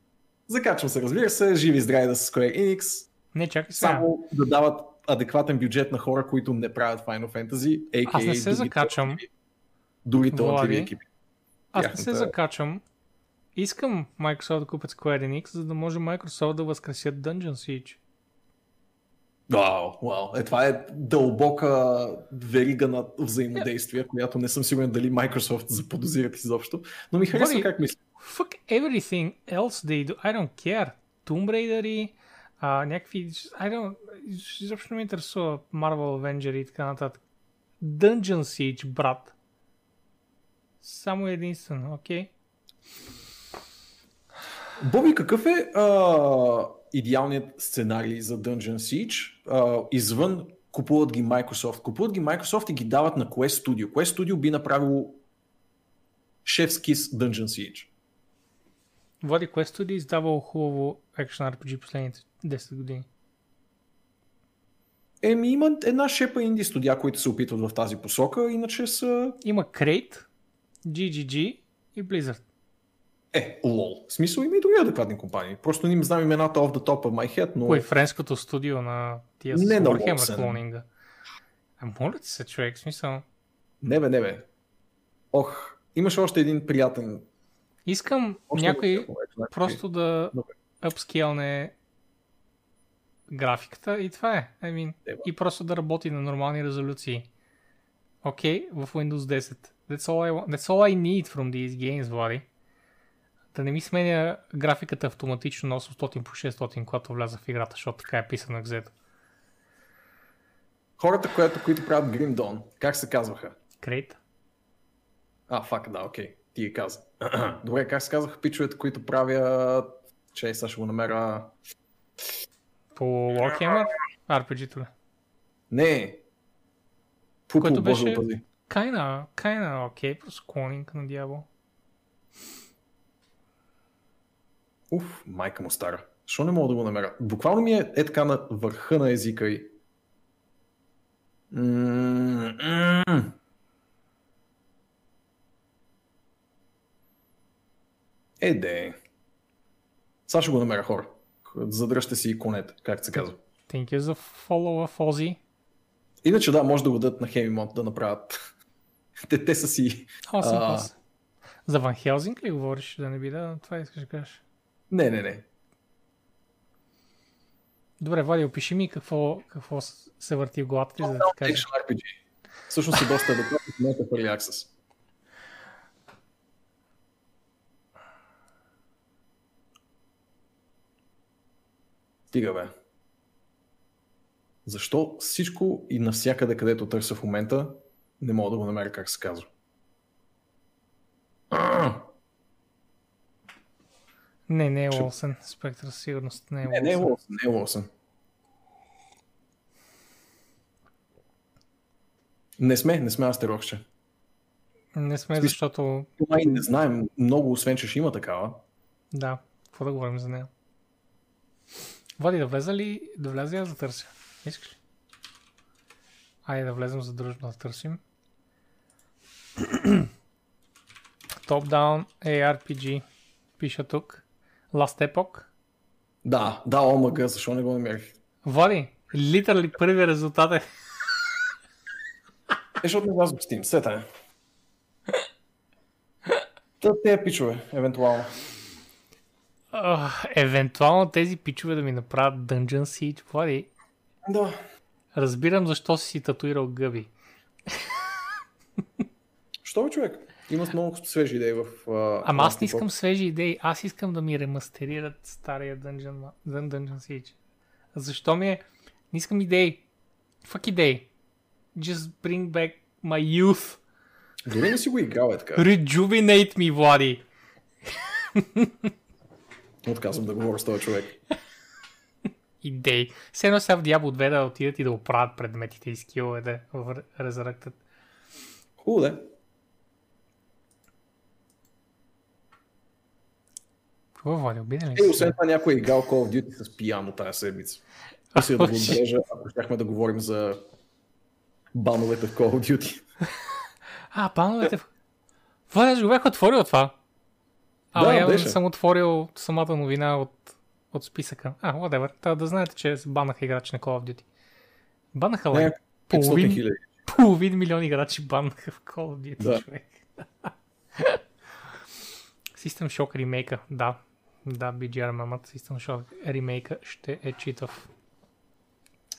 Закачвам се, разбира се, живи и здрави да са Square Enix, Не, чакай сега. само да дават адекватен бюджет на хора, които не правят Final Fantasy, a.k.a. Аз не се закачам. талантливи Влади. екипи. Аз не се тяхната- закачам. Искам Microsoft да купят Square Enix, за да може Microsoft да възкресят Dungeon Siege. Вау, вау. Е, това е дълбока верига на взаимодействие, която не съм сигурен дали Microsoft заподозират изобщо, но ми харесва как мисли. Fuck everything else they do. I don't care. Tomb Raider а, някакви... I don't... Изобщо не ме интересува Marvel Avenger и така нататък. Dungeon Siege, брат. Само единствено, окей? Okay? Боби, какъв е а, идеалният сценарий за Dungeon Siege? А, извън купуват ги Microsoft. Купуват ги Microsoft и ги дават на Quest Studio. Quest Studio би направило шефски с Dungeon Siege. Влади Quest Studio издавал хубаво Action RPG последните 10 години. Еми, има една шепа инди студия, които се опитват в тази посока, иначе са... Има Crate, GGG и Blizzard. Е, лол. В смисъл има и други адекватни компании. Просто не им знам имената off the top of my head, но... Кой е френското студио на тия с Не на Warhammer клонинга? А моля ти се, човек, в смисъл. Не бе, не бе. Ох, имаш още един приятен... Искам Още някой значи. просто да Добре. апскейлне графиката и това е. I mean, Ева. и просто да работи на нормални резолюции. Окей, okay, в Windows 10. That's all, I want. That's all I need from these games, Влади. Да не ми сменя графиката автоматично на 800 по 600, когато вляза в играта, защото така е писано Xedo. Хората, които, които правят Grim Dawn, как се казваха? Крейт. А, фак, да, окей. Ти я каза. Добре, как се казваха пичовете, които правят... Че, сега ще го намеря... По Warhammer? RPG-то ли? Не. Пупо, Което беше-. Кайна, кайна, окей, просто клонинг на дявол. Уф, майка му стара. Защо не мога да го намеря? Буквално ми е, е така на върха на езика и... М. Е, де. Сега ще го намеря хора. Задръжте си конете, как се казва. Thank you за follow в Ozzy. Иначе да, може да го дадат на Хемимонт да направят. те, те са си... Awesome, А. За Ван Хелзинг ли говориш да не би да? Това искаш да кажеш. Не, не, не. Добре, Влади, опиши ми какво, какво се върти в главата ти, за да ти кажа. RPG. Всъщност е доста адекватно в момента в Early Access. Стига бе. Защо всичко и навсякъде, където търся в момента, не мога да го намеря как се казва? Не, не е Уолсен. Спектър със сигурност не е Не, не е. Уолсън, не е Уолсън. Не сме, не сме Астерокче. Не сме, смисъл- защото... Май не знаем много, освен че ще има такава. Да, какво да говорим за нея? Влади, да влеза ли? Да влезе аз да търся? Искаш ли? Айде да влезем задружно да търсим. Top-down ARPG. Пиша тук. Last Epoch. Да, да, омага, защо не го намерих? Влади, литерали първият резултат е... Е, защото не влязох в Steam, сета е. Та те пичове, евентуално. Ах, евентуално тези пичове да ми направят Dungeon Siege. Влади, Да. разбирам защо си си татуирал гъби. Що бе, човек? Има много свежи идеи в... Uh, Ама аз не искам свежи идеи, аз искам да ми ремастерират стария Dungeon, Dun- Dungeon Siege. Защо ми е? Не искам идеи. Fuck идеи. Just bring back my youth. Дори не си го играл е така. Rejuvenate me, Влади. Отказвам да говоря с този човек. Идеи. Все едно сега в Diablo 2 да отидат и да оправят предметите и скиловете в Resurrected. Хубаво де. Какво, Влади, обиден ли Е, освен това някой е играл Call of Duty с пияно тази седмица. Мисля да го отбележа, ако щяхме да говорим за бановете в Call of Duty. А, пановете. в- аз го бях отворил това. Ама Да, явно съм отворил самата новина от, от списъка. А, whatever. Та да знаете, че банаха играчи на Call of Duty. Банаха ли? 500 Половин, половин милион играчи банаха в Call of Duty, Да. човек. System Shock ремейка, да. Да, BGR мамът. System Shock ремейка ще е читав.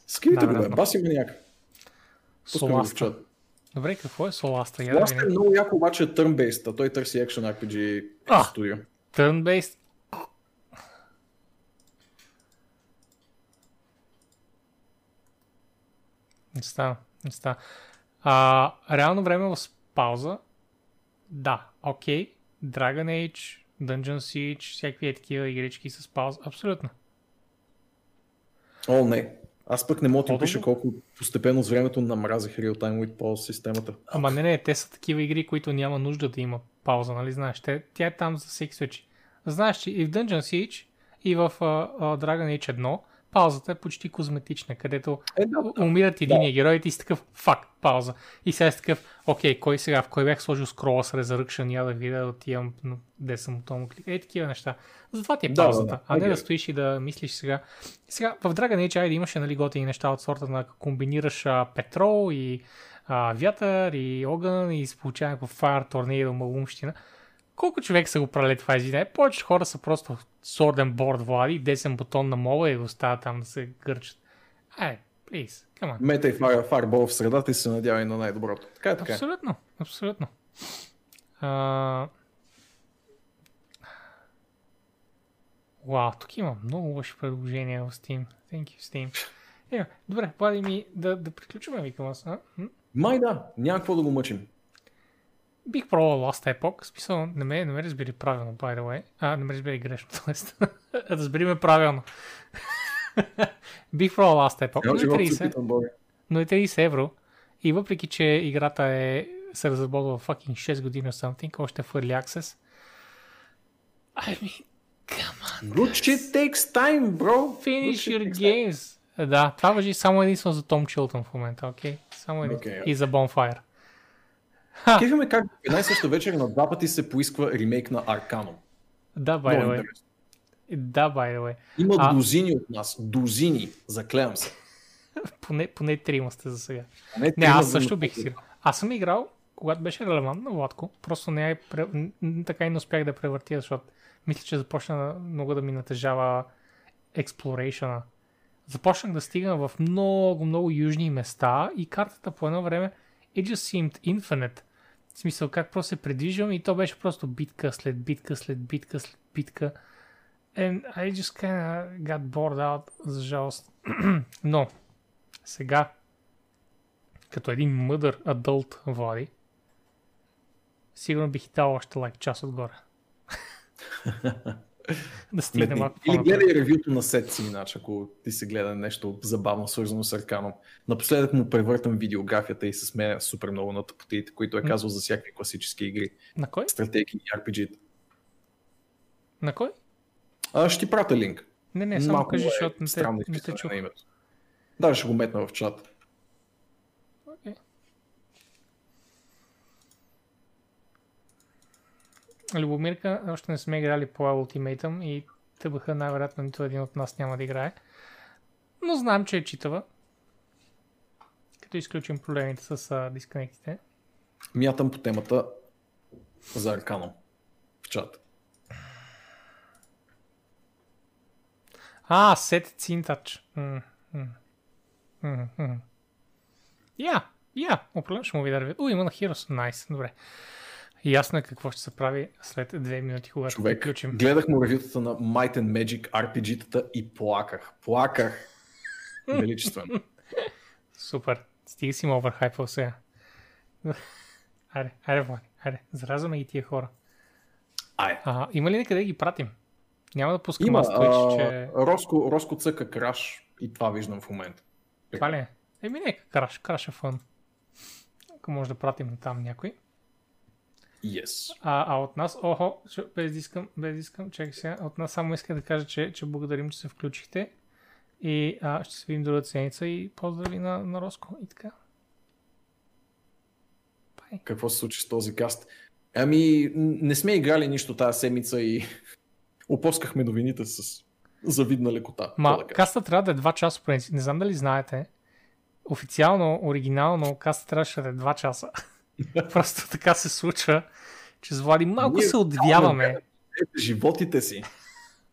Скрите го бе, баси маняк. Соласта. Добре, какво е Соласта? Last е много яко, обаче е turn-based, а той търси Action RPG А! студио. Turn-based. Не става, не става. А, реално време в пауза. Да, окей. Dragon Age, Dungeon Siege, всякакви е такива игрички с пауза. Абсолютно. О, не. Аз пък не мога да пиша колко постепенно с времето намразих Real Time with Pause системата. Ама не, не, те са такива игри, които няма нужда да има пауза, нали знаеш? Те, тя е там за всеки случай. Знаеш, че и в Dungeon Siege, и в uh, uh, Dragon Age 1, паузата е почти козметична, където Е, да, умират единия герой и ти си такъв, фак, пауза. И сега си такъв, окей, кой сега, в кой бях сложил скрола с Resurrection, я да видя да отивам, но де съм тому клик. Е, такива неща. Затова ти е Да, да, паузата, да. а не да стоиш и да мислиш сега. Сега, в Dragon Age, айде имаше нали, готини неща от сорта на комбинираш а, петрол и а, вятър и огън и получава някакво фаер, торнадо, малумщина. Колко човек са го правили това извине? Повечето хора са просто sword board влади, десен бутон на мола и остават там да се гърчат. Ай, please, come on. Мета и Fire, Fireball в средата и се надява и на най-доброто. Така е така. е. Абсолютно, абсолютно. А... Вау, тук има много лоши предложения в Steam. Thank you, Steam. Е, добре, пади ми да, да приключваме, викам аз. Май да, няма какво да го мъчим. Бих пробвал Last Epoch. Смисъл, не ме, не ме разбери правилно, by the way. А, не ме разбери грешно, т.е. разбери ме правилно. Бих пробвал Last Epoch, но е живот се 30, опитам, Боги. но е 30 евро. И въпреки, че играта е, се разработва fucking 6 години or something, още в Early Access. I mean, come on, Good shit takes time, bro. finish your takes time. games. Да, това въжи само единствено за Том Чилтън в момента, окей? Само единствено. Окей, И за Bonfire. Кефиме как в една и съща вечер на два пъти се поисква ремейк на Arcanum. Да, by the way. Да, by the way. Има А- дозини от нас. Дозини. Заклевам се. поне, поне трима сте за сега. Не, Не, аз също бих си. Аз съм играл, когато беше релевантно, Владко. Просто не я пре... така и не успях да превъртя, защото мисля, че започна много да ми натежава exploration Започнах да стигам в много, много южни места и картата по едно време it just seemed infinite. В смисъл, как просто се предвижвам и то беше просто битка след битка след битка след битка. And I just kinda got bored out, за жалост. Но, сега, като един мъдър адълт Влади, сигурно бих дал още лайк час отгоре. да стигне Метни. малко Или гледай ревюто на сет си, иначе, ако ти се гледа нещо забавно, свързано с Арканом. Напоследък му превъртам видеографията и се смея супер много на тъпотиите, които е казал за всякакви класически игри, На кой? стратегии и RPG. На кой? А, ще ти пратя линк. Не, не, само Малко кажи, е защото не те, не те чух. Да, ще го метна в чат. Окей. Любомирка, още не сме играли по Ultimatum и ТБХ най-вероятно нито един от нас няма да играе. Но знам, че е читава. Като изключим проблемите с а, дисконектите. Мятам по темата за Арканом в чат. А, сет цинтач. Я, я, определено ще му видя ревю. У, има на Heroes. Найс, добре. Ясно е какво ще се прави след две минути, когато Човек, приключим. гледах му ревютата на Might and Magic RPG-тата и плаках. Плаках. Величествено. Супер. Стига си ме оверхайпал сега. Айде, айде, Влади, айде. Заразваме ги тия хора. Ай. А, има ли някъде да ги пратим? Няма да пускам Има, аз Twitch, че... Роско, Роско цъка краш и това виждам в момента. Това ли е? Еми, нека краш, краш е фън. Ако може да пратим там някой. Yes. А, а от нас, охо, без да искам, без да искам, чакай сега, от нас само искам да кажа, че, че благодарим, че се включихте. И а, ще се видим другата седмица и поздрави на, на Роско и така. Бай. Какво се случи с този каст? Ами, не сме играли нищо тази седмица и опоскахме новините с завидна лекота. Ма, да каста трябва да е 2 часа по принцип. Не знам дали знаете. Официално, оригинално, каста трябваше да е 2 часа. Просто така се случва, че с Влади малко Ние се отвяваме. Животите си.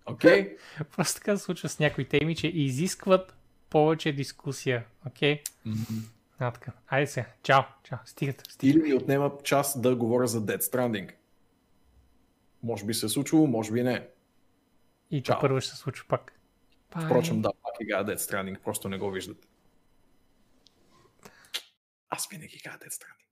Окей? Просто така се случва с някои теми, че изискват повече дискусия. Окей? А, така. Айде сега. Чао. Чао. Стигате. стигате. Или ми отнема час да говоря за Dead Stranding. Може би се е случило, може би не. И Чао. първо ще се случи пак. Бай. Впрочем, да, пак играя Dead Stranding, просто не го виждате. Аз винаги играя Dead Stranding.